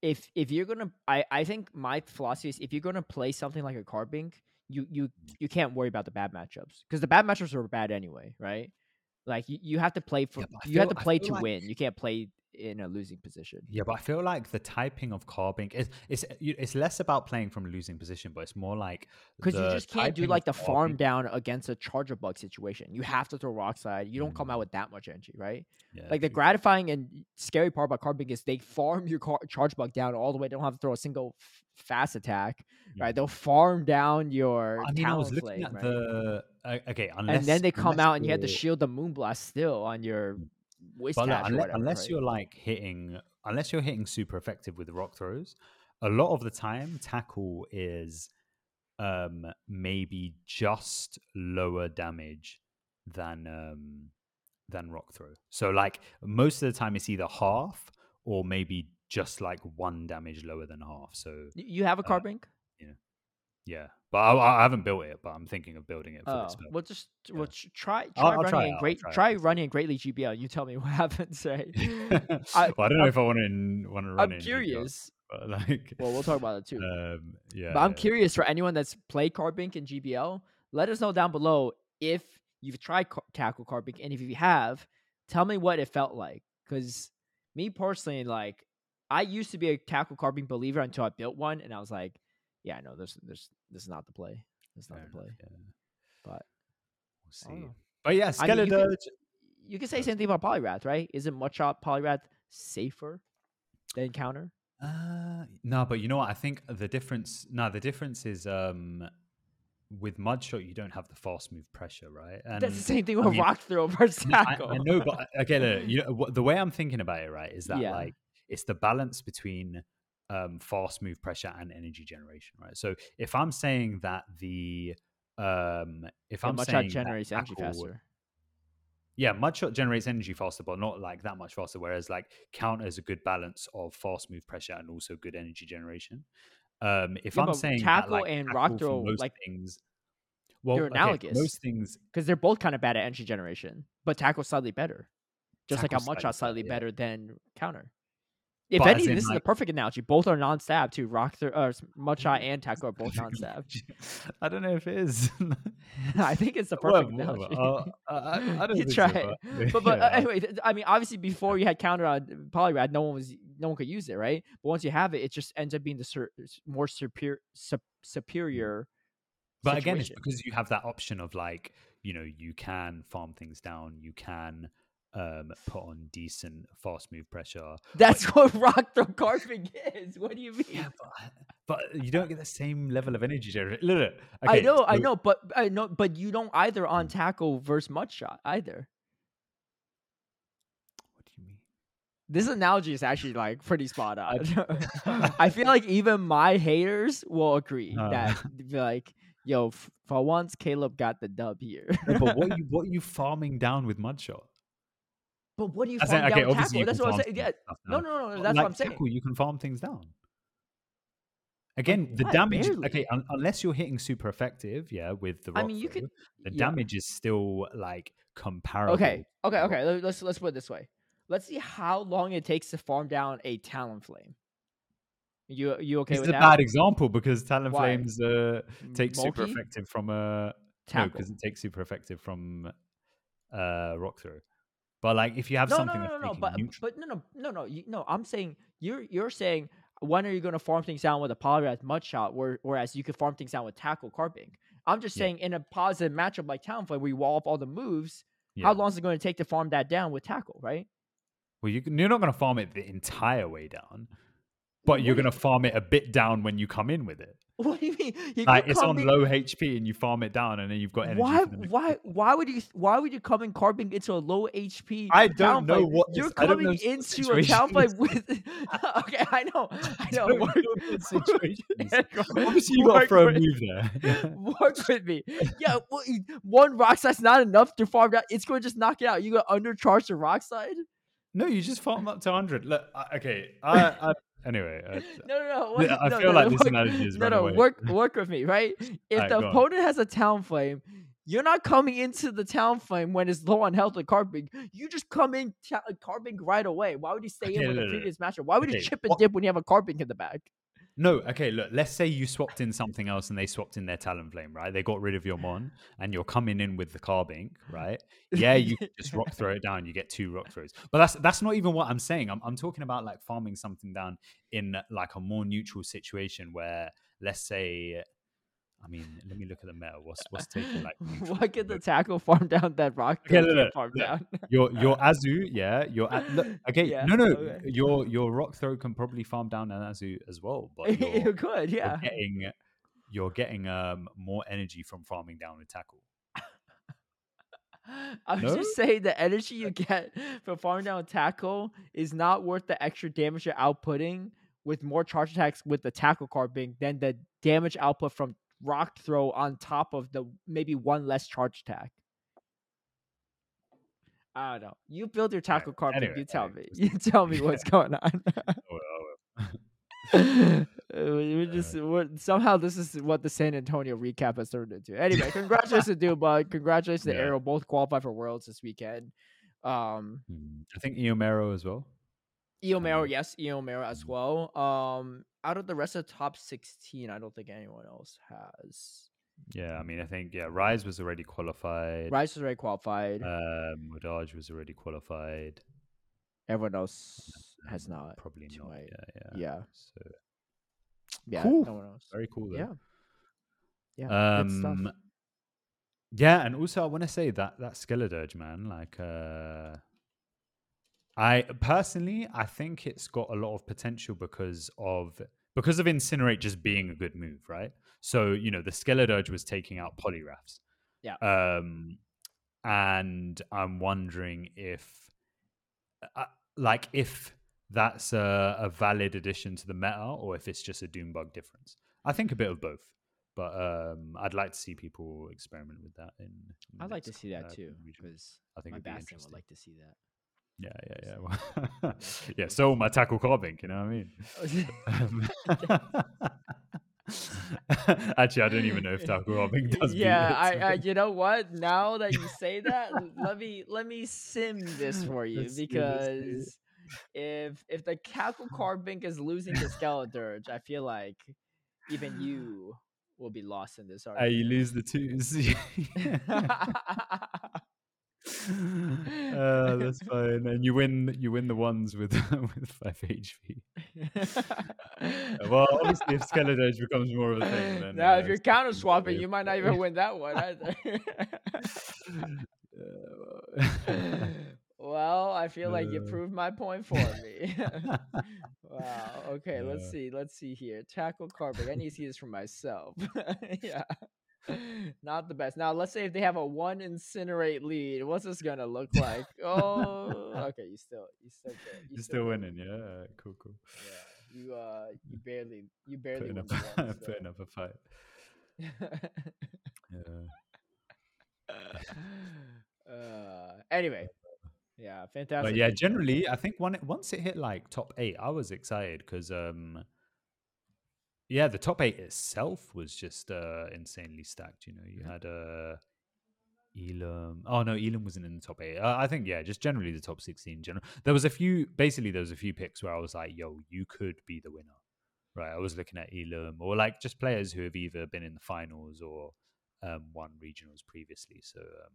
S1: if if you're gonna I, I think my philosophy is if you're gonna play something like a carbink you you
S2: Mm.
S1: you can't worry about the bad matchups because the bad matchups are bad anyway right like you, you have to play for
S2: Yeah, I
S1: you have to play to
S2: like-
S1: win you can't play in a losing position
S2: Yeah, but I feel like the typing of carbink is it's it's less about playing from a losing position, but it's more like
S1: because you just can't do like the farm down against a Charjabug situation you have to throw rock slide you don't come out
S2: Mm.
S1: with that much energy right
S2: Yeah,
S1: like the
S2: true.
S1: gratifying and scary part about carbink is they farm your car- Charjabug down all the way they don't have to throw a single f- fast attack right
S2: Mhm.
S1: they'll farm down your
S2: I mean, I was looking at
S1: right?
S2: the uh, okay, unless
S1: and then they come out and you had to shield the moonblast still on your
S2: But look, unless,
S1: whatever,
S2: unless
S1: right?
S2: you're like hitting, unless you're hitting super effective with rock throws, a lot of the time tackle is um maybe just lower damage than um than rock throw. So like most of the time it's either half or maybe just like one damage lower than half. So
S1: you have a
S2: uh,
S1: Yeah.
S2: yeah, but I, I haven't built it, but I'm thinking of building it for
S1: Oh,
S2: this. build.
S1: well, just
S2: Yeah.
S1: well, tr- try try
S2: I'll- I'll
S1: running
S2: try
S1: in great
S2: try
S1: try running in Great League GBL. You tell me what happens, right?
S2: well,
S1: I-
S2: I don't know
S1: I'm-
S2: if I want to want to run
S1: I'm
S2: GBL,
S1: curious.
S2: but like
S1: Well, we'll talk about it too.
S2: Um, yeah,
S1: but I'm
S2: yeah.
S1: curious for anyone that's played carbink in GBL. Let us know down below if you've tried ca- tackle carbink, and if you have, tell me what it felt like. Because me personally, like I used to be a tackle carbink believer until I built one, and I was like, yeah, no, this there's this is not the play. This is not
S2: Fair
S1: the play.
S2: enough, yeah.
S1: But
S2: We'll
S1: I
S2: see. But yeah,
S1: I mean, you can say the same thing about Poliwrath, right? Isn't Mudshot Poliwrath safer than counter?
S2: Uh, no, but you know what? I think the difference. No, the difference is um, with Mudshot, you don't have the fast move pressure, right? And
S1: That's the same thing
S2: I
S1: with
S2: mean,
S1: Rock Throw versus
S2: No, I,
S1: Tackle.
S2: I know, but I- again, uh, you know, the way I'm thinking about it, right, is that
S1: Yeah.
S2: like it's the balance between um, fast move pressure and energy generation, right? So if I'm saying that the um, if
S1: Yeah,
S2: I'm saying that
S1: generates energy
S2: Tackle-
S1: faster.
S2: yeah, Mudshot generates energy faster, but not like that much faster. Whereas like Counter is a good balance of fast move pressure and also good energy generation. Um, if
S1: Yeah,
S2: I'm saying that,
S1: Tackle
S2: like,
S1: and Rock Throw,
S2: most
S1: like,
S2: things, well,
S1: they're
S2: okay,
S1: analogous.
S2: most things,
S1: Because they're both kind of bad at energy generation, but tackle slightly better. Just like
S2: Tackle's
S1: how Mudshot's
S2: slightly better
S1: than Counter. If any, this is a perfect analogy. Both are non-stab too. Rock Throw, uh, Mudshot and Tackle are both non-stab.
S2: I don't know if it is.
S1: I think it's the perfect
S2: whatever.
S1: analogy.
S2: Uh, I, I, don't
S1: you try
S2: so,
S1: it.
S2: but,
S1: but but uh, anyway, I mean, obviously before you had counter on Poliwrath, no one was no one could use it, right? But once you have it, it just ends up being the sur- more superior sup- superior.
S2: But again, it's because you have that option of like, you know, you can farm things down, you can um, put on decent fast move pressure.
S1: that's what rock throw Carbink is. What do you mean?
S2: Yeah, but, but you don't get the same level of energy. Look, look,
S1: I
S2: okay,
S1: know, I know, but I know, but you don't either on
S2: Mm.
S1: tackle versus mudshot either.
S2: What do you mean?
S1: This analogy is actually like pretty spot on.
S2: I-
S1: feel like even my haters will agree
S2: Uh.
S1: that like, "Yo, f- for once, Caleb got the dub here."
S2: No, but what you what you farming down with mudshot?
S1: But what do you farm
S2: okay,
S1: down tackle? That's what I'm saying. Yeah.
S2: stuff
S1: No, no, no, that's
S2: like
S1: what I'm saying.
S2: tackle, you can farm things down. Again, the
S1: what?
S2: damage.
S1: Barely.
S2: Okay, un- unless you're hitting super effective, yeah, with the
S1: I mean, you
S2: throw,
S1: could-
S2: the
S1: yeah.
S2: damage is still like comparable.
S1: Okay, okay, okay. let- Let's let's put it this way. Let's see how long it takes to farm down a Talonflame. You you okay
S2: It's
S1: with
S2: a
S1: that?
S2: bad example because? Talonflames uh, take super effective from a no,
S1: Tackle.
S2: because it takes super effective from uh, rock throw. But like if you have
S1: No, no,
S2: something
S1: no,
S2: that's
S1: no, no. But
S2: neutral,
S1: but no, no, no, no. You, no, I'm saying you're you're saying when are you going to farm things down with a Poliwrath mud shot, where, whereas you could farm things down with tackle Carbink. I'm just
S2: Yeah.
S1: saying in a positive matchup like Talonflame, where you wall up all the moves,
S2: yeah.
S1: how long is it going to take to farm that down with tackle, right?
S2: Well, you, you're not going to farm it the entire way down, but you're going to farm it a bit down when you come in with it.
S1: What do you mean? You
S2: Like
S1: could
S2: it's on
S1: in-
S2: low HP and you farm it down, and then you've got energy.
S1: Why?
S2: for the next
S1: Why? Why would you? Why would you come in Carbink into a low HP?
S2: I don't know
S1: Talonflame?
S2: what
S1: you're
S2: this-
S1: coming
S2: what
S1: into a
S2: situation
S1: Talonflame with. okay, I know, I know.
S2: don't
S1: Work,
S2: know what the situation Obviously, you got to throw a
S1: with-
S2: move there.
S1: Work with me. Yeah, well, one rock slide's not enough to farm that. It's going to just knock it out. You got undercharge the rock slide.
S2: no, you just farm up to 100. Look, okay. I, I anyway. Uh,
S1: No, no, no.
S2: I
S1: no,
S2: feel
S1: no,
S2: like
S1: no,
S2: this analogy is
S1: No, no.
S2: away.
S1: Work, work with me, right? If
S2: Alright,
S1: the
S2: go on.
S1: opponent has a Talonflame, you're not coming into the Talonflame when it's low on health and Carbink. You just come in ta- Carbink right away. Why would you stay
S2: Okay,
S1: in with the previous matchup? Why would
S2: Okay,
S1: you chip and dip when you have a Carbink in the back?
S2: No, okay, look, let's say you swapped in something else and they swapped in their Talonflame, right? They got rid of your Mon and you're coming in with the Carbink, right? Yeah, you just rock throw it down, you get two rock throws. But that's that's not even what I'm saying. I'm I'm talking about like farming something down in like a more neutral situation where let's say I mean, let me look at the meta. What's what's taking like?
S1: Why can the tackle farm down that rock?
S2: Okay,
S1: throw
S2: look,
S1: farm
S2: look.
S1: down.
S2: your your Azu, yeah, your look, okay,
S1: Yeah,
S2: no, no,
S1: okay.
S2: your your rock throw can probably farm down an Azu as well, but
S1: you could,
S2: you're
S1: yeah.
S2: getting you're getting um more energy from farming down with tackle.
S1: I was
S2: No?
S1: just saying the energy you get from farming down a tackle is not worth the extra damage you're outputting with more charge attacks with the tackle Carbink than the damage output from rock throw on top of the maybe one less charge attack. I don't know. You build your tackle Carbink.
S2: anyway,
S1: you tell
S2: anyway,
S1: me. You tell me what's going on.
S2: Oh, well,
S1: Uh, we we just somehow this is what the San Antonio recap has turned into. Anyway, congratulations to Dubug. Congratulations to
S2: Yeah.
S1: Arrow. Both qualified for Worlds this weekend. Um,
S2: Hmm, I think Eomero as well.
S1: Eomero,
S2: Um,
S1: yes, Eomero as well. Um, out of the rest of the top sixteen, I don't think anyone else has.
S2: Yeah, I mean, I think yeah, Rise was already qualified.
S1: Rise was already qualified.
S2: Um, was already qualified.
S1: Everyone else has not.
S2: Probably not.
S1: my-
S2: Yeah, yeah.
S1: Yeah,
S2: So
S1: yeah.
S2: Cool.
S1: No one else.
S2: very cool. Though.
S1: Yeah. Yeah.
S2: Um, yeah, and also I want to say that that Skeledirge, man, like, uh, I personally, I think it's got a lot of potential because of because of Incinerate just being a good move, right? So you know, the Skeledirge was taking out Poliwraths.
S1: Yeah.
S2: Um, and I'm wondering if, uh, like, if that's a, a valid addition to the meta or if it's just a doom bug difference. I think a bit of both, but um, I'd like to see people experiment with that. In, in
S1: I'd like to see that
S2: uh,
S1: too because
S2: I think
S1: my
S2: it'd be
S1: Bastion
S2: interesting.
S1: would like to see that.
S2: Yeah, yeah, yeah. well, yeah, so my tackle Carbink, you know what I mean? Actually, I don't even know if tackle Carbink does.
S1: yeah, I, I, you know what? Now that you say that, let me let me sim this for you
S2: Let's
S1: because if if the Cackle Carbink is losing to Skeledirge, I feel like even you will be lost in this
S2: Uh,
S1: argument.
S2: you lose the twos. uh, that's fine, and you win. You win the ones with with five HP. Uh, Well, obviously, if Skeledirge becomes more of a thing, then
S1: now,
S2: uh,
S1: if you're counter swapping, you might not even win that one either.
S2: Uh,
S1: well, I feel like you proved my point for me. wow. Okay, let's see. Let's see here. Tackle Carbink. I need to see this for myself. yeah. Not the best. Now, let's say if they have a one incinerate lead, what's this gonna look like? Oh, okay. You still, you still, good. You
S2: You're still
S1: good.
S2: winning, yeah. Cool, cool.
S1: Yeah. You, uh, you barely, you barely
S2: Putting up,
S1: the ones,
S2: putting up a fight. Yeah.
S1: uh, anyway, yeah, fantastic.
S2: But yeah, generally, I think when it, once it hit like top eight, I was excited because, um, yeah, the top eight itself was just uh, insanely stacked. You know, you had uh, Elam. Oh no, Elam wasn't in the top eight. Uh, I think yeah, just generally the top sixteen. in General, there was a few. Basically, there was a few picks where I was like, "Yo, you could be the winner." Right, I was looking at Elam or like just players who have either been in the finals or um, won regionals previously. So um,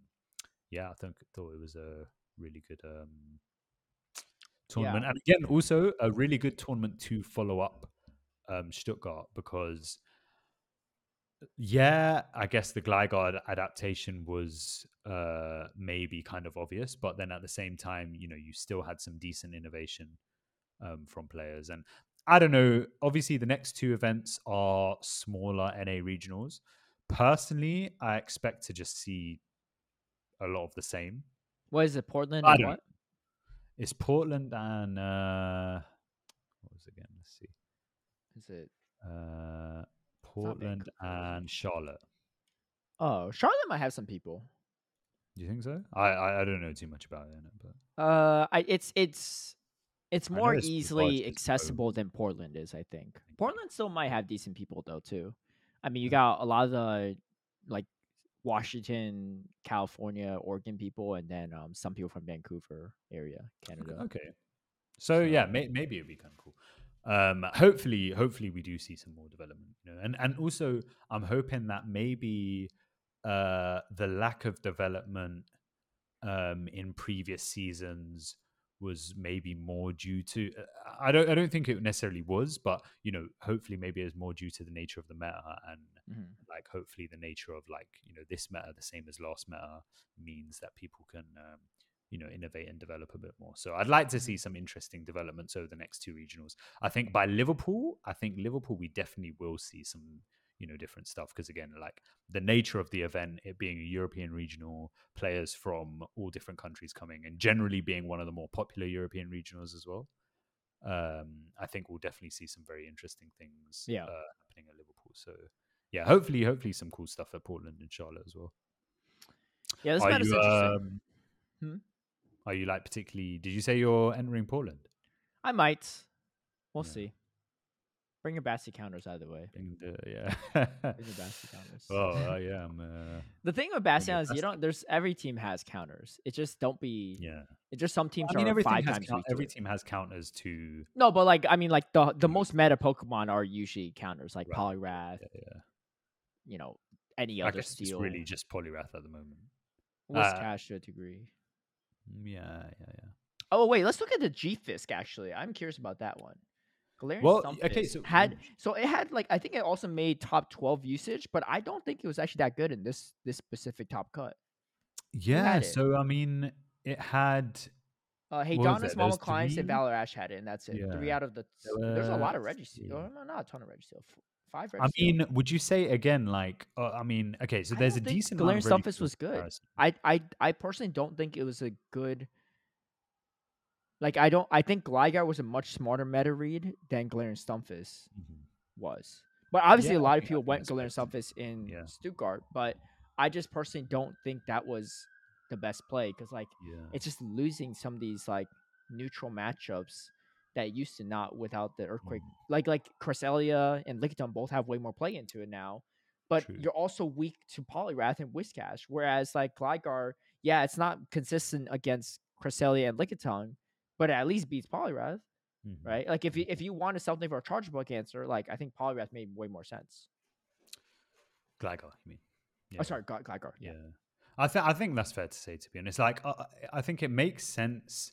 S2: yeah, I think thought it was a really good um, tournament, and again, also a really good tournament to follow up um, Stuttgart because yeah, I guess the Gligar adaptation was uh, maybe kind of obvious, but then at the same time, you know, you still had some decent innovation um, from players. And I don't know, obviously, the next two events are smaller NA regionals. Personally, I expect to just see a lot of the same.
S1: What is it, Portland?
S2: I don't
S1: what?
S2: It's Portland and uh, what was it again? Let's see.
S1: Is it?
S2: Uh, Portland and Charlotte.
S1: Oh, Charlotte might have some people.
S2: Do you think so? I, I I don't know too much about it, but
S1: Uh, I it's it's it's more
S2: it's
S1: easily accessible than Portland is. I think Portland still might have decent people though too. I mean, you got a lot of the like Washington, California, Oregon people, and then um some people from Vancouver area, Canada.
S2: okay. So, yeah, may, maybe it'd be kind of cool. Um, hopefully, hopefully we do see some more development. You know, and and also I'm hoping that maybe uh, the lack of development um, in previous seasons was maybe more due to uh, I don't I don't think it necessarily was, but you know, hopefully maybe it's more due to the nature of the meta and
S1: Mhm.
S2: like hopefully the nature of like you know this meta the same as last meta means that people can um, you know innovate and develop a bit more so i'd like to see some interesting developments over the next two regionals i think by liverpool i think liverpool we definitely will see some you know different stuff because again like the nature of the event it being a european regional players from all different countries coming and generally being one of the more popular european regionals as well um i think we'll definitely see some very interesting things
S1: Yeah.
S2: uh, happening at liverpool so yeah hopefully hopefully some cool stuff at portland and charlotte as well
S1: Yeah, this
S2: are you
S1: interesting.
S2: um,
S1: Hmm?
S2: Are you like particularly did you say you're entering portland
S1: I might. We'll
S2: Yeah.
S1: see. Bring your Basty counters the way.
S2: Being the- yeah
S1: Bring your counters.
S2: oh uh, yeah uh,
S1: The thing with Bastion
S2: your
S1: is you don't. There's every team has counters. It just don't be.
S2: yeah
S1: It just some teams
S2: i mean
S1: are five
S2: has
S1: times
S2: count- every team has counters to
S1: No, but like I mean, like the the most meta Pokemon are usually counters, like
S2: Right.
S1: Poliwrath.
S2: yeah, yeah.
S1: You know, any
S2: i
S1: other
S2: guess it's really just poliwrath at the moment
S1: Whiscash to a degree.
S2: Mm, yeah yeah yeah
S1: Oh wait, let's look at the G Fisk. Actually, I'm curious about that one. Galarian
S2: Well,
S1: Stunfisk
S2: okay, so-
S1: had so it had like I think it also made top twelve usage, but I don't think it was actually that good in this this specific top cut.
S2: yeah so i mean it had
S1: Uh, hey, Donna's? Mama Clients and? Valor Ash had it, and that's it. Three out of the.
S2: There
S1: there's a lot of Registeel.
S2: yeah.
S1: Oh, no, not a ton of Registeel. Five.
S2: I mean, would you say again, like, uh, I mean, okay, so there's a decent really
S1: Stunfisk was good.
S2: comparison.
S1: I, I, I personally don't think it was a good. Like I don't. I think Gligar was a much smarter meta read than Galarian Stunfisk
S2: Mhm.
S1: was. But obviously,
S2: Yeah,
S1: a
S2: I
S1: lot of
S2: I
S1: people went Galarian
S2: fair.
S1: In
S2: Yeah.
S1: Stuttgart, but I just personally don't think that was the best play because like
S2: Yeah.
S1: it's just losing some of these like neutral matchups that used to not without the earthquake.
S2: Mm.
S1: Like like Cresselia and Lickitung both have way more play into it now, but
S2: True.
S1: you're also weak to Poliwrath and Whiscash. Whereas like Gligar, yeah, it's not consistent against Cresselia and Lickitung, but it at least beats Poliwrath,
S2: Mhm.
S1: right? Like if you if you wanted something for a charge book answer, like I think Poliwrath made way more sense.
S2: Gligar, you mean?
S1: Oh, sorry, Gl- Gligar.
S2: Yeah. I think I think that's fair to say. To be honest, like I, I think it makes sense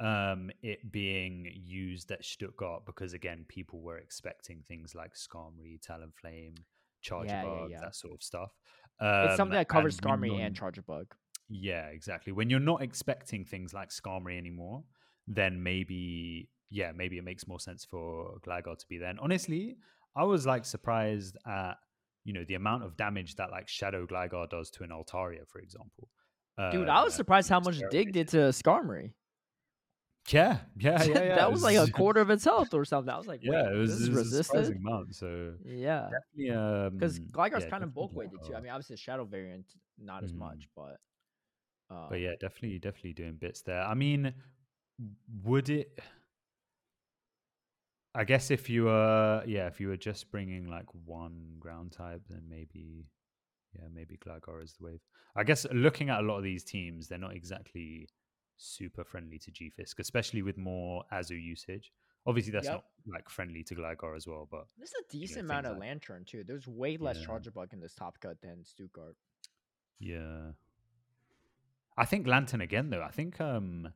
S2: um, it being used at Stuttgart because again, people were expecting things like Skarmory, Talonflame, Charger
S1: Yeah, yeah,
S2: Bug,
S1: yeah.
S2: that sort of stuff.
S1: It's something
S2: Um,
S1: that covers Skarmory and Charjabug.
S2: Yeah, exactly. When you're not expecting things like Skarmory anymore, then maybe yeah, maybe it makes more sense for Gligar to be there. And honestly, I was like surprised at you know the amount of damage that like Shadow Gligar does to an Altaria, for example.
S1: Dude, I was
S2: Uh,
S1: surprised how much Dig did to Skarmory.
S2: Yeah, yeah, yeah, yeah.
S1: that was like a quarter of its health or something. I was like,
S2: Yeah, it was,
S1: this is
S2: it was surprising amount. So
S1: Yeah,
S2: definitely, um,
S1: because Gligar's
S2: yeah,
S1: kind of bulk weighted too. I mean, obviously the Shadow variant not as
S2: Mhm.
S1: much, but uh,
S2: but yeah, definitely, definitely doing bits there. I mean, would it? I guess if you were, yeah, if you were just bringing like one ground type, then maybe, yeah, maybe Gligar is the wave. I guess looking at a lot of these teams, they're not exactly super friendly to G-Fisk, especially with more Azu usage. Obviously, that's
S1: Yep.
S2: not like friendly to Gligar as well, but
S1: There's a decent
S2: things
S1: amount of
S2: like-
S1: Lantern too. There's way less
S2: Yeah.
S1: Charjabug in this top cut than Stuttgart.
S2: yeah. I think Lantern again though. I think um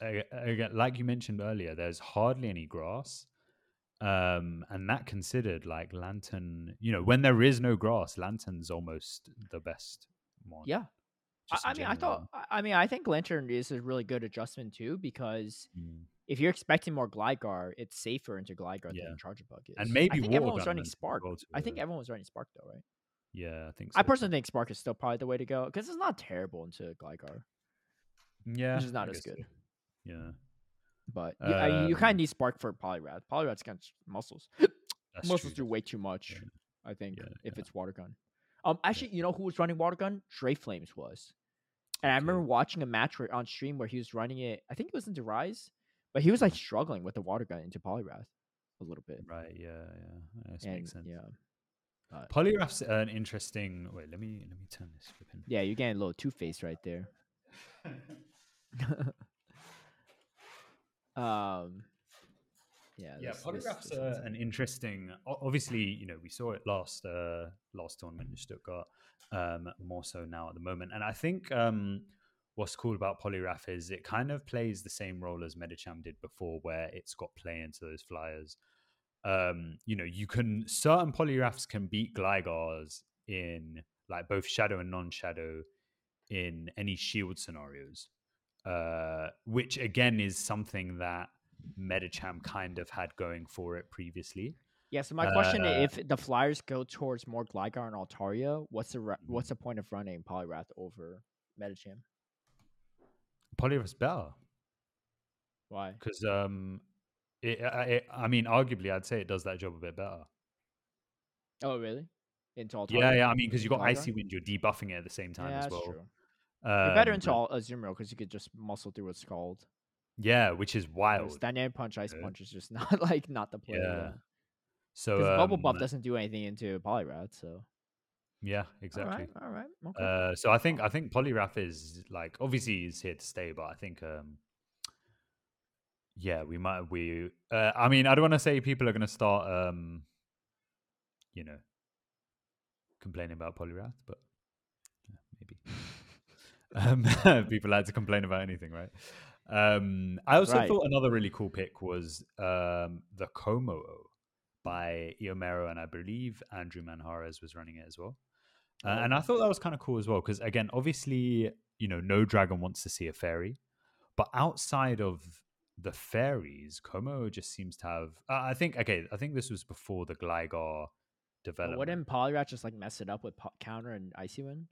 S2: a- again, like you mentioned earlier, there's hardly any grass. Um, and that considered, like Lantern, you know, when there is no grass, Lantern's almost the best one.
S1: Yeah. I, I mean, I thought. I- I mean, I think Lantern is a really good adjustment too because
S2: Mm.
S1: if you're expecting more Gligar, it's safer into Gligar
S2: Yeah.
S1: than Charjabug is.
S2: And
S1: I
S2: maybe
S1: think everyone was running Spark.
S2: well
S1: I think everyone was running Spark though, right?
S2: Yeah, I think.
S1: I
S2: so, too.
S1: personally think Spark is still probably the way to go because it's not terrible into Gligar,
S2: yeah,
S1: which is not
S2: I
S1: as
S2: guess so.
S1: good.
S2: Yeah,
S1: But you, I- you
S2: Um,
S1: kind of need Spark for Poliwrath. Poliwrath's got muscles. muscles
S2: true.
S1: do way too much.
S2: Yeah.
S1: I think
S2: Yeah,
S1: if it's Water Gun. Um, actually, you know who was running Water Gun? Dre Flames was. And I remember watching a match where, on stream where he was running it. I think it was into Rise, but he was like struggling with the Water Gun into Poliwrath a little bit.
S2: Right. Yeah. Yeah. That makes sense.
S1: yeah, but
S2: Poliwrath's an interesting. Wait, let me let me turn this flipping.
S1: yeah, you're getting a little Two Face right there. um, yeah,
S2: Yeah,
S1: this- this-
S2: Poliwrath's
S1: this
S2: uh, an interesting. Obviously, you know, we saw it last uh, last tournament in Stuttgart. Um, more so now at the moment, and I think um, what's cool about Poliwrath is it kind of plays the same role as Medicham did before, where it's got play into those flyers. Um, you know, you can certain Poliwraths can beat Gligars in like both shadow and non-shadow in any shield scenarios, uh, which again is something that Medicham kind of had going for it previously.
S1: Yeah, so my question:
S2: Uh,
S1: If the Flyers go towards more Gligar and Altaria, what's the ra-
S2: Mm-hmm.
S1: what's the point of running Poliwrath over Medicham?
S2: Poliwrath's better
S1: Why?
S2: because, um, it, I- it, I mean, arguably, I'd say it does that job a bit better.
S1: Oh, really? Into Altaria?
S2: Yeah, yeah. I mean, because you've got
S1: Gligar?
S2: Icy Wind, you're debuffing it at the same time
S1: yeah,
S2: as
S1: that's
S2: well.
S1: true. You're better
S2: Um,
S1: into all Azumarill because you could just muscle through with Scald.
S2: Yeah, which is wild.
S1: Dynamic Punch, Ice
S2: Yeah.
S1: Punch is just not like not the play.
S2: Yeah. So
S1: Because Bubble Buff
S2: um,
S1: doesn't do anything into Poliwrath, so
S2: yeah, exactly.
S1: All right, all right, okay.
S2: Uh, so I think I think Poliwrath is like obviously he's here to stay, but I think um, yeah, we might we. Uh, I mean, I don't want to say people are going to start um, you know, complaining about Poliwrath, but yeah, maybe. um, people like to complain about anything, right? Um, I also
S1: Right.
S2: thought another really cool pick was um, the Kommo-o by Iomero, and I believe Andrew Manhares was running it as well. Uh,
S1: Oh.
S2: and I thought that was kind of cool as well because again, obviously, you know, no dragon wants to see a fairy, but outside of the fairies, Kommo-o just seems to have. Uh, I think okay, I think this was before the Gligar
S1: But
S2: development.
S1: wouldn't Poliwrath just like mess it up with po- counter and Icy Wind?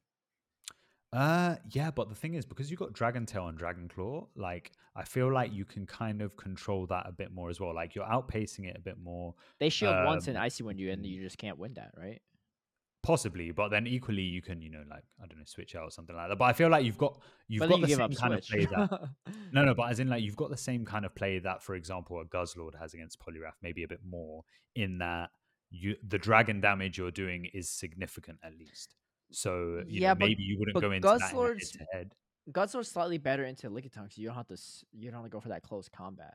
S2: Uh, yeah, but the thing is, because you've got Dragon Tail and Dragon Claw, like I feel like you can kind of control that a bit more as well. Like you're outpacing it a bit more,
S1: They shield once and
S2: Um,
S1: Icy Wind you, and you just can't win that, right?
S2: possibly. But then equally, you can, you know, like I don't know, switch out or something like that. But I feel like you've got you've
S1: but
S2: got
S1: then you
S2: the same kind
S1: switch.
S2: of play that No, no, but as in like you've got the same kind of play that, for example, a Guzzlord has against Poliwrath, maybe a bit more in that you the dragon damage you're doing is significant at least. So you
S1: Yeah,
S2: know, maybe you wouldn't go into that
S1: Guzzlord's-
S2: head to.
S1: Guzzlord's slightly better into Lickitung, so you don't have to you don't have to go for that close combat.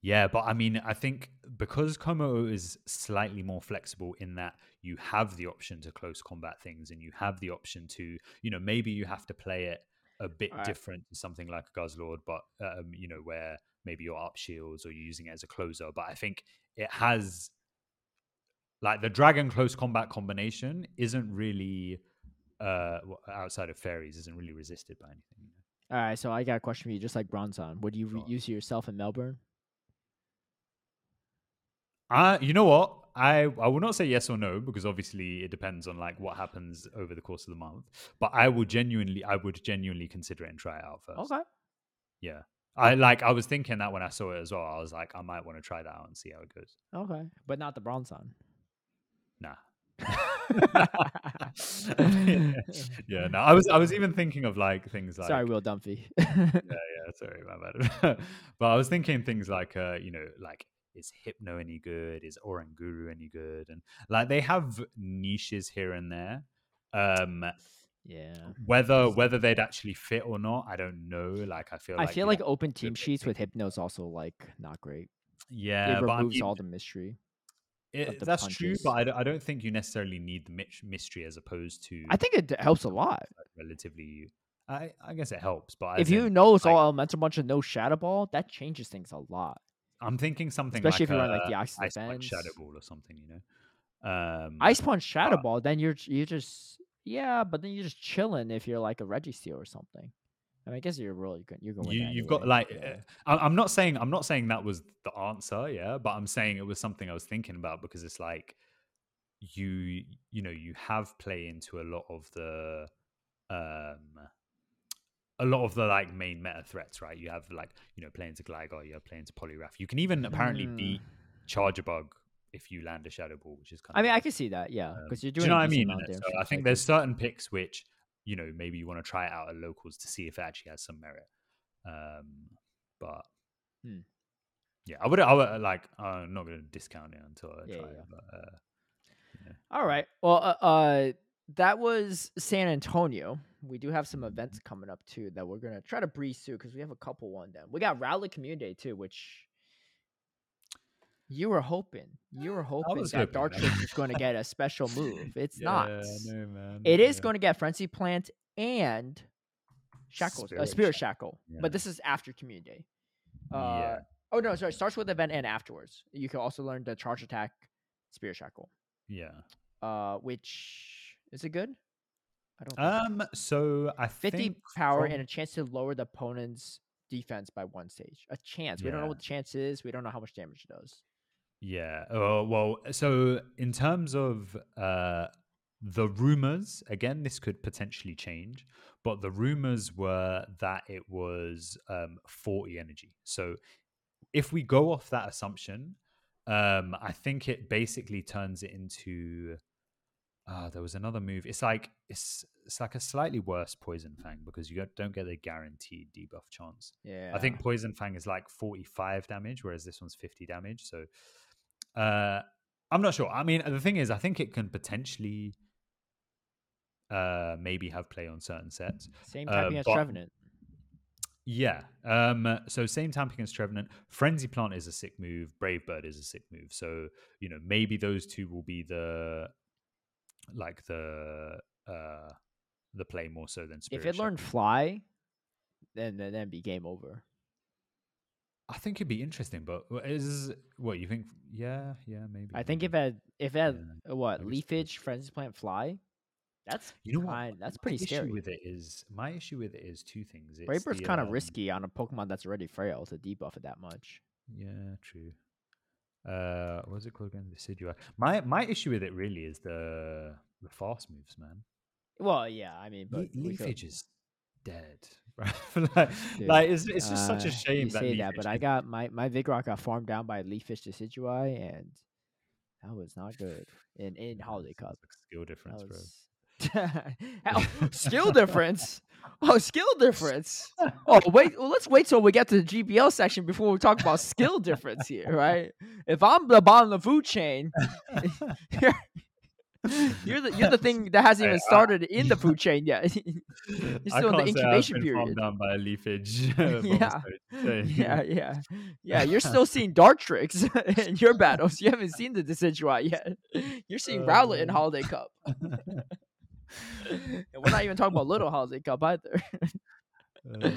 S2: Yeah, but I mean, I think because Kommo-o is slightly more flexible in that you have the option to close combat things and you have the option to, you know, maybe you have to play it a bit
S1: Alright.
S2: different to something like a Guzzlord, but, um, you know, where maybe you're up shields or you're using it as a closer. But I think it has, like, the dragon close combat combination isn't really, uh, outside of fairies, isn't really resisted by anything.
S1: All right, so I got a question for you, just like Bronzong. Would you
S2: Go
S1: re-
S2: on.
S1: use yourself in Melbourne?
S2: Uh, you know what? I, I will not say yes or no because obviously it depends on like what happens over the course of the month. But I will genuinely, I would genuinely consider it and try it out first.
S1: Okay.
S2: Yeah. I like. I was thinking that when I saw it as well. I was like, I might want to try that out and see how it goes.
S1: Okay, but not the Bronzong.
S2: Nah. yeah. No. I was. I was even thinking of like things like.
S1: Sorry, Will Dunphy.
S2: yeah, yeah, sorry, my bad. but I was thinking things like, uh, you know, like is Hypno any good? Is Oranguru any good? And like they have niches here and there. Um,
S1: yeah.
S2: whether whether they'd actually fit or not, I don't know. Like I feel,
S1: I
S2: like
S1: feel like open team sheets with
S2: picky.
S1: Hypno is also like not great.
S2: yeah,
S1: it
S2: but I
S1: removes
S2: mean,
S1: all the mystery.
S2: It- that's true. But I don't, I don't think you necessarily need the mystery as opposed to
S1: I think it helps a lot.
S2: relatively. I I guess it helps, but
S1: if you
S2: in,
S1: know it's
S2: like-
S1: all elemental bunch of no shadow ball, that changes things a lot.
S2: I'm thinking something
S1: Especially
S2: like
S1: if you run, like, the Ice
S2: Ice Punch Shadow Ball or something, you know. Um,
S1: Ice punch shadow
S2: but-
S1: ball, then you're you're just yeah, but then you're just chilling if you're like a Registeel or something. I mean, I guess you're really good. You're going.
S2: You, you've got like
S1: yeah.
S2: uh, I- i'm not saying i'm not saying that was the answer yeah but i'm saying it was something i was thinking about because it's like you you know you have play into a lot of the um a lot of the like main meta threats right you have like you know playing to gligar you have play into poliwrath you can even apparently
S1: Mm.
S2: beat charjabug if you land a shadow ball which is kind
S1: I
S2: of
S1: mean, I can see that, yeah,
S2: Um,
S1: because you're
S2: do
S1: doing.
S2: you know what I mean?
S1: amount of
S2: innit?
S1: damage
S2: So I think there's certain picks which you know maybe you want to try it out at locals to see if it actually has some merit. Um, but
S1: Hmm.
S2: yeah, I would. I would like. I'm not going to discount it until I
S1: Yeah,
S2: try
S1: yeah.
S2: it. But uh,
S1: All right. Well, uh, uh, that was San Antonio. We do have some events coming up too that we're gonna try to breeze through because we have a couple one. them we got Rowlet Community too, which you were hoping, you were hoping that
S2: hoping, man.
S1: Dartrix was going to get a special move. It's not.
S2: no.
S1: It is
S2: Yeah.
S1: going to get Frenzy Plant and Shackles,
S2: Spirit
S1: uh, Spirit
S2: Shackle. Yeah.
S1: but this is after Community Day. Uh,
S2: Yeah.
S1: Oh no, sorry. Starts with event and afterwards. You can also learn the Charge Attack, Spirit Shackle.
S2: Yeah.
S1: Uh, which is it good? I don't.
S2: Um. So I
S1: 50
S2: think
S1: power
S2: from-
S1: and a chance to lower the opponent's defense by one stage. A chance. We don't know what the chance is. We don't know how much damage it does.
S2: Yeah. Uh, well, so in terms of uh, the rumors, again, this could potentially change, but the rumors were that it was um, 40 energy. So if we go off that assumption, um, I think it basically turns it into. Uh, there was another move. It's like it's it's like a slightly worse poison fang because you don't get the guaranteed debuff chance.
S1: Yeah.
S2: I think Poison Fang is like 45 damage, whereas this one's 50 damage. So uh, I'm not sure. I mean, the thing is, I think it can potentially uh, maybe have play on certain sets.
S1: same
S2: uh,
S1: typing as
S2: but-
S1: Trevenant.
S2: Yeah. Um, so same time against Trevenant. Frenzy Plant is a sick move. Brave Bird is a sick move. So, you know, maybe those two will be the like the uh the play more so than Spirit
S1: If it
S2: Shadow.
S1: learned Fly, then then then be game over.
S2: I think it'd be interesting, but is what you think? Yeah, yeah, maybe.
S1: I think if it if it had
S2: Yeah,
S1: uh, what leafage, frenzy plant, fly, that's
S2: You know what?
S1: kind, that's
S2: My
S1: pretty
S2: issue
S1: scary.
S2: with it is my issue with it is two things. It's the,
S1: kind of
S2: um,
S1: risky on a Pokemon that's already frail to debuff it that much.
S2: Yeah, true. Uh, what's it called again? Decidueye. My my issue with it really is the the fast moves, man.
S1: Well, yeah, I mean, but
S2: Le-
S1: could-
S2: Leafage is dead. like,
S1: Dude,
S2: like it's it's just such
S1: uh,
S2: a shame
S1: you
S2: that
S1: say that, but I got my my Vigoroth got farmed down by Leafage Decidueye, and that was not good in in Holiday Cup.
S2: like skill difference,
S1: That
S2: bro.
S1: skill difference. Oh, skill difference. Oh, wait. Well, let's wait till we get to the GBL section before we talk about skill difference here, right? If I'm the bottom of the food chain, you're, the you're the thing that hasn't even started in the food chain yet. you're still in the
S2: can't say I've
S1: incubation period.
S2: down by leafage.
S1: Yeah. Yeah, yeah, yeah. You're still seeing Dartrix in your battles. You haven't seen the Decidueye yet. You're seeing Rowlet in. Holiday Cup. and we're not even talking about Little Holiday Cup either.
S2: Uh,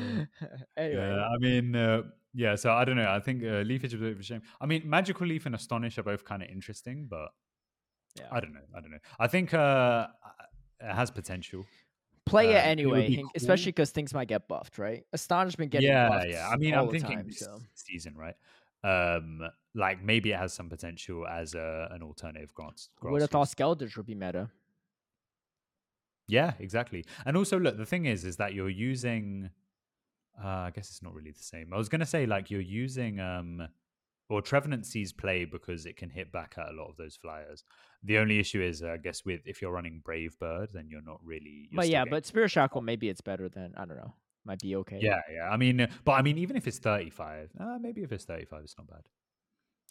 S1: anyway,
S2: Yeah, I mean, uh, yeah. So I don't know. I think uh, Leafage is a bit of a shame. I mean, Magical Leaf and Astonish are both kind of interesting, but
S1: yeah.
S2: I don't know. I don't know. I think uh, it has potential.
S1: play
S2: uh,
S1: it
S2: it
S1: anyway, Hank,
S2: cool.
S1: especially because things might get buffed, right? Astonishment getting
S2: yeah,
S1: buffed.
S2: yeah. I mean, I'm thinking
S1: time, so.
S2: season, right? Um, like maybe it has some potential as a, an alternative grants.
S1: Would have thought. Skeledirge would be meta.
S2: Yeah, exactly. And also, look, the thing is, is that you're using. Uh, I guess it's not really the same. I was gonna say like you're using um, or Trevenant sees play because it can hit back at a lot of those flyers. The only issue is, uh, I guess, with if you're running Brave Bird, then you're not really. You're
S1: But yeah, but Spirit Shackle maybe it's better than I don't know. Might be okay.
S2: yeah, yeah. I mean, uh, but I mean, even if it's 35, uh, maybe if it's 35, it's not bad.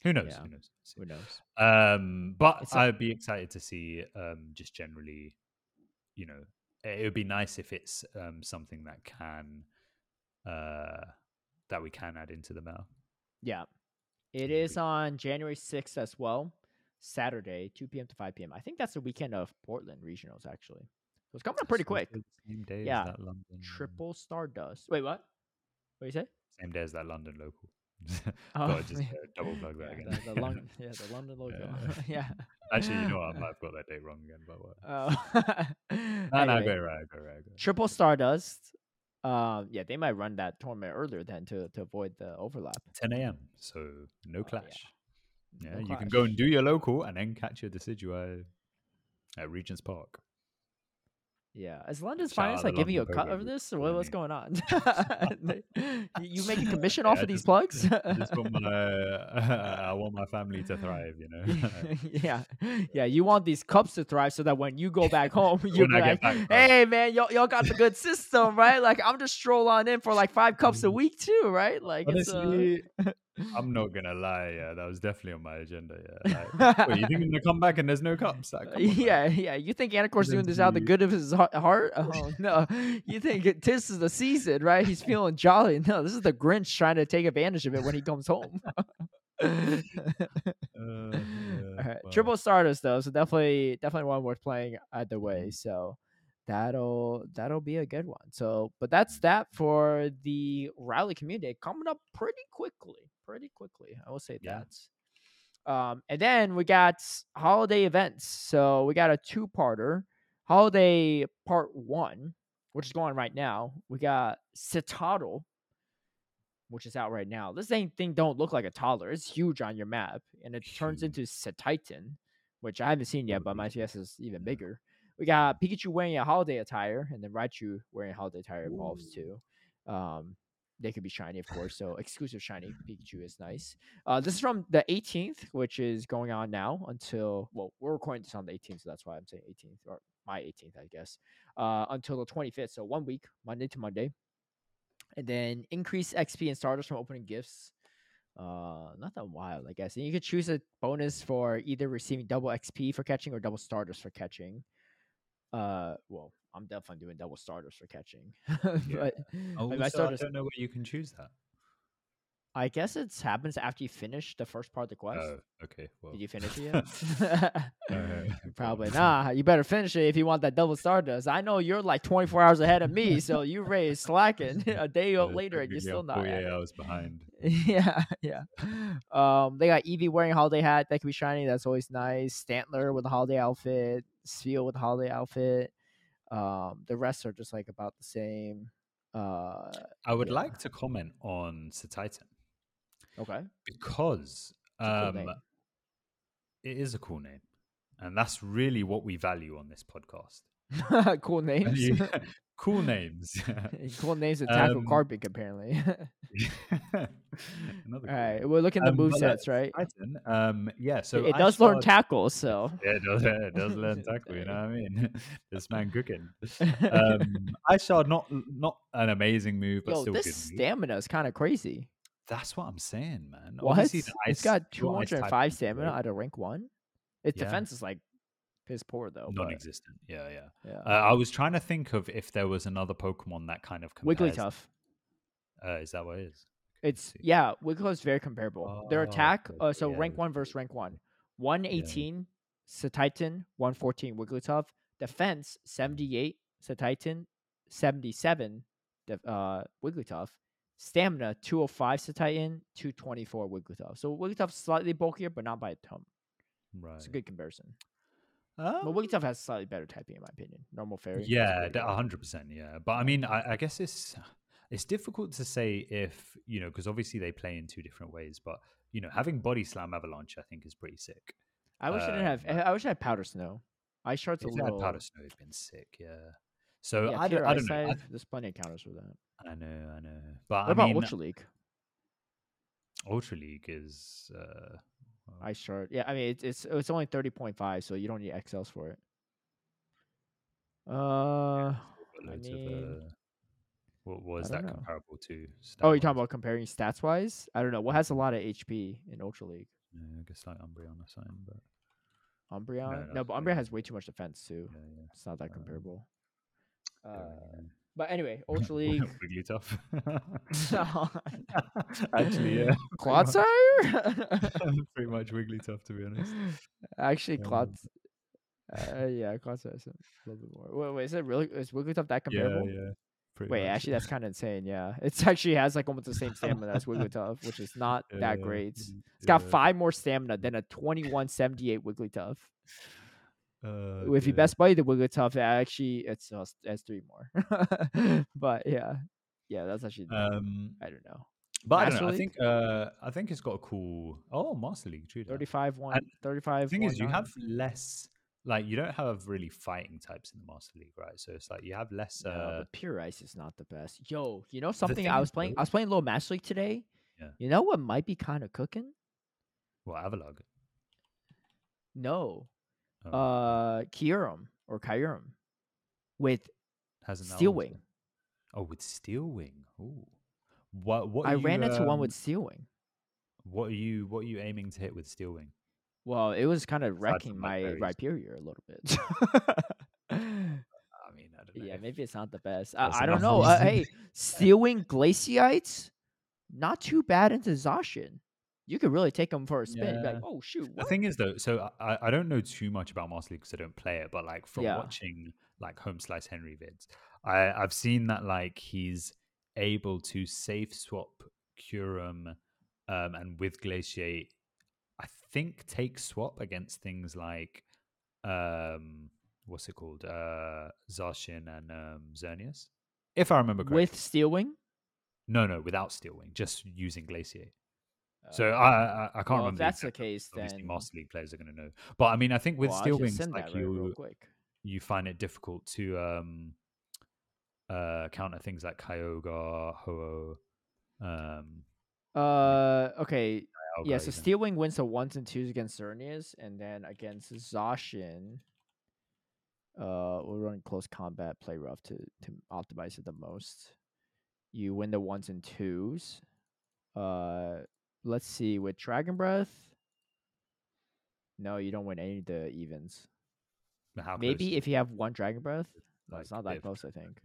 S2: Who knows?
S1: Yeah.
S2: Who knows?
S1: Who knows?
S2: Um, but
S1: a-
S2: I'd be excited to see um, just generally, you know, it would be nice if it's um, something that can uh, that we can add into the mail.
S1: Yeah. It
S2: Yeah,
S1: is on January 6th as well. Saturday, 2 p.m. to 5 p.m. I think that's the weekend of Portland regionals, actually. So it's coming up pretty quick.
S2: Same day
S1: Yeah,
S2: as that London.
S1: Triple Stardust. Wait, what? What do you say?
S2: Same day as that London local.
S1: Oh,
S2: just
S1: yeah.
S2: uh, double plug that
S1: Yeah,
S2: again.
S1: the, the London, yeah, the London logo. yeah.
S2: Actually, you know what? I might have got that date wrong again, but what?
S1: Oh.
S2: No, no, go right, go right, go right.
S1: Triple Stardust. Um, yeah, they might run that tournament earlier then to to avoid the overlap.
S2: 10 a.m. So no
S1: Oh, yeah.
S2: clash. Yeah,
S1: No
S2: you can go and do your local and then catch your Decidueye at Regent's Park.
S1: Yeah, is London's
S2: Shout
S1: finance like giving you a cut of this, or what,
S2: what
S1: what's going on? You- make a commission
S2: Yeah,
S1: off of these
S2: just-
S1: plugs?
S2: I just want my, I want my family to thrive, you know.
S1: yeah, yeah. You want these cups to thrive so that when you go back home, you're like,
S2: back,
S1: "Hey, man, y'all, y'all got the good system, right? Like, I'm just stroll on in for like five cups a week too, right? Like, it's uh,
S2: Honestly, I'm not gonna lie. Yeah, that was definitely on my agenda. Yeah, like, wait, you think I'm gonna come back and there's no cups? Like, on, man.
S1: yeah, yeah. You think Anicor's doing this out of the good of his heart? Oh no! You think it, this is the season, right? He's feeling jolly. No, this is the Grinch trying to take advantage of it when he comes home.
S2: Uh, yeah,
S1: Triple Stardust though, so definitely definitely one worth playing either way. So that'll that'll be a good one. So, but that's that for the Rowlet community coming up pretty quickly, pretty quickly. I will say
S2: Yeah.
S1: that. Um, and then we got holiday events. So we got a two-parter, holiday part one, which is going right now. We got Cetoddle, which is out right now. This same thing don't look like a toddler. It's huge on your map, and it turns into Titan, which I haven't seen yet, but my guess is even bigger. We got Pikachu wearing a holiday attire, and then Raichu wearing a holiday attire evolves too. Um, they could be shiny, of course. So exclusive shiny Pikachu is nice. Uh, this is from the 18th, which is going on now until well, we're recording this on the 18th, so that's why I'm saying 18th or my 18th, I guess. Uh, until the 25th, so one week, Monday to Monday, and then increase XP and stardust from opening gifts. Uh, not that wild, I guess. And you could choose a bonus for either receiving double XP for catching or double stardust for catching. Uh, well, I'm definitely doing double stardust for catching, but
S2: Oh,
S1: my
S2: so I don't know where you can choose that.
S1: I guess it happens after you finish the first part of the quest.
S2: Oh, okay. Well,
S1: Did you finish it yet?
S2: Uh,
S1: Probably not. You better finish it if you want that double stardust. I know you're like 24 hours ahead of me, so you ready slacking a day
S2: uh,
S1: later and you're still not. Yeah, I
S2: was behind.
S1: yeah, yeah. Um, they got Eevee wearing a holiday hat that can be shiny. That's always nice. Stantler with a holiday outfit. Spheal with holiday outfit. Um, the rest are just like about the same. Uh,
S2: I would
S1: Yeah.
S2: like to comment on Titan
S1: okay.
S2: because
S1: a cool
S2: um, it is a cool name, and that's really what we value on this podcast.
S1: cool names.
S2: Cool names.
S1: cool names to tackle
S2: Um,
S1: apparently. All right, we're looking at the
S2: Um,
S1: move
S2: uh,
S1: sets, right?
S2: Titan, um, yeah. So
S1: it
S2: I
S1: does learn tackle, so
S2: Yeah, it does. It does learn tackle. You know what I mean? this man cooking. Um, I saw not not an amazing move, but
S1: yo,
S2: still
S1: this
S2: good.
S1: stamina is kind of crazy.
S2: That's what I'm saying, man.
S1: What?
S2: Obviously,
S1: it's got
S2: your
S1: 205 stamina out of rank one. Its
S2: Yeah.
S1: defense is like piss poor though. but,
S2: non-existent. Yeah, yeah.
S1: yeah.
S2: Uh, I was trying to think of if there was another Pokemon that kind of compares.
S1: Wigglytuff.
S2: Uh, is that what it is?
S1: It's yeah, Wigglytuff is very comparable. Their
S2: Oh,
S1: attack,
S2: okay,
S1: uh, so
S2: yeah,
S1: rank one versus rank one. 118 Titan, 114 Wigglytuff. Defense 78 Titan, 77 uh Wigglytuff. Stamina 205 Titan, 224 Wigglytuff. So Wigglytuff's slightly bulkier, but not by a ton.
S2: Right.
S1: It's a good comparison. But Wigglytuff has slightly better typing in my opinion. Normal fairy.
S2: yeah, hundred percent. Yeah, but I mean, I, I guess it's it's difficult to say if you know because obviously they play in two different ways. But you know, having body slam avalanche, I think, is pretty sick.
S1: I wish I didn't have.
S2: um,
S1: I wish I had powder snow. Ice shard's a
S2: had
S1: little.
S2: powder snow, it's been sick. Yeah. So
S1: yeah,
S2: I don't, I don't know.
S1: There's plenty of counters for that.
S2: I, I know, I know. But
S1: What
S2: I
S1: about
S2: mean,
S1: Ultra League?
S2: Ultra League is. Uh, well,
S1: Ice shard. Yeah, I mean it's it's it's only thirty point five, so you don't need XLs for it. Uh,
S2: got
S1: I mean,
S2: of, uh, what was that
S1: know.
S2: comparable to?
S1: oh, you're talking about comparing stats wise? I don't know. What has a lot of HP in Ultra League?
S2: Yeah, I guess like Umbreon or something, but
S1: Umbreon. No,
S2: no,
S1: but. Umbreon has way too much defense too.
S2: yeah, yeah.
S1: It's not that
S2: Um,
S1: comparable.
S2: yeah,
S1: Uh, but anyway, Ultra League.
S2: Wigglytuff.
S1: Actually,
S2: Actually, yeah.
S1: Clodsire.
S2: Pretty much Wigglytuff, to be honest.
S1: Actually,
S2: Um,
S1: Clods. Uh, yeah, cost us a little bit more. Wait, wait, is it really? Is Wigglytuff that comparable?
S2: yeah. yeah. pretty
S1: Wait,
S2: much.
S1: actually, that's kind of insane. Yeah, it actually has like almost the same stamina as Wigglytuff, which is not that great. It's got
S2: yeah.
S1: five more stamina than a twenty-one seventy-eight Wigglytuff.
S2: Uh,
S1: if you
S2: dear.
S1: best buddy the Wigglytuff, it actually it's uh, it's three more. but yeah, yeah, that's actually
S2: Um,
S1: I don't know.
S2: but I don't
S1: Master
S2: know. I think uh, I think it's got a cool. Oh, Master League, true.
S1: 35 one,
S2: And
S1: 35.
S2: The thing is, you
S1: 1-9.
S2: have less. Like you don't have really fighting types in the Master League, right? So it's like you have less.
S1: No,
S2: Uh,
S1: but pure ice is not the best. Yo, you know something I was playing? I was playing a little Master League today.
S2: Yeah.
S1: You know what might be kind of cooking?
S2: what Avalugg?
S1: No.
S2: Oh,
S1: Uh, Kyurem or Kyurem with
S2: hasn't that
S1: Steel Wing.
S2: still- Oh, with Steel Wing. Ooh. What? What?
S1: I
S2: you,
S1: ran into one with
S2: um,
S1: Steel Wing.
S2: What are you? What are you aiming to hit with Steel Wing?
S1: Well, it was kind of wrecking my Rhyperior a little bit.
S2: I mean, I don't know.
S1: yeah, maybe it's not the best. I, I don't know. Uh, hey, Steel Wing Glaciites, not too bad into Zacian. You could really take them for a spin. be like, oh shoot,
S2: The thing is, though, so I, I don't know too much about Master League because I don't play it, but like from
S1: Yeah.
S2: watching like Home Slice Henry vids, I I've seen that like he's able to safe swap Kyurem um, and with Glaciate, I think take swap against things like um what's it called uh Zacian and um Xerneas, if I remember correctly.
S1: with Steel Wing.
S2: no, no, without Steel Wing, just using Glaciate. So
S1: Uh,
S2: I I, I can't
S1: well,
S2: remember.
S1: if that's the case,
S2: Obviously,
S1: then
S2: Master League players are going to know. But I mean, I think with
S1: well, I'll
S2: Steel Wings, like you
S1: quick.
S2: you find it difficult to um uh counter things like Kyogre, Ho-Oh, um
S1: Uh, okay,
S2: Dialga
S1: yeah. So
S2: even.
S1: Steel Wing wins the ones and twos against Xerneas, and then against Zacian, uh, we'll run close combat, play rough to to optimize it the most. You win the ones and twos. Uh, let's see with Dragon Breath. No, you don't win any of the evens. Maybe if you have one Dragon Breath. No, it's not that close, I think.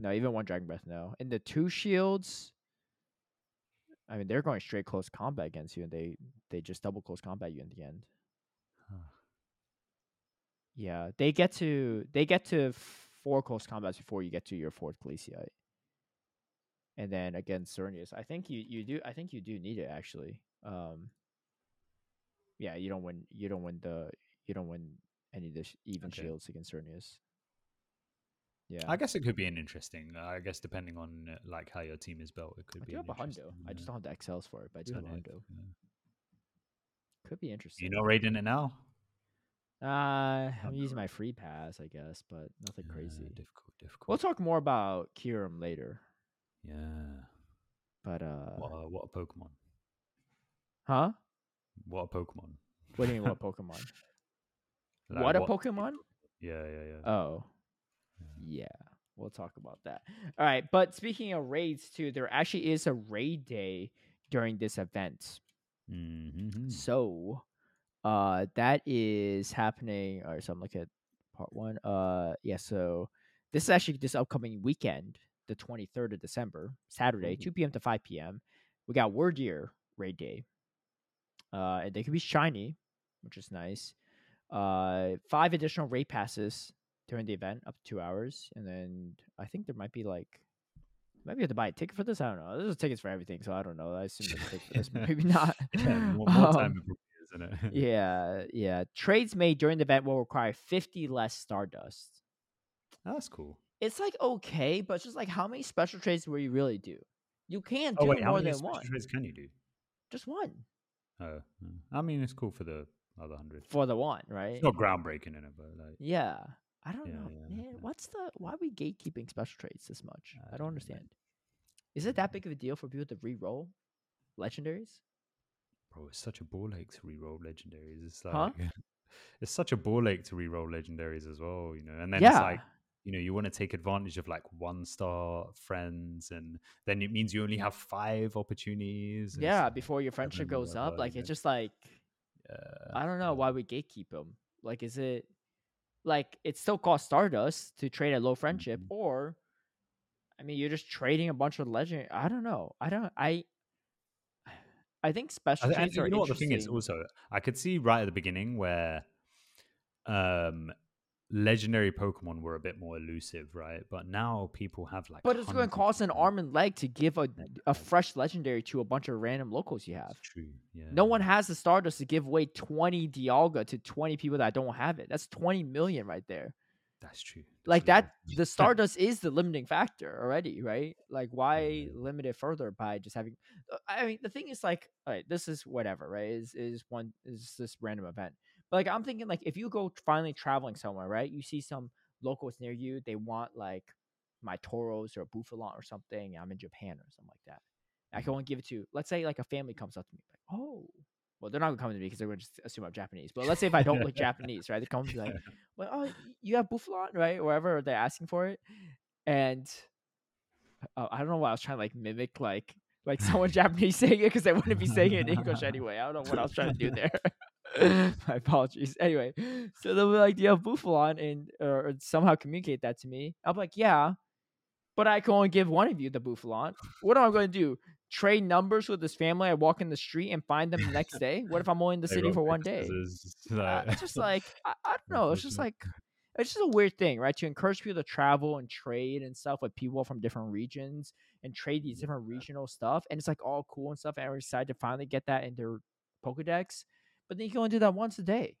S2: No.
S1: Even one Dragon Breath, no. In the two shields, I mean, they're going straight close combat against you, and they they just double close combat you in the end.
S2: Huh.
S1: Yeah, they get to they get to four close combats before you get to your fourth Glaciate. And then against Xerneas, I think you you do I think you do need it actually. Um Yeah, you don't win you don't win the you don't win any of the even
S2: Okay.
S1: shields against Xerneas. Yeah.
S2: I guess it could be an interesting. I guess depending on uh, like how your team is built, it could
S1: I
S2: be.
S1: do have a hundo.
S2: interesting,
S1: I just
S2: uh,
S1: don't have the XLs for it, but I do have a hundo.
S2: yeah.
S1: Could be interesting.
S2: You know, raiding it now?
S1: uh, I'm using my free pass, I guess, but nothing crazy.
S2: difficult, difficult.
S1: We'll talk more about Kyurem later.
S2: Yeah.
S1: But uh,
S2: What a, what a Pokemon!
S1: huh?
S2: What a Pokemon!
S1: What do you mean? What Pokemon?
S2: Like,
S1: what a Pokemon?
S2: Yeah, yeah, yeah.
S1: Oh, yeah. We'll talk about that. All right. But speaking of raids, too, there actually is a raid day during this event.
S2: Mhm.
S1: So, uh, that is happening. All right. So I'm looking at part one. Uh, yeah. So this is actually this upcoming weekend, the 23rd of December, Saturday,
S2: Ooh.
S1: 2 p.m. to 5 p.m. We got Word Year raid day. Uh, and they can be shiny, which is nice. Uh, five additional raid passes during the event, up to two hours, and then I think there might be like. Maybe you have to buy a ticket for this. I don't know. There's tickets for everything, so I don't know. I assume there's a ticket for this. Maybe not.
S2: Yeah, time
S1: Um,
S2: is, isn't it?
S1: yeah, yeah. Trades made during the event will require 50 less Stardust.
S2: That's cool.
S1: It's like okay, but it's just like how many special trades will you really do? You can't do
S2: Oh wait, how
S1: more
S2: many
S1: than
S2: special
S1: one.
S2: trades can you do?
S1: Just one
S2: Oh, mm. I mean it's cool for the other hundred.
S1: for the one, right?
S2: It's not groundbreaking in it, but like
S1: Yeah. I don't
S2: Yeah,
S1: know,
S2: yeah,
S1: man.
S2: yeah.
S1: What's the why are we gatekeeping special trades this much?
S2: I
S1: I
S2: don't
S1: don't understand. Is it that big of a deal for people to re-roll legendaries?
S2: bro, it's such a ball ache to re-roll legendaries. It's like
S1: Huh?
S2: it's such a ball ache to re-roll legendaries as well, you know. And then it's like you know you want to take advantage of like one star friends, and then it means you only have five opportunities.
S1: yeah, before your friendship goes up, like it's just like
S2: yeah,
S1: I don't know why we gatekeep them. Like, is it like it still costs Stardust to trade a low friendship,
S2: Mhm.
S1: or I mean, you're just trading a bunch of legend. I don't know. I don't. I. I think special trades are
S2: you know what the thing is also I could see right at the beginning where um legendary Pokemon were a bit more elusive, right? But now people have like
S1: But it's going to cost an arm and leg to give a a fresh legendary to a bunch of random locals you have.
S2: It's true. Yeah.
S1: No one has the Stardust to give away 20 Dialga to 20 people that don't have it. That's 20 million right there.
S2: That's true. That's
S1: Like that, the Stardust is the limiting factor already, right? Like, why
S2: Yeah.
S1: limit it further by just having? uh, I mean, the thing is, like, all right, this is whatever, right? Is is one is this random event? But like, I'm thinking, like, if you go finally traveling somewhere, right? You see some locals near you, they want like my Tauros or a Bouffalant or something. I'm in Japan or something like that. I can only give it to, let's say, like a family comes up to me, like, oh, well, they're not gonna come to me because they're gonna just assume I'm Japanese. But let's say if I don't look Japanese, right? They come to me like, well, oh, you have Bouffalant, right? Or wherever they're asking for it, and uh, I don't know why I was trying to like mimic like like someone Japanese saying it because they wouldn't be saying it in English anyway. I don't know what I was trying to do there. My apologies. Anyway, so they'll be like, "Do you have Bouffalant?" and or, or somehow communicate that to me. I'm like, "Yeah," but I can only give one of you the Bouffalant. What am I going to do? Trade numbers with this family? I walk in the street and find them the next day. What if I'm only in the city for one day? Uh, it's just like I, I don't know. It's just like it's just a weird thing, right? To encourage people to travel and trade and stuff with people from different regions and trade these different regional stuff, and it's like all cool and stuff. And we're excited to finally get that in their Pokedex, but then you can only do that once a day.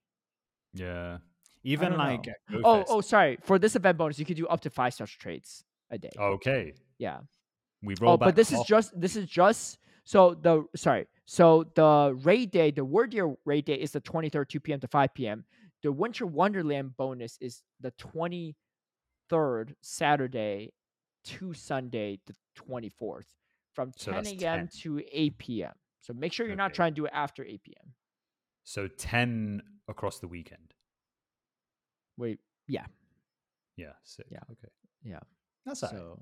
S2: yeah. Even like
S1: know.
S2: at Go
S1: Oh, oh, sorry. For this event bonus, you could do up to five such trades a day.
S2: okay.
S1: yeah.
S2: We roll
S1: Oh,
S2: back.
S1: but this is just this is just so the sorry. So the raid day, the Wyrdeer raid day is the 23rd, 2 p.m. to 5 p.m. The Winter Wonderland bonus is the 23rd Saturday to Sunday, the 24th, from
S2: So
S1: 10
S2: that's
S1: a.m.
S2: 10.
S1: to 8 p.m. So make sure you're not trying to do it after 8 p.m.
S2: so ten across the weekend.
S1: Wait,
S2: Yeah. Yeah, sick.
S1: Yeah.
S2: Okay.
S1: Yeah.
S2: That's right.
S1: so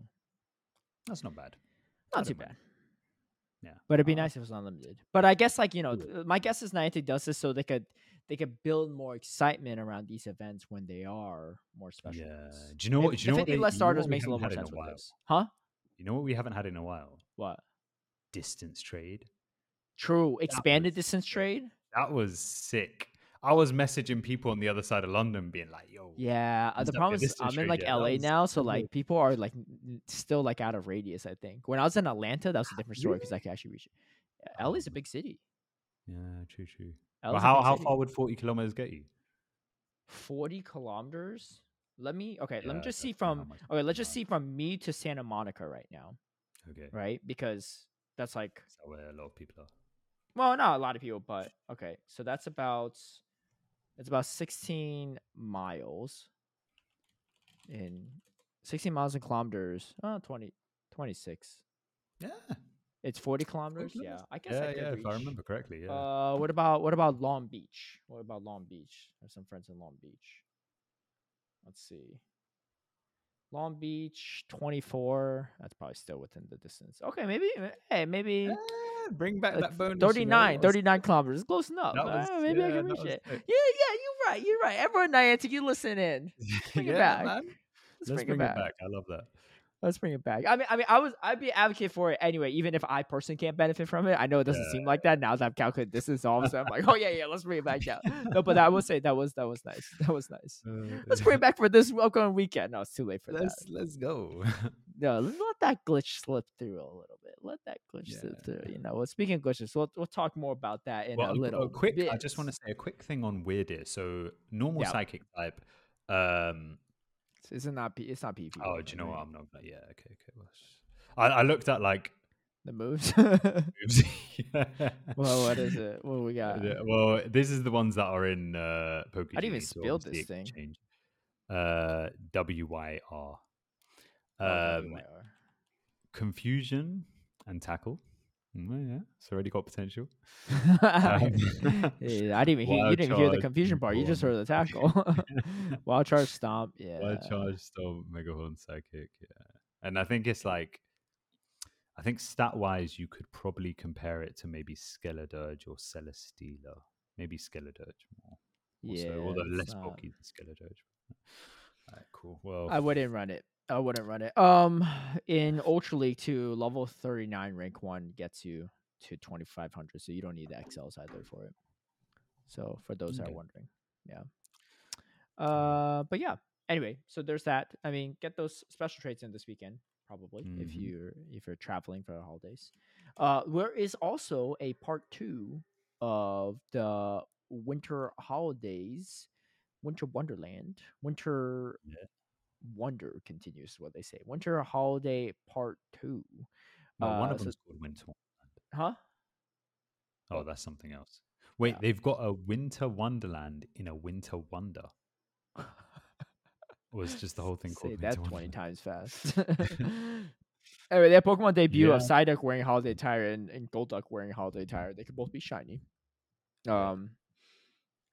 S2: That's not bad.
S1: not too
S2: mind.
S1: bad.
S2: Yeah.
S1: But it'd be
S2: Uh,
S1: nice if it was unlimited. But I guess like you know,
S2: Yeah.
S1: my guess is Niantic does this so they could they could build more excitement around these events when they are more special.
S2: Yeah.
S1: events.
S2: Do you know what?
S1: If,
S2: Do you know what? they-
S1: less
S2: we
S1: makes a little more sense with this, huh?
S2: You know what we haven't had in a while?
S1: What?
S2: Distance trade.
S1: True. Expanded
S2: was-
S1: distance trade.
S2: That was sick. I was messaging people on the other side of London, being like, "Yo,
S1: Yeah. Uh, the problem is I'm in like
S2: Yeah,
S1: LA now, so like people are like still like out of radius. I think when I was in Atlanta, that was a different story because I could actually reach it. LA is a big city.
S2: yeah, true, true." Well, how how
S1: city.
S2: far would forty kilometers get you?
S1: 40 kilometers. Let me okay. let me just see from okay. Let's just see from me to Santa Monica right now,
S2: Okay,
S1: right? Because that's like
S2: Is that where a lot of people are?
S1: Well, not a lot of people, but okay. So that's about it's about 16 miles in 16 miles in kilometers. Oh, 20 26.
S2: Yeah,
S1: It's 40 kilometers. Yeah. I guess
S2: yeah,
S1: I
S2: yeah.
S1: reach.
S2: If I remember correctly, yeah.
S1: Uh, what about what about Long Beach? What about Long Beach? I have some friends in Long Beach. Let's see. Long Beach, 24. That's probably still within the distance. Okay, maybe. Hey, maybe
S2: Eh, bring back that bonus.
S1: 39, 39 kilometers. Close enough.
S2: Was,
S1: Uh, maybe I can reach it. Yeah, yeah, you're right. You're right. Everyone, Niantic, you listen in. bring it back.
S2: man.
S1: Let's,
S2: Let's
S1: bring, it back.
S2: I love that.
S1: Let's bring it back. I mean, I mean, I was, I'd be advocate for it anyway, even if I personally can't benefit from it. I know it doesn't seem like that now that I've calculated this is All of a sudden, I'm like, oh yeah, yeah, let's bring it back now. No, but I will say that was that was nice. That was nice. Let's bring it back for this upcoming weekend. No, it's too late for that.
S2: Let's let's go.
S1: No, let that glitch slip through a little bit. Let that glitch slip through. You know, well, speaking of glitches, we'll we'll talk more about that in
S2: well,
S1: a little
S2: a quick.
S1: bit.
S2: I just want to say a quick thing on Wyrdeer. So normal
S1: Yeah.
S2: psychic type. Um.
S1: It's not that P. It's not PvP.
S2: Oh, do you know
S1: right?
S2: what? I'm not. Yeah. Okay. Okay. Well, I I looked at like.
S1: The moves.
S2: moves.
S1: well, what is it? What we got?
S2: Well, this is the ones that are in uh Poke.
S1: I didn't even spill this
S2: can
S1: thing.
S2: Uh, W Y R.
S1: Oh,
S2: Um,
S1: WYR.
S2: confusion and tackle. Mm, yeah, it's already got potential.
S1: Yeah,
S2: Um,
S1: I didn't even hear. You didn't hear the confusion part. You just heard the tackle. Wild charge stomp. Yeah.
S2: Wild charge, storm, megahorn, psychic. Yeah, and I think it's like, I think stat wise, you could probably compare it to maybe Skeledirge or Celesteela. Maybe Skeledirge more.
S1: Yeah.
S2: Also, although less
S1: not-
S2: bulky than Skeledirge. Alright, cool. Well,
S1: I wouldn't run it. I wouldn't run it. Um, in Ultra League two, level thirty nine rank one gets you to twenty five hundred, so you don't need the XLs either for it. So for those that are wondering, yeah. Uh, but yeah. Anyway, so there's that. I mean, get those special trades in this weekend, probably if
S2: Mhm.
S1: you're if you're traveling for the holidays. Uh, there is also a part two of the winter holidays, Winter Wonderland, Winter
S2: Yeah.
S1: Wonder continues is what they say. Winter Holiday Part Two.
S2: Well, one
S1: Uh,
S2: of
S1: so-
S2: them's called Winter.
S1: Huh?
S2: Oh, that's something else. Wait,
S1: Yeah.
S2: they've got a Winter Wonderland in a Winter Wonder. was just the whole thing
S1: Say
S2: called
S1: that
S2: Winter
S1: 20 times fast. anyway, their Pokemon debut of
S2: Yeah.
S1: Psyduck wearing holiday attire and, and Golduck wearing holiday attire. They could both be shiny. Um,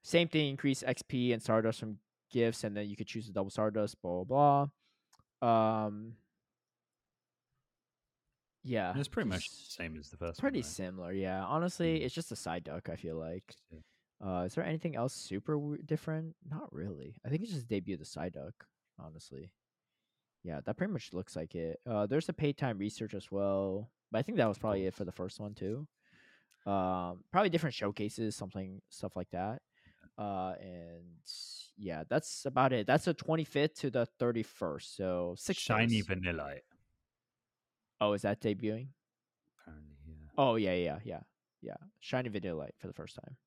S1: same thing, increase XP and Stardust from gifts, and then you could choose the double Stardust, blah, blah, blah. Um, yeah.
S2: And It's pretty much the same as the first
S1: Pretty
S2: one.
S1: similar, yeah. Honestly,
S2: Mm.
S1: it's just a Psyduck. I feel like.
S2: Yeah.
S1: Uh, is there anything else super w- different? Not really. I think it's just debut the Psyduck. honestly. Yeah, that pretty much looks like it. Uh, there's a paid time research as well, but I think that was probably it for the first one too. Um, probably different showcases, something stuff like that. Uh, and yeah, that's about it. That's the 25th to the 31st, so six
S2: Shiny
S1: days.
S2: Vanillite,
S1: Oh, is that debuting?
S2: apparently. Yeah.
S1: Oh yeah, yeah, yeah, yeah. Shiny Vanillite for the first time.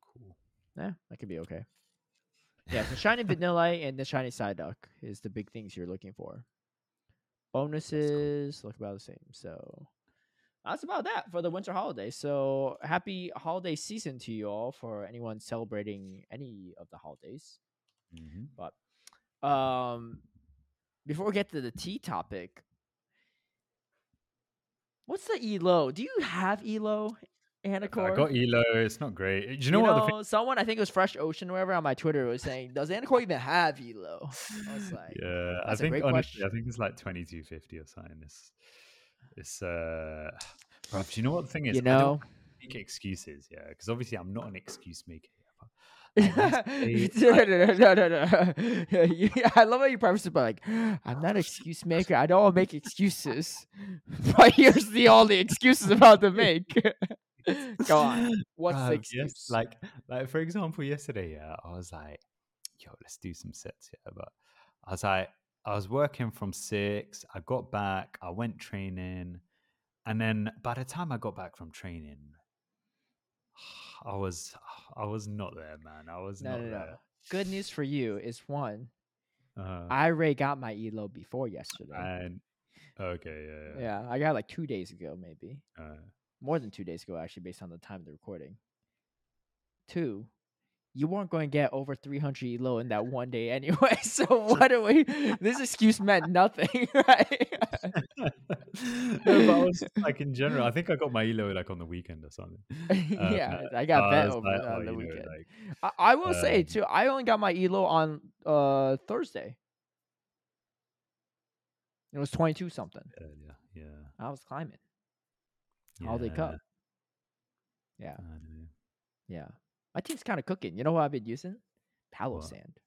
S2: Cool.
S1: Yeah, that could be okay. Yeah, so shiny Vanillite and the shiny Psyduck is the big things you're looking for. Bonuses look about the same. So that's about that for the winter holiday. So happy holiday season to you all for anyone celebrating any of the holidays.
S2: hmm
S1: But um before we get to the tea topic, what's the Elo? Do you have Elo, Anicor?
S2: I got Elo. It's not great. Do you know what? The thing,
S1: someone I think it was Fresh Ocean or whatever on my Twitter was saying, does Anicor even have Elo? I was like,
S2: yeah, I think honestly,
S1: question.
S2: I think it's like twenty two fifty or something. It's, it's uh, bro, do you know what the thing is?
S1: you
S2: I don't
S1: know.
S2: make excuses, yeah, because obviously I'm not an excuse maker. yeah, but like, let's say-
S1: no, no, no, no, no, no. Yeah, I love how you preface it by like, I'm not an excuse maker. I don't make excuses. But here's the only excuses I'm about to make. Go on. What's the excuse?
S2: Yes, like, like for example, yesterday, yeah, I was like, "Yo, let's do some sets." Yeah, but I was like, I was working from six. I got back. I went training, and then by the time I got back from training, I was, I was not there, man. I was
S1: no,
S2: not
S1: no, no.
S2: there.
S1: Good news for you is one,
S2: Uh,
S1: I already got my Elo before yesterday.
S2: and okay, yeah, yeah.
S1: yeah, I got like two days ago, maybe.
S2: Uh,
S1: more than two days ago, actually, based on the time of the recording. Two, you weren't going to get over 300 elo in that one day anyway. So what are we? This excuse meant nothing, right?
S2: no, but I was like in general. I think I got my elo like on the weekend or something. Uh,
S1: yeah, I got bet
S2: was
S1: over
S2: like,
S1: on
S2: oh,
S1: the
S2: you know,
S1: weekend.
S2: like,
S1: I, I will say
S2: um,
S1: too, I only got my elo on uh Thursday. It was 22 something.
S2: yeah. Yeah.
S1: I was climbing. Holiday Cup. Yeah, yeah. My team's kind of cooking. You know what I've been using? Palo
S2: What?
S1: Sand.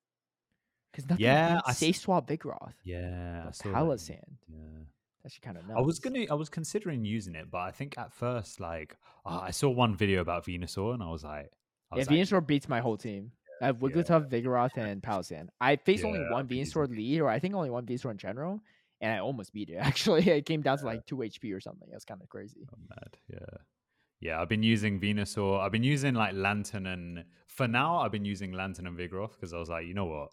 S1: Because nothing
S2: Yeah, I s-
S1: Safe Swap Vigoroth.
S2: Yeah, I saw
S1: Palo
S2: yeah.
S1: Sand.
S2: Yeah.
S1: That's kind of nuts.
S2: I was gonna, I was considering using it, but I think at first, like, uh, I saw one video about Venusaur, and I was like, I
S1: Yeah,
S2: like,
S1: Venusaur beats my whole team. I have Wigglytuff, Vigoroth, and Palossand. I faced only one. Venusaur lead, or I think only one Venusaur in general, and I almost beat it. Actually, it came down to like two HP or something. It was kind of crazy.
S2: I'm mad. Yeah. Yeah, I've been using Venusaur. I've been using like Lanturn and for now I've been using Lanturn and Vigoroth because I was like, you know what?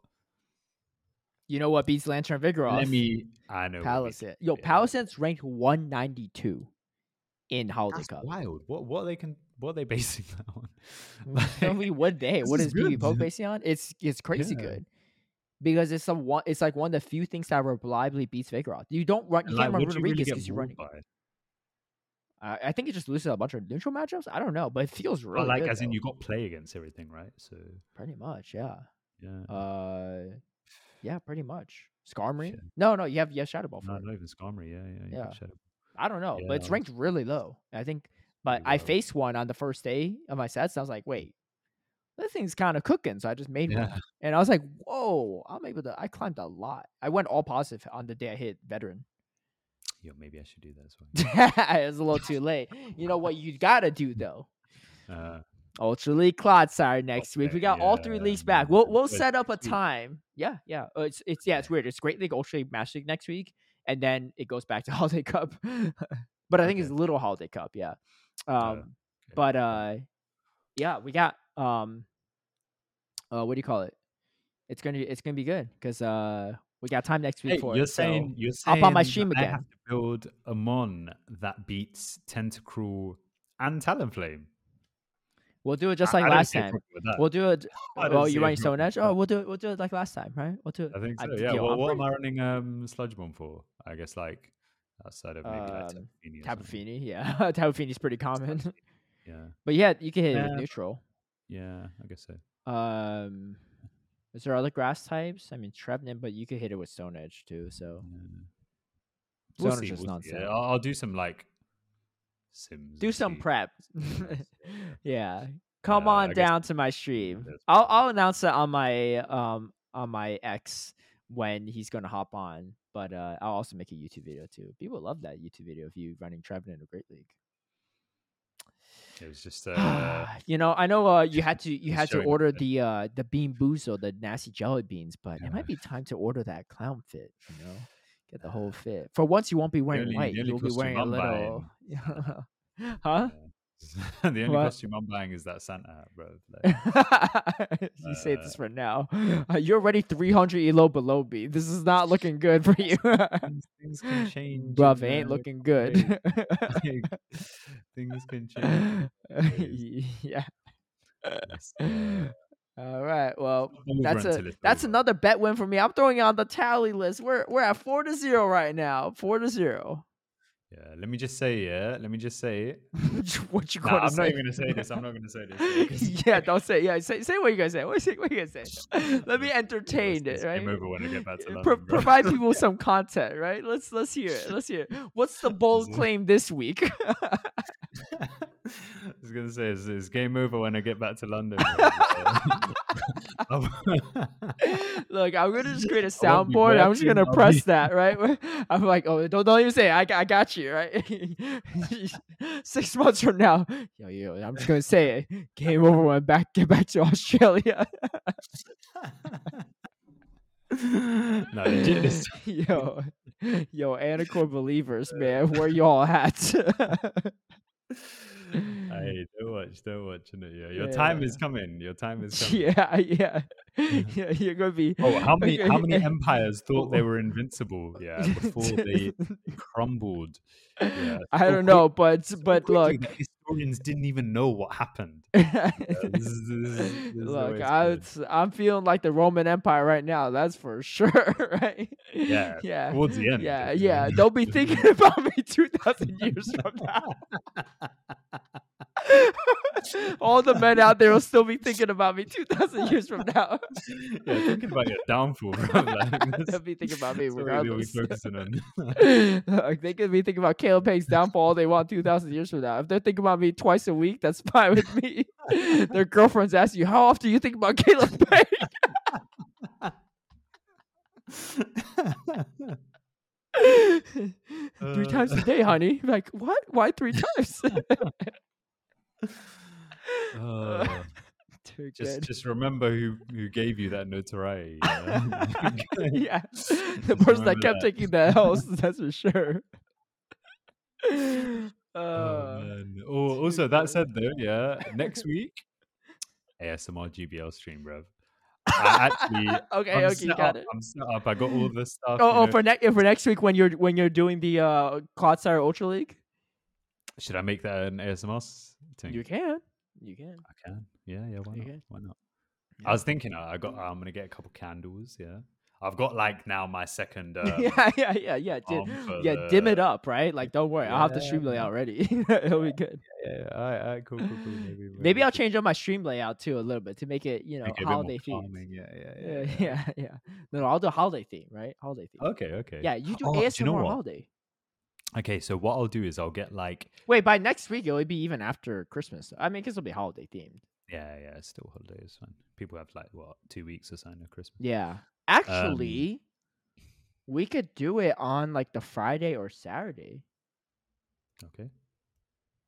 S1: You know what beats Lanturn and Vigoroth?
S2: Let me I know what beats
S1: Palossand.
S2: it,
S1: Yo,
S2: yeah.
S1: Palossand's ranked 192 in Holiday
S2: That's
S1: Cup.
S2: wild. What what they can what are they basing that on?
S1: I mean, what day? What
S2: is
S1: is PvP. Poke basing on? It's it's crazy
S2: Yeah.
S1: good. Because it's some one it's like one of the few things that reliably beats Vigoroth. You don't run you
S2: And,
S1: can't
S2: like,
S1: run
S2: do you really
S1: because you're running.
S2: by?
S1: Uh, I think it just loses a bunch of neutral matchups. I don't know, but it feels really
S2: But like
S1: good,
S2: as in you got play against everything, right? So
S1: pretty much, yeah.
S2: yeah.
S1: Uh, yeah, pretty much. Skarmory?
S2: Shit.
S1: No, no, you have have Shadow Ball for
S2: no, not even Skarmory, yeah, yeah,
S1: Yeah. I don't know, but it's ranked really low. I think, but I faced one on the first day of my sets. And I was like, wait, this thing's kind of cooking. So I just made one, and I was like, whoa, I'm able to. I climbed a lot. I went all positive on the day I hit veteran.
S2: Yo, maybe I should do that as well.
S1: it was a little too late. You know what you gotta do though?
S2: Uh,
S1: Ultra League Clodsire next week. We
S2: Okay,
S1: got all three leagues back. We'll we'll set up a time. Yeah, yeah. Uh, It's it's yeah, it's weird. It's Great League, Ultra League, Master League next week, and then it goes back to Holiday Cup. but I think it's
S2: Okay.
S1: Little Holiday Cup. Yeah. Um,
S2: okay.
S1: but uh, yeah, we got um, uh, what do you call it? It's gonna it's gonna be good because uh, we got time next week
S2: Hey,
S1: for
S2: you're
S1: it. so-
S2: saying you're
S1: hop
S2: saying
S1: on my stream
S2: I
S1: again.
S2: have to build a mon that beats Tentacruel and Talonflame.
S1: we'll do it just like
S2: I don't
S1: last time.
S2: problem with that.
S1: We'll do it.
S2: I
S1: Well, you're running Stone Edge. Oh, we'll do it. We'll do it like last time, right? We'll do it.
S2: I think
S1: I-
S2: so. yeah. Well, what am I running um Sludge Bomb for? I guess like outside of maybe like
S1: Um,
S2: Tapu Fini or
S1: Tapu
S2: something.
S1: Fini, yeah. Tapu Fini's pretty common.
S2: Yeah.
S1: but yeah, you can hit it
S2: Yeah.
S1: with neutral.
S2: Yeah, I guess so.
S1: Um, is there other grass types? I mean, Trevenant, but you could hit it with Stone Edge too. So
S2: Yeah.
S1: Stone
S2: We'll
S1: Edge is
S2: We'll. Yeah, I'll, I'll do some like sims.
S1: Do some
S2: see.
S1: prep. yeah, come
S2: Uh,
S1: on down to my stream. I'll I'll announce it on my um on my X when he's gonna hop on. But uh, I'll also make a YouTube video too. People love that YouTube video of you running Trevenant in a Great League.
S2: It was just uh,
S1: you know, I know uh, you had to you had to order the uh the bean boozle, the nasty jelly beans, but it might be time to order that clown fit. You know, get the whole fit. For once, you won't be wearing
S2: only-
S1: white.
S2: only
S1: You'll be wearing a little. huh?
S2: the only
S1: What?
S2: costume I'm buying is that Santa hat, bro. Like,
S1: you say
S2: Uh,
S1: this for now. Uh, you're already 300 elo below me. This is not looking good for you.
S2: things, things can change. In,
S1: it ain't
S2: uh,
S1: looking good.
S2: like, things can change.
S1: yeah.
S2: Yes, uh,
S1: All right. Well, that's a that's another bet win for me. I'm throwing it on the tally list. We're we're at four to zero right now. Four to zero.
S2: Yeah, let me just say, yeah, let me just say it.
S1: what you
S2: Nah,
S1: gonna
S2: I'm
S1: say?
S2: not even gonna say this. I'm not gonna say this. yeah,
S1: don't say. Yeah, say say what you guys say. What you, what you gonna say? Let me entertain it, right?
S2: game over when I get back to
S1: Uh,
S2: London,
S1: pro- provide people with some content, right? Let's let's hear it. Let's hear it. What's the bold claim this week?
S2: I was gonna say it's, it's game over when I get back to London.
S1: Look, I'm gonna just create a soundboard. I'm just gonna press that, right? I'm like, oh, don't don't even say, it. I, got- I got you, right? Six months from now, yo, yo, I'm just gonna say it. Game over when I back get back to Australia.
S2: no, this
S1: yo, yo, Anicor believers, man, where y'all at?
S2: Hey, don't watch, don't watch, innit? Yeah, your time is coming. Your time is coming.
S1: yeah, yeah, yeah. You're gonna be.
S2: Oh, how many how many empires thought they were invincible? Yeah, before they crumbled. Yeah,
S1: I don't know, but but look,
S2: historians didn't even know what happened. this is- this is- this is the way
S1: look, I, I'm feeling like the Roman Empire right now. That's for sure, right?
S2: Yeah,
S1: yeah,
S2: towards the end.
S1: yeah, yeah. Don't be thinking about me two thousand years from now. All the men out there will still be thinking about me two thousand years from now.
S2: yeah, thinking about your downfall, bro. Like,
S1: They'll be thinking about me
S2: that's what they'll be
S1: regardless.
S2: focusing on.
S1: Look, they could be thinking about Caleb Peng's downfall all they want 2,000 years from now. If they're thinking about me twice a week, that's fine with me. Their girlfriends ask you, How often do you think about Caleb Peng? three times a
S2: Uh.
S1: day, honey. Like, what? Why three times?
S2: Uh,
S1: Too
S2: just
S1: good.
S2: just remember who who gave you that notoriety. Yeah,
S1: yeah. The person that kept
S2: that.
S1: taking the house, that's for sure.
S2: Oh,
S1: Uh,
S2: man. Oh, also that said though, yeah, next week ASMR GBL stream, bro. I actually,
S1: okay,
S2: I'm
S1: okay, got
S2: up.
S1: it.
S2: I'm set up. I got all the stuff.
S1: Oh, oh
S2: know.
S1: for next for next week when you're when you're doing the uh Clodsire Ultra League,
S2: Should I make that an ASMR thing?
S1: you can, you can.
S2: I can. Yeah, yeah. Why
S1: You
S2: not?
S1: can.
S2: Why not?
S1: Yeah.
S2: I was thinking uh, I got. I'm gonna get a couple candles. Yeah, I've got like now my second. Um,
S1: yeah, yeah, yeah, yeah. Di-
S2: for
S1: yeah, dim it up, right? Like, don't worry, I'll have the stream layout ready. It'll be good.
S2: Yeah, all right, all right, cool, cool, cool. Maybe,
S1: Maybe I'll change up my stream layout too a little bit to make it, you know,
S2: make it a bit more
S1: holiday
S2: calming, Yeah, yeah,
S1: Yeah,
S2: yeah.
S1: yeah, yeah. No, no, I'll do holiday theme, right? Holiday theme.
S2: Okay, okay.
S1: Yeah, you do
S2: Oh, do you
S1: ASMR
S2: know
S1: holiday.
S2: Okay, so what I'll do is I'll get like
S1: Wait, by next week it'll be even after Christmas. I mean, 'cause it'll be holiday themed.
S2: yeah, yeah, it's still holidays. Fine. People have like what two weeks or something of Christmas.
S1: Yeah.
S2: Um,
S1: Actually, we could do it on like the Friday or Saturday.
S2: Okay.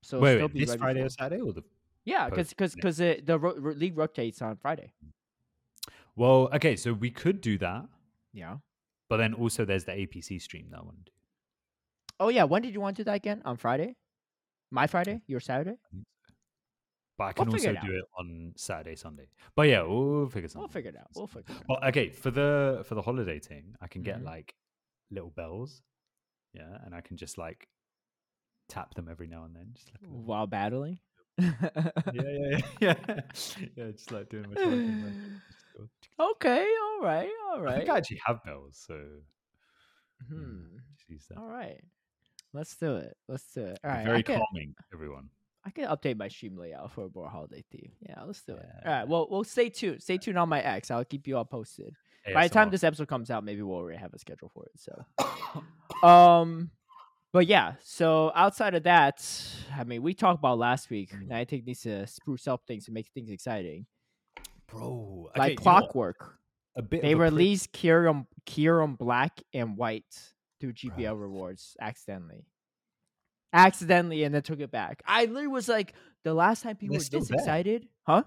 S1: So
S2: wait,
S1: still
S2: wait
S1: be
S2: this Friday or Saturday or the
S1: Yeah, because because
S2: yeah.
S1: because the ro- ro- league rotates on Friday.
S2: Well, okay, so we could do that,
S1: Yeah.
S2: but then also there's the APC stream that I want to do.
S1: Oh yeah. When did you want to do that again? On Friday? My Friday? Your Saturday?
S2: But I
S1: We'll
S2: can also
S1: it
S2: do it on Saturday, Sunday. But yeah, we'll figure something.
S1: We'll figure it out. We'll figure it out.
S2: Well, okay, for the for the holiday thing, I can get
S1: Mhm.
S2: like little bells, yeah, and I can just like tap them every now and then, just like
S1: While battling.
S2: yeah, yeah, yeah, yeah, just like doing my chanting, like, just go-
S1: okay. all right, all right.
S2: I think I actually have bells, so
S1: Hmm.
S2: just use that.
S1: All right. Let's do it. Let's do it. All right.
S2: Very calming, everyone.
S1: I can update my stream layout for a more holiday theme. Yeah, let's do it. All right. Yeah. Well, we'll stay tuned. Stay tuned on my X. I'll keep you all posted. By the time this episode comes out, maybe we'll already have a schedule for it. So, um, but yeah. So outside of that, I mean, we talked about last week.
S2: Mm.
S1: And I think needs to spruce up things to make things exciting,
S2: bro,
S1: like
S2: okay, you know?
S1: Clockwork.
S2: A bit.
S1: They
S2: of a prick-
S1: released Kyurem Kyurem Black and White through GBL rewards accidentally. Accidentally, and then took it back. I literally was like, the last time people
S2: They're
S1: were this
S2: there.
S1: excited, huh?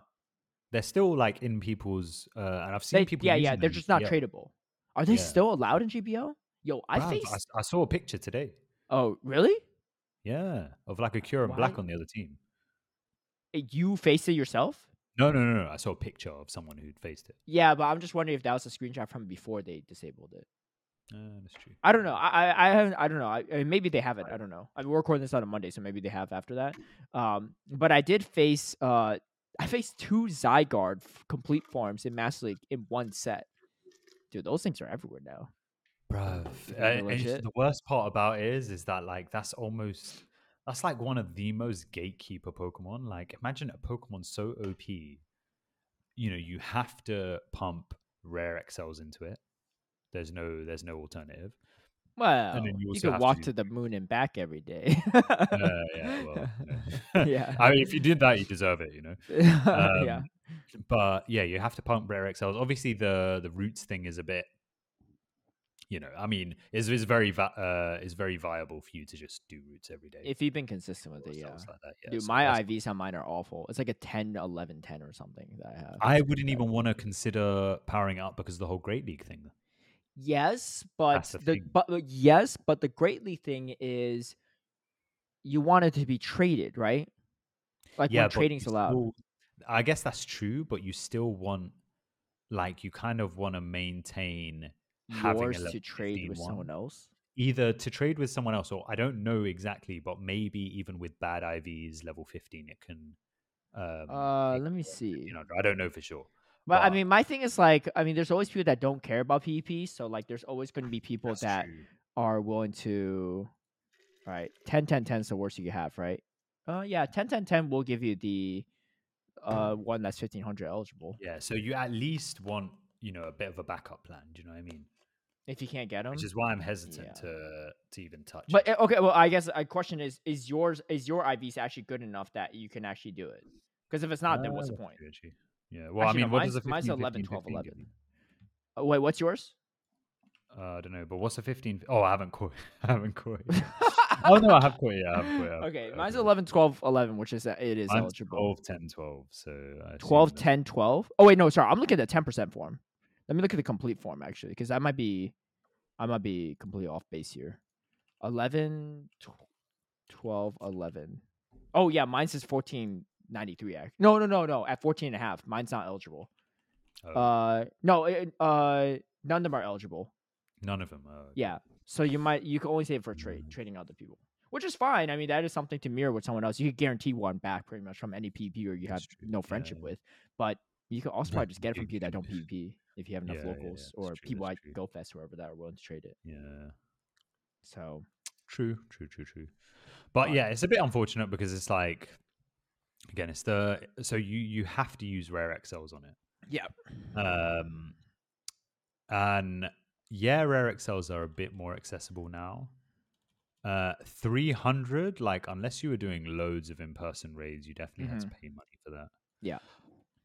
S2: They're still like in people's, uh, and I've seen
S1: They,
S2: people.
S1: yeah, yeah, they're just not tradable. Are they
S2: Yeah.
S1: still allowed in GBL? Yo, I faced.
S2: I, I saw a picture today.
S1: Oh, really?
S2: Yeah, of like a Kyurem Black on the other team.
S1: Uh, You faced it yourself?
S2: No, no, no, no. I saw a picture of someone who'd faced it.
S1: Yeah, but I'm just wondering if that was a screenshot from before they disabled it.
S2: Uh, that's true.
S1: I don't know. I I, haven't. I don't know. I, I mean, maybe they haven't. I don't know. I mean, we're recording this on a Monday, so maybe they have after that. Um, but I did face. Uh, I faced two Zygarde complete forms in Master League in one set. Dude, those things are everywhere now.
S2: Bruv. Uh,
S1: that
S2: and
S1: legit?
S2: the worst part about it is, is that like that's almost that's like one of the most gatekeeper Pokemon. Like imagine a Pokemon so OP, you know, you have to pump rare XLs into it. There's no there's no alternative.
S1: Well,
S2: then you
S1: you, could walk
S2: to-
S1: to the moon and back every day.
S2: Uh, yeah, well, yeah.
S1: Yeah.
S2: I mean, if you did that, you deserve it, you know.
S1: yeah.
S2: Um, But yeah, you have to pump rare XLs. Obviously, the the roots thing is a bit, you know, I mean, is is very va- uh, is very viable for you to just do roots every day.
S1: If you've been consistent with it, yeah.
S2: like that, yeah,
S1: Dude,
S2: so
S1: my IVs on mine are awful. It's like a 10, 11, 10 or something that I have.
S2: I wouldn't even want to consider powering up because of the whole Great League thing.
S1: Yes, but
S2: the
S1: the, but yes, but the greatly thing is you want it to be traded, right? Like when
S2: but
S1: trading's
S2: you
S1: allowed.
S2: still- I guess that's true, but you still want, like, you kind of want to maintain having a
S1: yours
S2: level
S1: to trade with
S2: one.
S1: someone else.
S2: either to trade with someone else, or I don't know exactly, but maybe even with bad IVs level fifteen, it can. Um,
S1: Uh, let me see.
S2: 1500. I don't know for sure.
S1: But I mean, my thing is like, I mean, there's always people that don't care about PvP, so like, there's always going to be people that
S2: true.
S1: are willing to. All right, 10 10 10 is the worst you have, right? Uh, yeah, 10 10 10 will give you the uh one that's 1500 eligible
S2: Yeah, so you at least want you know a bit of a backup plan. Do you know what I mean?
S1: if you can't get them.
S2: Which is why I'm hesitant
S1: yeah.
S2: to to even touch.
S1: But
S2: it.
S1: uh, okay, well, I guess a question is: Is yours is your IVs actually good enough that you can actually do it? Because if it's not, then what's
S2: Uh,
S1: the point?
S2: actually. Yeah. Well,
S1: Actually,
S2: I mean,
S1: no,
S2: what does
S1: mine's-
S2: a 15,
S1: mine's 11,
S2: 15,
S1: 12,
S2: 15
S1: 11. Oh, wait, what's yours?
S2: Uh, I don't know, but what's a 15? Oh, I haven't caught. I haven't caught. It. oh no, I have caught it. I have caught it. I have
S1: okay,
S2: caught it,
S1: mine's
S2: okay.
S1: 11, 12, 11, which is uh, it is
S2: Mine's
S1: eligible.
S2: 12, 10, 12. So I
S1: 12, 10, 12. Oh wait, no, sorry, I'm looking at the 10% form. Let me look at the complete form actually, because I might be, I might be completely off base here. 11, 12, 11. Oh yeah, mine says 1493. Act. No, no, no, no. At 14 and a half, mine's not eligible.
S2: Oh,
S1: Uh, no, it, uh, none of them are eligible.
S2: none of them. Are,
S1: Yeah, so you might you can only save for trade, trading other people, which is fine. I mean, that is something to mirror with someone else. You could guarantee one back pretty much from any PvP or you have no friendship
S2: yeah.
S1: with, but you can also probably just get it from people that don't. PvP if you have enough
S2: Yeah, yeah, yeah,
S1: locals or
S2: true,
S1: people at. GoFest whoever that are willing to trade it.
S2: yeah.
S1: So
S2: True, true, true, true. But
S1: But-
S2: yeah, it's a bit unfortunate because it's like, again, it's the so you you have to use rare XLs on it.
S1: yeah,
S2: Um, and yeah, rare XLs are a bit more accessible now. Uh, 300, like, unless you were doing loads of in person raids, you definitely had to pay money for that.
S1: Mm-hmm. Yeah.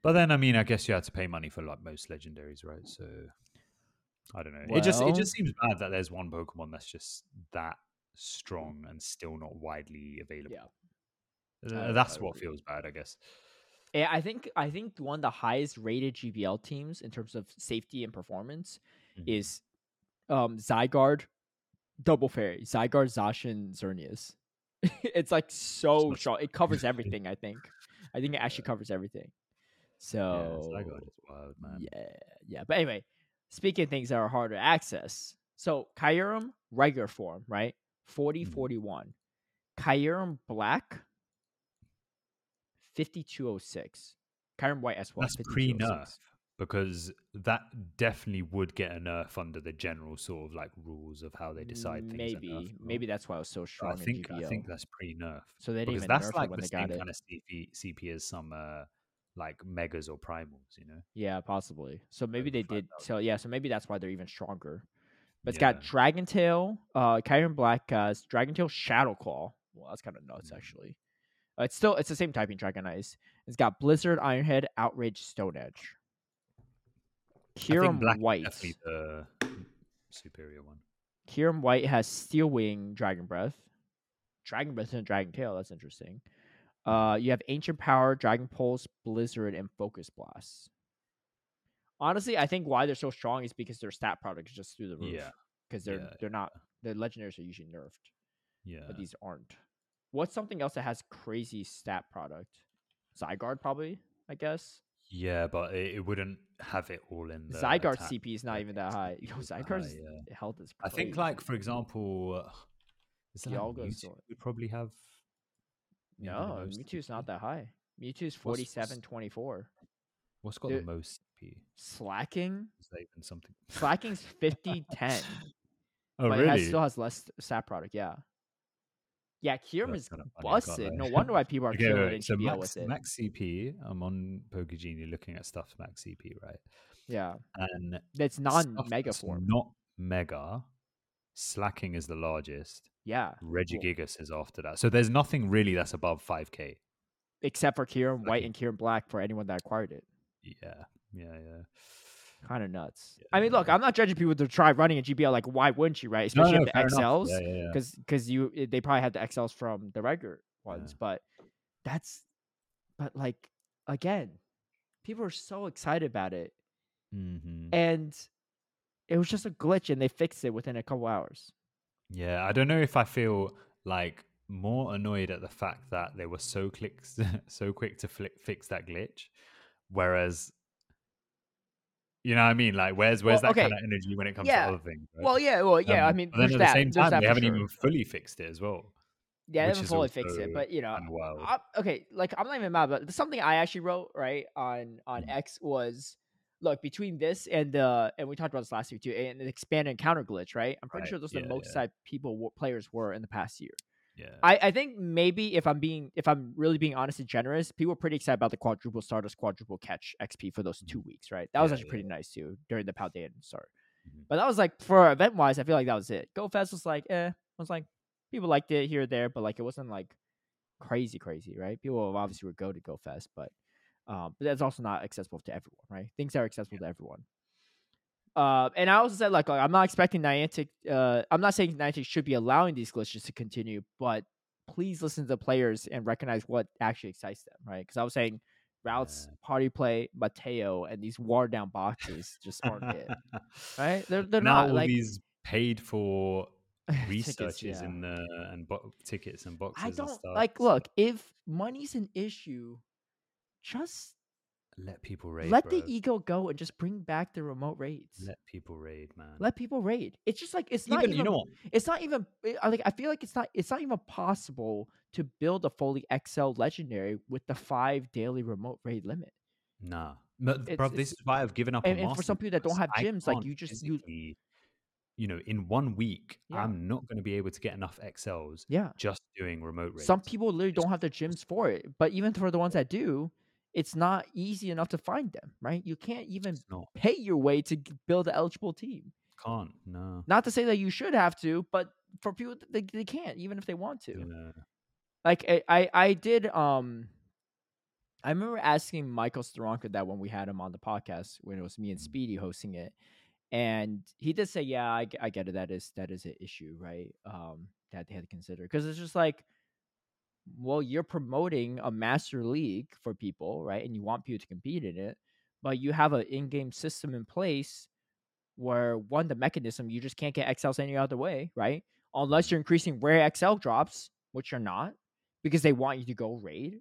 S2: But then, I mean, I guess you had to pay money for like most legendaries, right? So, I don't know. it just it just seems bad that there's one Pokemon that's just that strong and still not widely available.
S1: Yeah.
S2: Uh, That's what feels bad, I guess.
S1: Yeah, I think I think one of the highest rated GBL teams in terms of safety and performance
S2: Mhm.
S1: is um Zygarde Double Fairy. Zygarde, Zacian, Xerneas. it's like so strong. It covers everything, I think. I think it actually covers everything. So
S2: yeah, Zygarde is wild, man.
S1: yeah, yeah. But anyway, speaking of things that are harder to access. So Kyurem, regular form, right? 40
S2: Mhm.
S1: 41. Kyurem black, 5206. Kyurem white as well.
S2: That's pre nerf because that definitely would get a nerf under the general sort of like rules of how they decide things.
S1: Maybe, maybe that's why it was so
S2: But
S1: strong
S2: I think
S1: in
S2: I think that's pre nerf
S1: so they didn't
S2: because
S1: even
S2: that's
S1: nerf
S2: like the
S1: they
S2: same kind of CP, CP as some uh, like megas or primals, you know.
S1: Yeah, possibly. So maybe they did. So yeah, so maybe that's why they're even stronger. But it's
S2: Yeah.
S1: got Dragon Tail, uh, Kyurem Black, uh, Dragon Tail, Shadow Claw. Well, that's kind of nuts,
S2: Mm.
S1: actually. Uh, it's still it's the same typing Dragon Ice. It's got Blizzard, Ironhead, Outrage, Stone Edge.
S2: Is
S1: White.
S2: definitely the superior one.
S1: Kyurem White has Steel Wing, Dragon Breath, Dragon Breath, and Dragon Tail. That's interesting. Uh, you have Ancient Power, Dragon Pulse, Blizzard, and Focus Blast. Honestly, I think why they're so strong is because their stat product is just through the roof.
S2: Yeah,
S1: because they're
S2: yeah,
S1: they're not the legendaries are usually nerfed,
S2: yeah.
S1: but these aren't. What's something else that has crazy stat product? Zygarde probably, I guess.
S2: Yeah, but it, it wouldn't have it all in the
S1: Zygarde
S2: attack
S1: CP is not even that high. Yo,
S2: that
S1: Zygarde's
S2: yeah.
S1: health is.
S2: I think, like for example, uh, is it like would probably have.
S1: no, Mewtwo's not that high. Mewtwo's
S2: What's-
S1: 47, 24.
S2: What's got
S1: Dude.
S2: the most CP?
S1: Slaking,
S2: Is that even something?
S1: Slaking's 50, 10.
S2: Oh
S1: but it has, still has less stat product. Yeah. Yeah, Kyurem
S2: That's
S1: is
S2: kinda funny, I can't
S1: busted. No wonder why people are
S2: Okay,
S1: killing in
S2: so
S1: GBL
S2: max,
S1: with it.
S2: max CP. I'm on Pokegenie looking at stuff max CP, right?
S1: Yeah,
S2: And it's
S1: non-mega
S2: that's
S1: form.
S2: Not mega. Slaking is the largest.
S1: Yeah,
S2: Regigigas is after that. So there's nothing really that's above 5k.
S1: except for Kyurem White and Kyurem Black for anyone that acquired it.
S2: Yeah, yeah, yeah.
S1: Kind of nuts. I mean, look, I'm not judging people to try running a GBL. Like, why wouldn't you, right? Especially
S2: no,
S1: if the. XLs,
S2: Yeah, yeah, yeah.
S1: because because you eh, they probably had the XLs from the regular ones.
S2: Yeah.
S1: But that's, but like again, people are so excited about it,
S2: Mhm.
S1: and it was just a glitch, and they fixed it within a couple hours.
S2: Yeah, I don't know if I feel like more annoyed at the fact that they were so clicks so quick to fix that glitch, whereas you know what I mean? Like, where's where's
S1: Well,
S2: that kind of energy when it comes
S1: Yeah.
S2: to other things? right?
S1: Well, yeah, well, yeah. I
S2: Um,
S1: mean,
S2: but then at
S1: that.
S2: the same time, they haven't
S1: sure.
S2: even fully fixed it as well.
S1: Yeah, they haven't fully fixed it, but you know. I, okay, like I'm not even mad, but something I actually wrote right on on
S2: Mm.
S1: X was look between this and the and we talked about this last week too, and an expanded encounter glitch, right? I'm pretty
S2: Right,
S1: sure those are
S2: yeah,
S1: the most
S2: yeah.
S1: excited people w- players were in the past year.
S2: Yeah,
S1: I, I think maybe if I'm being if I'm really being honest and generous, people were pretty excited about the quadruple Stardust quadruple catch XP for those
S2: Mhm.
S1: two weeks, right? That was
S2: Yeah,
S1: actually pretty nice too during the Paldean start.
S2: Mhm.
S1: But that was like for event wise, I feel like that was it. Go Fest was like, eh, I was like people liked it here or there, but like it wasn't like crazy, crazy, right? People obviously would go to Go Fest, but um, but that's also not accessible to everyone, right? Things that are accessible to everyone. Uh, and I also said like, like, I'm not expecting Niantic. Uh, I'm not saying Niantic should be allowing these glitches to continue, but please listen to the players and recognize what actually excites them, right? Because I was saying routes,
S2: Yeah.
S1: party play, Mateo, and these watered down boxes just aren't it, right? They're they're
S2: now
S1: not
S2: all
S1: like
S2: these paid for researches
S1: yeah.
S2: and the and bo- tickets and boxes.
S1: I don't
S2: stuff,
S1: like. Look, if money's an issue, just
S2: let people raid.
S1: let
S2: bro.
S1: the ego go and just bring back the remote raids.
S2: Let people raid, man.
S1: Let people raid. It's just like it's not
S2: even, you know what?
S1: It's not even. I- I like. I feel like it's not. It's not even possible to build a fully XL legendary with the five daily remote raid limit.
S2: Nah, no,
S1: It's-
S2: bro. This is why I've given up.
S1: and-
S2: on
S1: and for some people that don't have gyms, like, you just- you-
S2: you know, in one week,
S1: Yeah.
S2: I'm not going to be able to get enough XLs
S1: Yeah.
S2: just doing remote raids.
S1: Some people literally don't have the gyms for it. But even for the ones that do, it's not easy enough to find them. Right? You can't even pay your way to build an eligible team.
S2: can't no.
S1: Not to say that you should have to, but for people th- they, they can't even if they want to.
S2: Yeah.
S1: Like I, I I did um I remember asking Michael Steranka that when we had him on the podcast when it was me and
S2: Mhm.
S1: Speedy hosting it. And he did say, "Yeah, I get it. That is that is an issue, right? Um, that they had to consider because it's just like well, you're promoting a master league for people, right? And you want people to compete in it, but you have an in-game system in place where one, the mechanism you just can't get XLs any other way, right? Unless mm-hmm. you're increasing rare XL drops, which you're not, because they want you to go raid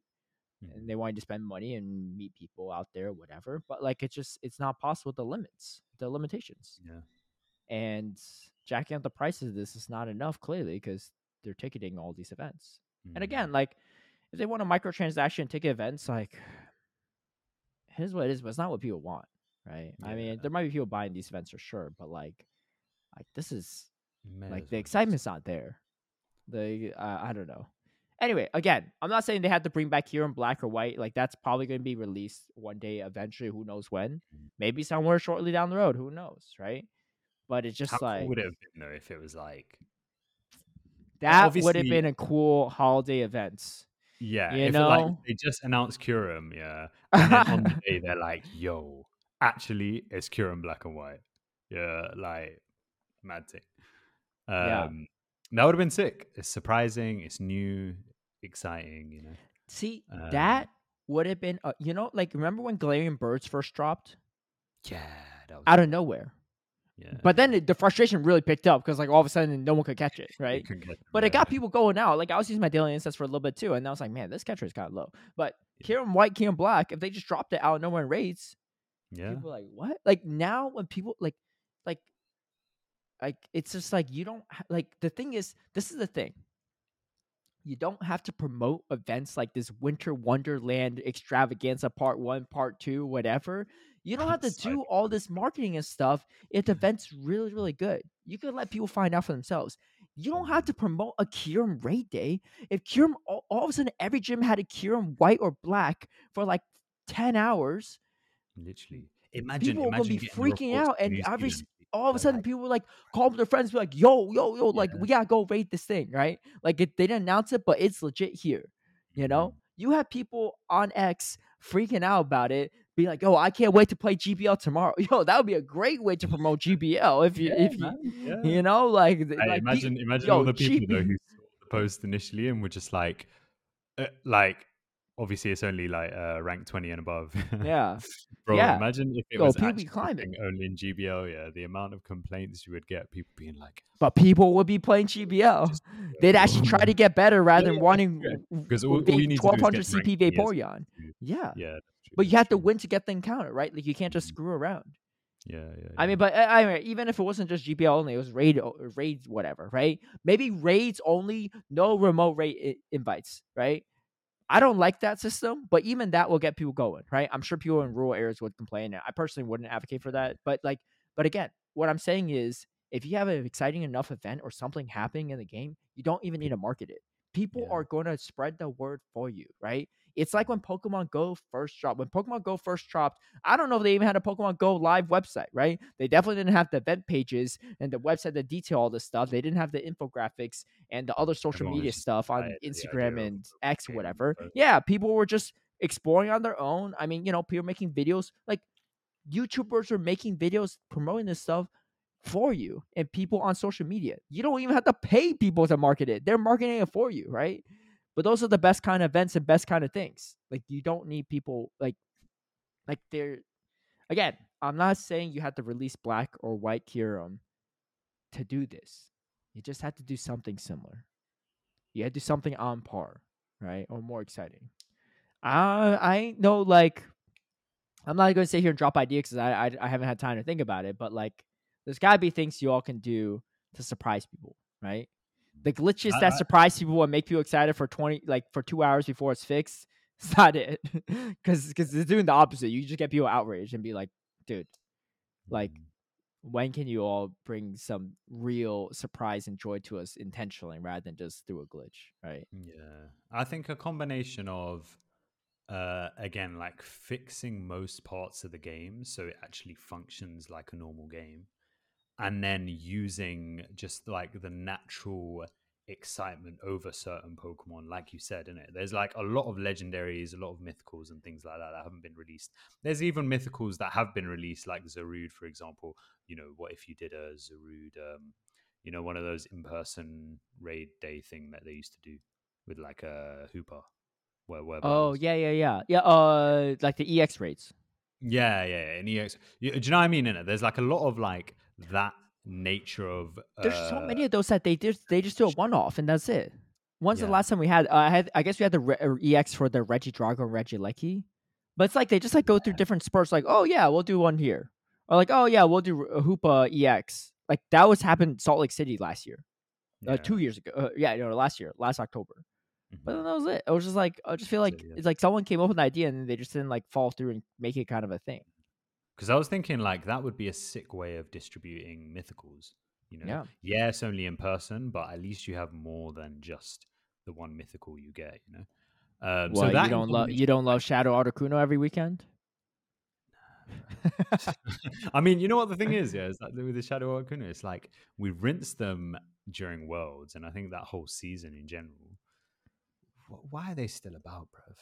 S1: and mm-hmm. they want you to spend money and meet people out there, whatever. But like it's just it's not possible the limits, the limitations.
S2: Yeah.
S1: And jacking up the prices of this is not enough, clearly, because they're ticketing all these events. And
S2: Mm.
S1: again, like if they want a microtransaction ticket events, like here's what it is, but it's not what people want, right? I mean, there might be people buying these events for sure, but like, like this is
S2: May
S1: like the
S2: well
S1: excitement's not there. The uh, I don't know. Anyway, again, I'm not saying they have to bring back Kyurem black or white. Like that's probably going to be released one day eventually. Who knows when?
S2: Mm.
S1: Maybe somewhere shortly down the road. Who knows, right? But it's just
S2: How
S1: like
S2: would it have been though if it was like
S1: that would have been a cool holiday event.
S2: yeah,
S1: You
S2: if it, like
S1: know?
S2: they just announced Kyurem, yeah, and then on the day they're like, "Yo, actually, it's Kyurem black and white." Yeah, like mad thing. Um,
S1: Yeah.
S2: that would have been sick. It's surprising. It's new, exciting. You know.
S1: See,
S2: Um,
S1: that would have been, uh, you know, like remember when Galarian Birds first dropped
S2: Yeah, that was
S1: out of nowhere?
S2: Yeah.
S1: But then it, the frustration really picked up because like all of a sudden no one could catch it, right?
S2: couldn't get them,
S1: But it got people going out. Like I was using my daily instance for a little bit too, and I was like, man, this catcher is kind of low. But
S2: Yeah.
S1: Kyurem White, Kyurem Black, if they just dropped it out of nowhere in raids,
S2: Yeah,
S1: people like, what? Like now when people like, like, like it's just like you don't like the thing is this is the thing. You don't have to promote events like this Winter Wonderland extravaganza part one, part two, whatever. You don't have to do all this marketing and stuff if the event's really, really good. You could let people find out for themselves. You don't have to promote a Kyurem raid day. If Kyurem all, all of a sudden every gym had a Kyurem white or black for like 10 hours,
S2: literally. Imagine,
S1: People are gonna be freaking out, and every all of a sudden people were like call their friends be like yo yo yo like
S2: Yeah.
S1: we gotta go raid this thing right like it, they didn't announce it but it's legit here you know
S2: Mhm.
S1: you have people on x freaking out about it be like oh i can't wait to play gbl tomorrow. Yo that would be a great way to promote gbl if you
S2: Yeah,
S1: if you
S2: man, yeah.
S1: you know like,
S2: Hey,
S1: like pe-
S2: imagine, imagine
S1: yo,
S2: all the people though who saw the post initially and were just like, uh, like, obviously it's only like uh, rank twenty and above.
S1: yeah
S2: bro.
S1: yeah.
S2: Imagine if it was
S1: people be
S2: actually
S1: climbing.
S2: only in GBL. Yeah, the amount of complaints you would get, people being like,
S1: but people would be playing gbl
S2: Just-
S1: they'd actually try to get better rather
S2: Yeah,
S1: than
S2: yeah,
S1: wanting
S2: because all, all you need to do is
S1: 1200
S2: get ranked
S1: cp vaporeon yeah
S2: Yeah,
S1: But you have to win to get the encounter, right? Like you can't just
S2: Mhm.
S1: screw around.
S2: Yeah, yeah.
S1: I mean, but I mean, even if it wasn't just GBL only, it was raid, raids, whatever, right? Maybe raids only, no remote raid I- invites, right? I don't like that system, but even that will get people going, right? I'm sure people in rural areas would complain. I personally wouldn't advocate for that, but like, but again, what I'm saying is, if you have an exciting enough event or something happening in the game, you don't even need to market it. People
S2: Yeah.
S1: are going to spread the word for you, right? It's like when Pokemon Go first dropped. When Pokemon Go first dropped, I don't know if they even had a Pokemon Go live website, right? They definitely didn't have the event pages and the website that detail all this stuff. They didn't have the infographics and the other social media stuff on
S2: excited for the
S1: Instagram and X, whatever. Yeah, people were just exploring on their own. I mean, you know, people making videos like YouTubers are making videos promoting this stuff for you and people on social media. You don't even have to pay people to market it. They're marketing it for you, right? But those are the best kind of events and best kind of things. Like you don't need people like like they're again, I'm not saying you have to release black or white Kyurem to do this. You just have to do something similar. You had to do something on par, right? Or more exciting. I I know like I'm not gonna sit here and drop ideas because I, I I haven't had time to think about it, but like there's gotta be things you all can do to surprise people, right? The glitches that surprise people and make people excited for twenty like for two hours before it's fixed. It's not it, because because it's doing the opposite. You just get people outraged and be like, dude, like
S2: Mm.
S1: when can you all bring some real surprise and joy to us intentionally rather than just through a glitch, right?
S2: Yeah, I think a combination of, uh, again, like fixing most parts of the game so it actually functions like a normal game, and then using just like the natural excitement over certain Pokemon, like you said, in it. There's like a lot of legendaries, a lot of mythicals, and things like that that haven't been released. There's even mythicals that have been released, like Zarude, for example. You know, what if you did a Zarude, um, you know, one of those in-person raid day thing that they used to do with like a Hoopa. Where where
S1: Oh yeah, yeah, yeah, yeah. Uh, like the EX rates.
S2: yeah yeah yeah. And EX, you, do you know what I mean? In it, there's like a lot of like that nature of.
S1: There's so
S2: uh,
S1: many of those that they just they just do a one off and that's it. When's the last time we had? Uh, I had I guess we had the Re- uh, EX for the Regidrago and Regieleki, but it's like they just like go through different spurts. Like oh yeah, we'll do one here, or like oh yeah, we'll do a Hoopa EX. Like that was happened Salt Lake City last year, uh, two years ago. Uh, yeah, no, last year, last October. But
S2: mhm.
S1: then that was it. It was just like I just feel like
S2: yeah.
S1: it's like someone came up with an idea and they just didn't like fall through and make it kind of a thing.
S2: Because I was thinking like that would be a sick way of distributing mythicals. You know,
S1: Yeah.
S2: yes, only in person, but at least you have more than just the one mythical you get. You know, um,
S1: Well,
S2: so that
S1: you don't love you don't love Shadow Articuno every weekend.
S2: I mean, you know what the thing is, yeah, is that with the Shadow Articuno, it's like we rinse them during Worlds, and I think that whole season in general. Why are they still about, bruv?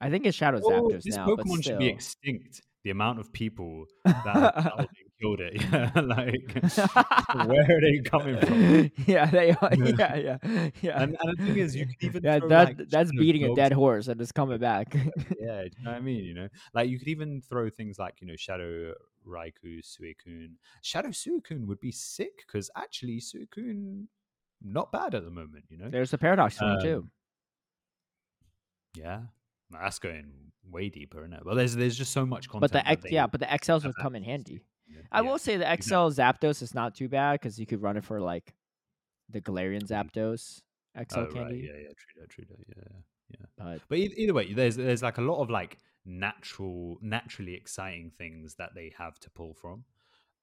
S1: I think it's Shadow
S2: Oh,
S1: Zapdos
S2: this
S1: now,
S2: Pokemon should be extinct. The amount of people that have battled and killed it, yeah, like where are they coming from?
S1: yeah, they are. Yeah, yeah, yeah.
S2: And, and the thing is, you could even
S1: yeah,
S2: throw,
S1: that
S2: like,
S1: that's beating a dead horse and it's coming back.
S2: yeah, do you know what I mean? You know, like you could even throw things like you know Shadow Raikou, Suicune. Shadow Suicune would be sick because actually Suicune not bad at the moment. You know,
S1: There's a paradox him too.
S2: Um, yeah, that's going way deeper, isn't it? Well, there's there's just so much content.
S1: But the X,
S2: they
S1: yeah, but the XLs would come in handy.
S2: know?
S1: I will say the XL Zapdos is not too bad because you could run it for like the Galarian Zapdos XL
S2: Oh, right,
S1: candy.
S2: yeah, yeah, true that, true that, yeah.
S1: But
S2: But e- either way, there's there's like a lot of like natural, naturally exciting things that they have to pull from,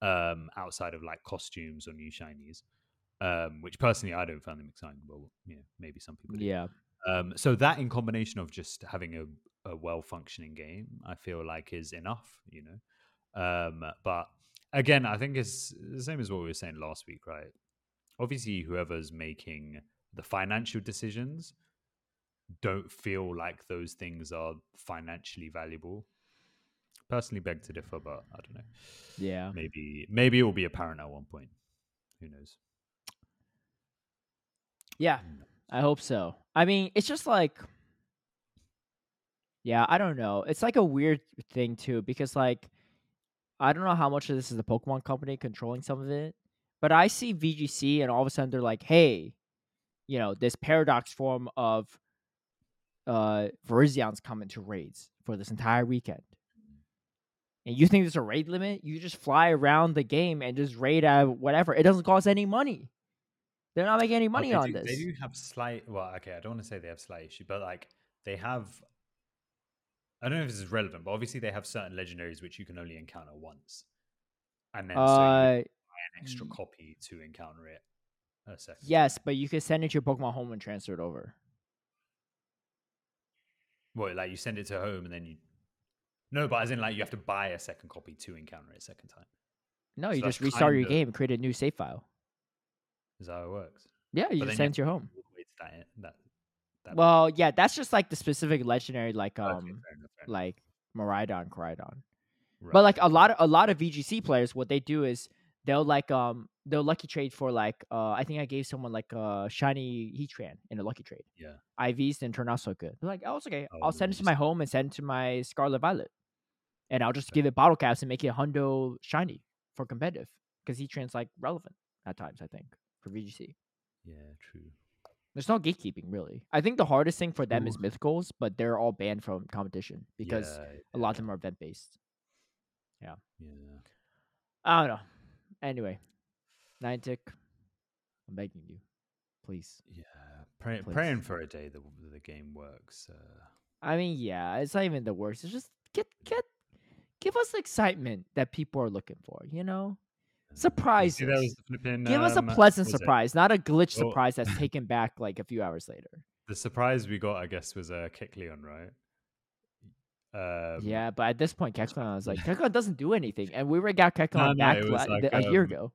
S2: um, outside of like costumes or new shinies, um, which personally I don't find them exciting. But you know, maybe some people. do.
S1: yeah,
S2: Um, so that in combination of just having a, a well functioning game, I feel like is enough. You know, um, but again, I think it's the same as what we were saying last week, right? Obviously, whoever's making the financial decisions don't feel like those things are financially valuable. Personally, beg to differ, but I don't know.
S1: yeah.
S2: Maybe maybe it will be apparent at one point. Who knows?
S1: Yeah,
S2: Mm.
S1: I hope so. I mean, it's just like, yeah, I don't know. It's like a weird thing too because like, I don't know how much of this is the Pokemon Company controlling some of it, but I see VGC and all of a sudden they're like, hey, you know, this paradox form of uh Virizions coming to raids for this entire weekend. And you think there's a raid limit? You just fly around the game and just raid at whatever. It doesn't cost any money. They're not making any money on
S2: do,
S1: this.
S2: They do have slight. Well, okay, I don't want to say they have slight issue, but like they have. I don't know if this is relevant, but obviously they have certain legendaries which you can only encounter once, and then so
S1: Uh,
S2: buy an extra copy to encounter it a second.
S1: yes, but you can send it to your Pokemon home and transfer it over.
S2: Well, like you send it to home and then you. No, but as in like you have to buy a second copy to encounter it a second time.
S1: No,
S2: So
S1: you just restart your
S2: of-
S1: game and create a new save file.
S2: Is that how it works?
S1: Yeah, you
S2: But
S1: just send it to your home.
S2: all the way to that, that, that
S1: Well, yeah, that's just like the specific legendary, like um,
S2: Okay, fair enough, fair enough.
S1: like Miraidon, Koraidon.
S2: Right,
S1: But like a lot of a lot of VGC players, what they do is they'll like um they'll lucky trade for like uh I think I gave someone like a shiny Heatran in a lucky trade.
S2: Yeah.
S1: IVs didn't turn out so good. They're like, oh, it's okay.
S2: Oh,
S1: I'll send it to my home and send it to my Scarlet Violet, and I'll just give it bottle caps and make it Hundo shiny for competitive because Heatran's like relevant at times. I think for VGC.
S2: Yeah, true.
S1: There's no gatekeeping really. I think the hardest thing for them is mythicals, but they're all banned from competition because
S2: yeah,
S1: a lot of them are event based.
S2: Yeah. Yeah.
S1: I don't know. Anyway, Niantic, I'm begging you, please.
S2: Yeah, pray,
S1: Please.
S2: praying for a day that the game works. Uh,
S1: I mean, yeah, it's not even the worst. It's just get get give us excitement that people are looking for. You know, surprise
S2: that was flipping,
S1: Give us a
S2: um,
S1: pleasant
S2: was it?
S1: surprise, not a glitch
S2: Well-
S1: surprise that's taken back like a few hours later.
S2: The surprise we got, I guess, was uh, Kecleon, right? Um,
S1: yeah, but at this point, Kecleon was like, Kecleon doesn't do anything, and we already got Kecleon
S2: No, no,
S1: back la-
S2: like,
S1: a year
S2: um,
S1: ago.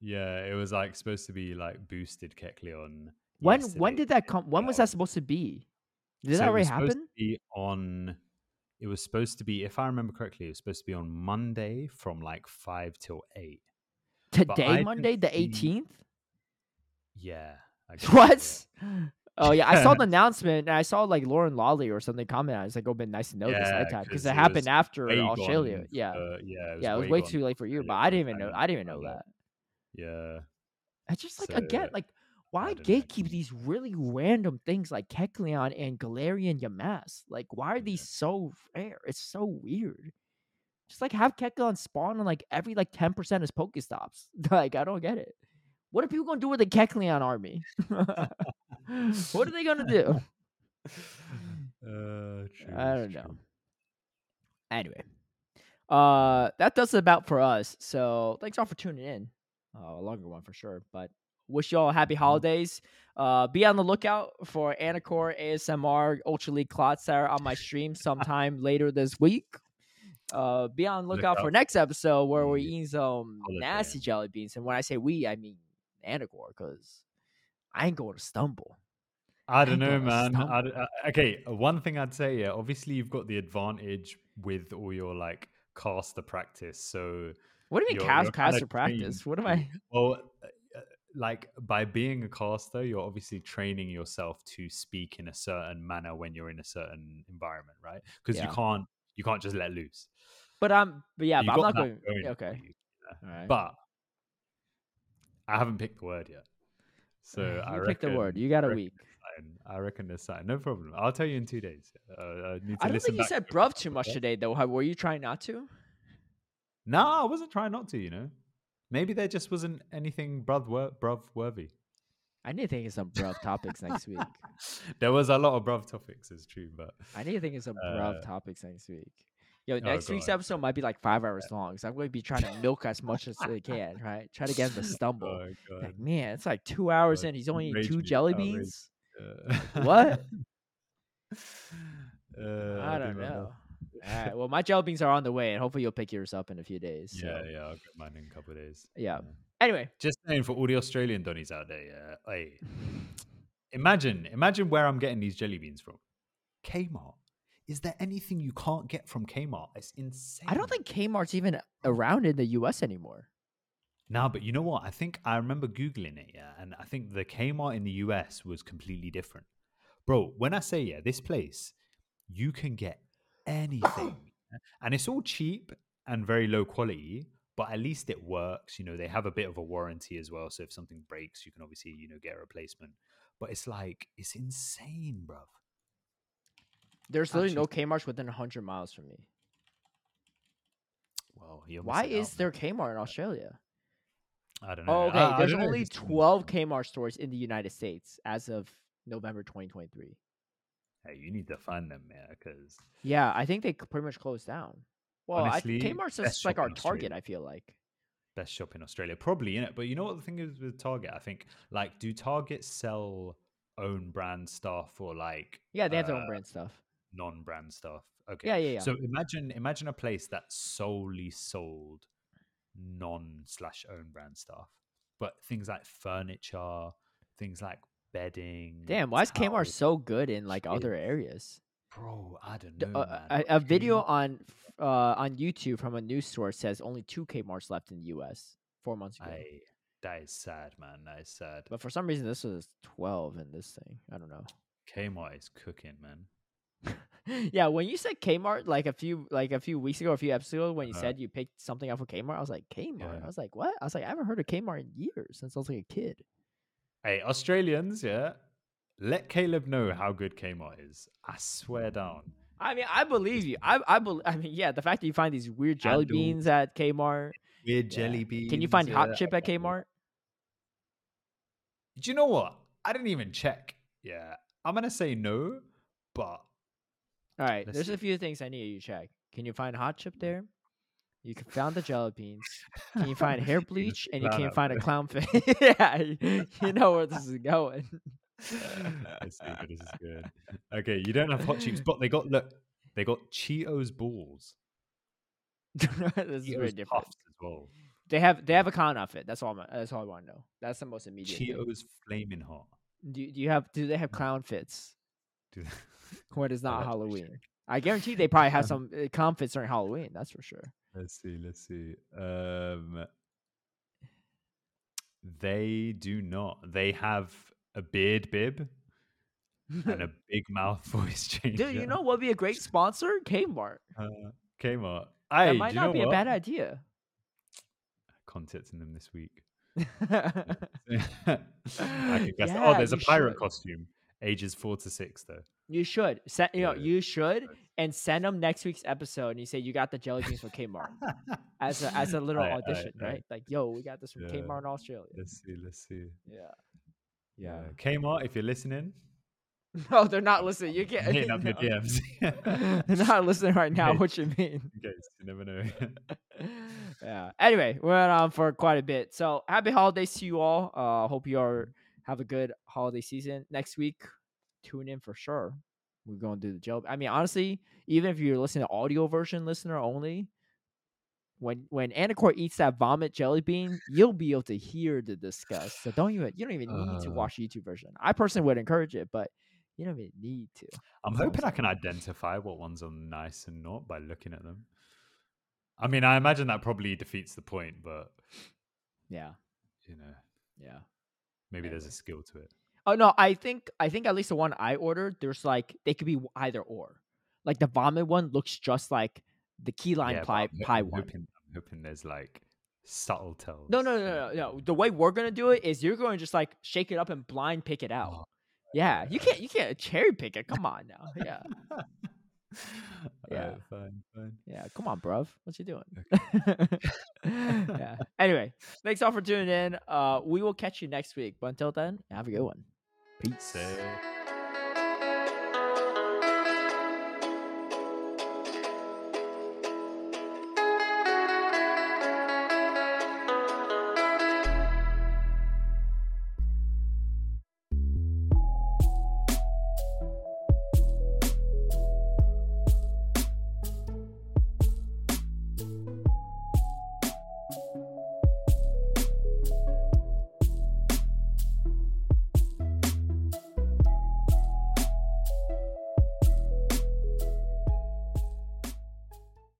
S2: Yeah, it was like supposed to be like boosted Kecleon.
S1: When when did that come? When was that supposed to be? Did
S2: So
S1: that already happen?
S2: On. It was supposed to be, if I remember correctly, it was supposed to be on Monday from like five till eight.
S1: Today, Monday, the eighteenth.
S2: Yeah. I yeah.
S1: What? Oh yeah, I saw the announcement and I saw like Lauren Lawley or something comment. I was like, "Oh, been nice to know this
S2: Yeah,
S1: ahead time because
S2: 'cause
S1: it
S2: it
S1: happened after Australia."
S2: gone
S1: Yeah,
S2: for- yeah,
S1: yeah, it was way
S2: gone
S1: too late for you, but I didn't even know. I didn't even know that.
S2: Yeah,
S1: I just like again, like why
S2: don't know.
S1: gatekeep these really random things like Kecleon and Galarian Yamask? Like, why are these so rare? It's so weird. Just like have Kecleon spawn on like every like ten percent is Pokestops. Like, I don't get it. What are people gonna do with the Kecleon army? what are they gonna do?
S2: uh, true,
S1: I don't know.
S2: true.
S1: Anyway, uh, that does it about for us. So thanks all for tuning in. Uh, a longer one for sure, but wish you all happy
S2: Mhm.
S1: holidays. Uh, be on the lookout for Anicor ASMR Ultra League Clodsire on my stream sometime later this week. Uh, be on the
S2: Look
S1: lookout for next episode where we're eating some nasty jelly beans. And when I say we, I mean Anicor, because I ain't going to stumble.
S2: I don't
S1: ain't
S2: know, man. I d- uh, okay, uh, one thing I'd say, yeah, obviously you've got the advantage with all your like caster practice. So
S1: What do you mean
S2: you're,
S1: cast,
S2: you're
S1: caster practice?
S2: trained
S1: What am I?
S2: Well, uh, like by being a caster, you're obviously training yourself to speak in a certain manner when you're in a certain environment, right? Because
S1: Yeah.
S2: you can't you can't just let loose.
S1: But I'm, but yeah, but I'm not going.
S2: going
S1: yeah, okay.
S2: you,
S1: All right.
S2: But I haven't picked the word yet. So
S1: you
S2: I
S1: pick the word. You got a week.
S2: I reckon there's something. No problem. I'll tell you in two days. Uh, I need to
S1: I don't think you said bruv too much today, though. How- Were you trying not to?
S2: No, I wasn't trying not to. You know, maybe there just wasn't anything bruv bruv worthy.
S1: I need to think of some bruv topics next week.
S2: there was a lot of bruv topics. It's true, but
S1: I need to think of some bruv
S2: Uh,
S1: topics next week. Yo, next week's
S2: God.
S1: episode might be like five hours long, so I'm going to be trying to milk as much as I can, right? Try to get him to stumble.
S2: oh
S1: Like, man, it's like two hours
S2: God,
S1: in. He's only eating two jelly beans. What?
S2: uh,
S1: I
S2: do
S1: don't know. All right. Well, my jelly beans are on the way, and hopefully you'll pick yours up in a few days.
S2: Yeah,
S1: so-
S2: yeah, I'll get mine in a couple of days.
S1: Yeah. Anyway,
S2: Just saying for all the Australian Donnies out there, yeah. Hey, imagine, imagine where I'm getting these jelly beans from. Kmart. Is there anything you can't get from Kmart? It's insane.
S1: I don't think Kmart's even around in the U.S. anymore.
S2: No, but you know what? I think I remember Googling it, yeah, and I think the Kmart in the US was completely different. Bro, when I say, yeah, this place, you can get anything. and it's all cheap and very low quality, but at least it works. You know, they have a bit of a warranty as well. So if something breaks, you can obviously, you know, get a replacement. But it's like, it's insane, bruv.
S1: There's literally no Kmart's within 100 miles from me.
S2: Well, you're
S1: Why
S2: out,
S1: is there. Kmart in uh, Australia?
S2: I don't know.
S1: Oh, okay.
S2: I
S1: There's
S2: don't know
S1: only 12 Kmart stores in the United States as of November 2023.
S2: Hey, you need to find them, man, because
S1: Yeah, I think they pretty much closed down. Well,
S2: Honestly,
S1: I, Kmart's just like our target. I feel like.
S2: best shop in Australia, probably in it. But you know what the thing is with Target? I think like, do Target sell own brand stuff or like
S1: Yeah, they have their own
S2: uh,
S1: brand stuff.
S2: non-brand stuff? Okay,
S1: Yeah, yeah, yeah.
S2: So imagine imagine a place that solely sold non slash own brand stuff, but things like furniture, things like bedding.
S1: Damn, why is Kmart so good in like other areas?
S2: Bro, I don't know.
S1: uh,
S2: man.
S1: a, a video on uh, on YouTube from a news source says only two Kmart's left in the U.S. four months ago.
S2: I, that is sad, man. That is sad.
S1: But for some reason, this was 12 in this thing. I don't know.
S2: Kmart is cooking, man.
S1: yeah, when you said Kmart like a few like a few weeks ago, a few episodes ago, when you
S2: Uh-huh.
S1: said you picked something up from Kmart, I was like Kmart.
S2: Yeah.
S1: I was like, what? I was like, I haven't heard of Kmart in years since I was like a kid.
S2: Hey, Australians, yeah. Let Caleb know how good Kmart is. I swear down.
S1: I mean, I believe you. I I believe. I mean, yeah, the fact that you find these weird jelly
S2: Handle.
S1: beans at Kmart.
S2: Weird
S1: yeah.
S2: jelly beans.
S1: Can you find hot
S2: uh,
S1: chip at. Kmart?
S2: Do you know what? I didn't even check. Yeah. I'm gonna say no, but
S1: All right, there's
S2: see.
S1: a few things I need you to check. Can you find hot chip there? You can find the jelly beans. Can you find hair bleach? And you can find a clown face. yeah, you know where this is going.
S2: This is good. Okay, you don't have hot cheeks, but they got look, they got Cheetos balls.
S1: this is very different.
S2: as well.
S1: They have they have a clown outfit. That's all. I'm, that's all I want to know. That's the most immediate. thing.
S2: Cheetos flaming hot.
S1: Do, do you have? Do they have clown fits
S2: Dude,
S1: when it's not
S2: have to
S1: Halloween? I guarantee they probably have some uh, clown fits during Halloween. That's for sure.
S2: Let's see. Let's see. Um, they do not. They have a beard bib. and a big mouth voice changer.
S1: Dude, you know what would be a great sponsor? Kmart.
S2: uh, Kmart.
S1: That might not be a bad idea.
S2: Contacting them this week. I can guess.
S1: Yeah,
S2: oh, there's a pirate
S1: should.
S2: costume. Ages four to six, though.
S1: You should. Send, you know,
S2: Yeah.
S1: you should and send them next week's episode and you say you got the jelly beans from Kmart as a as a little audition, right? Like, yo, we got this from
S2: Yeah.
S1: Kmart in Australia.
S2: Let's see. Let's see.
S1: Yeah.
S2: Yeah. Kmart, if you're listening,
S1: No, they're not listening. You can't.
S2: hitting up your. DMs.
S1: They're not listening right now. What you mean?
S2: In case, you never know.
S1: yeah. Anyway, we went on for quite a bit. So happy holidays to you all. Uh, hope you are have a good holiday season. Next week, tune in for sure. We're going to do the job. I mean, honestly, even if you're listening to audio version listener only, when when Anicor eats that vomit jelly bean, you'll be able to hear the disgust. So don't even you don't even need to
S2: Uh.
S1: watch YouTube version. I personally would encourage it, but you don't even need to.
S2: I'm
S1: That's
S2: hoping I can identify what ones are nice and not by looking at them. I mean, I imagine that probably defeats the point, but
S1: Yeah.
S2: you know,
S1: Yeah.
S2: maybe there's a skill to it.
S1: Oh no, I think I think at least the one I ordered, there's like they could be either or. Like the vomit one looks just like the key lime
S2: Yeah,
S1: pie
S2: I'm ho-
S1: pie one.
S2: Hoping, I'm hoping there's like subtle tells.
S1: No, no, no, no, no. The way we're gonna do it is you're going to just like shake it up and blind pick it out.
S2: Oh,
S1: yeah, you can't you can't cherry pick it. Come on now. Yeah, Yeah.
S2: Alright, fine, fine.
S1: yeah. Come on, bruv. What you doing? yeah. Anyway, thanks all for tuning in. Uh, we will catch you next week. But until then, have a good one. Peace.
S2: Say.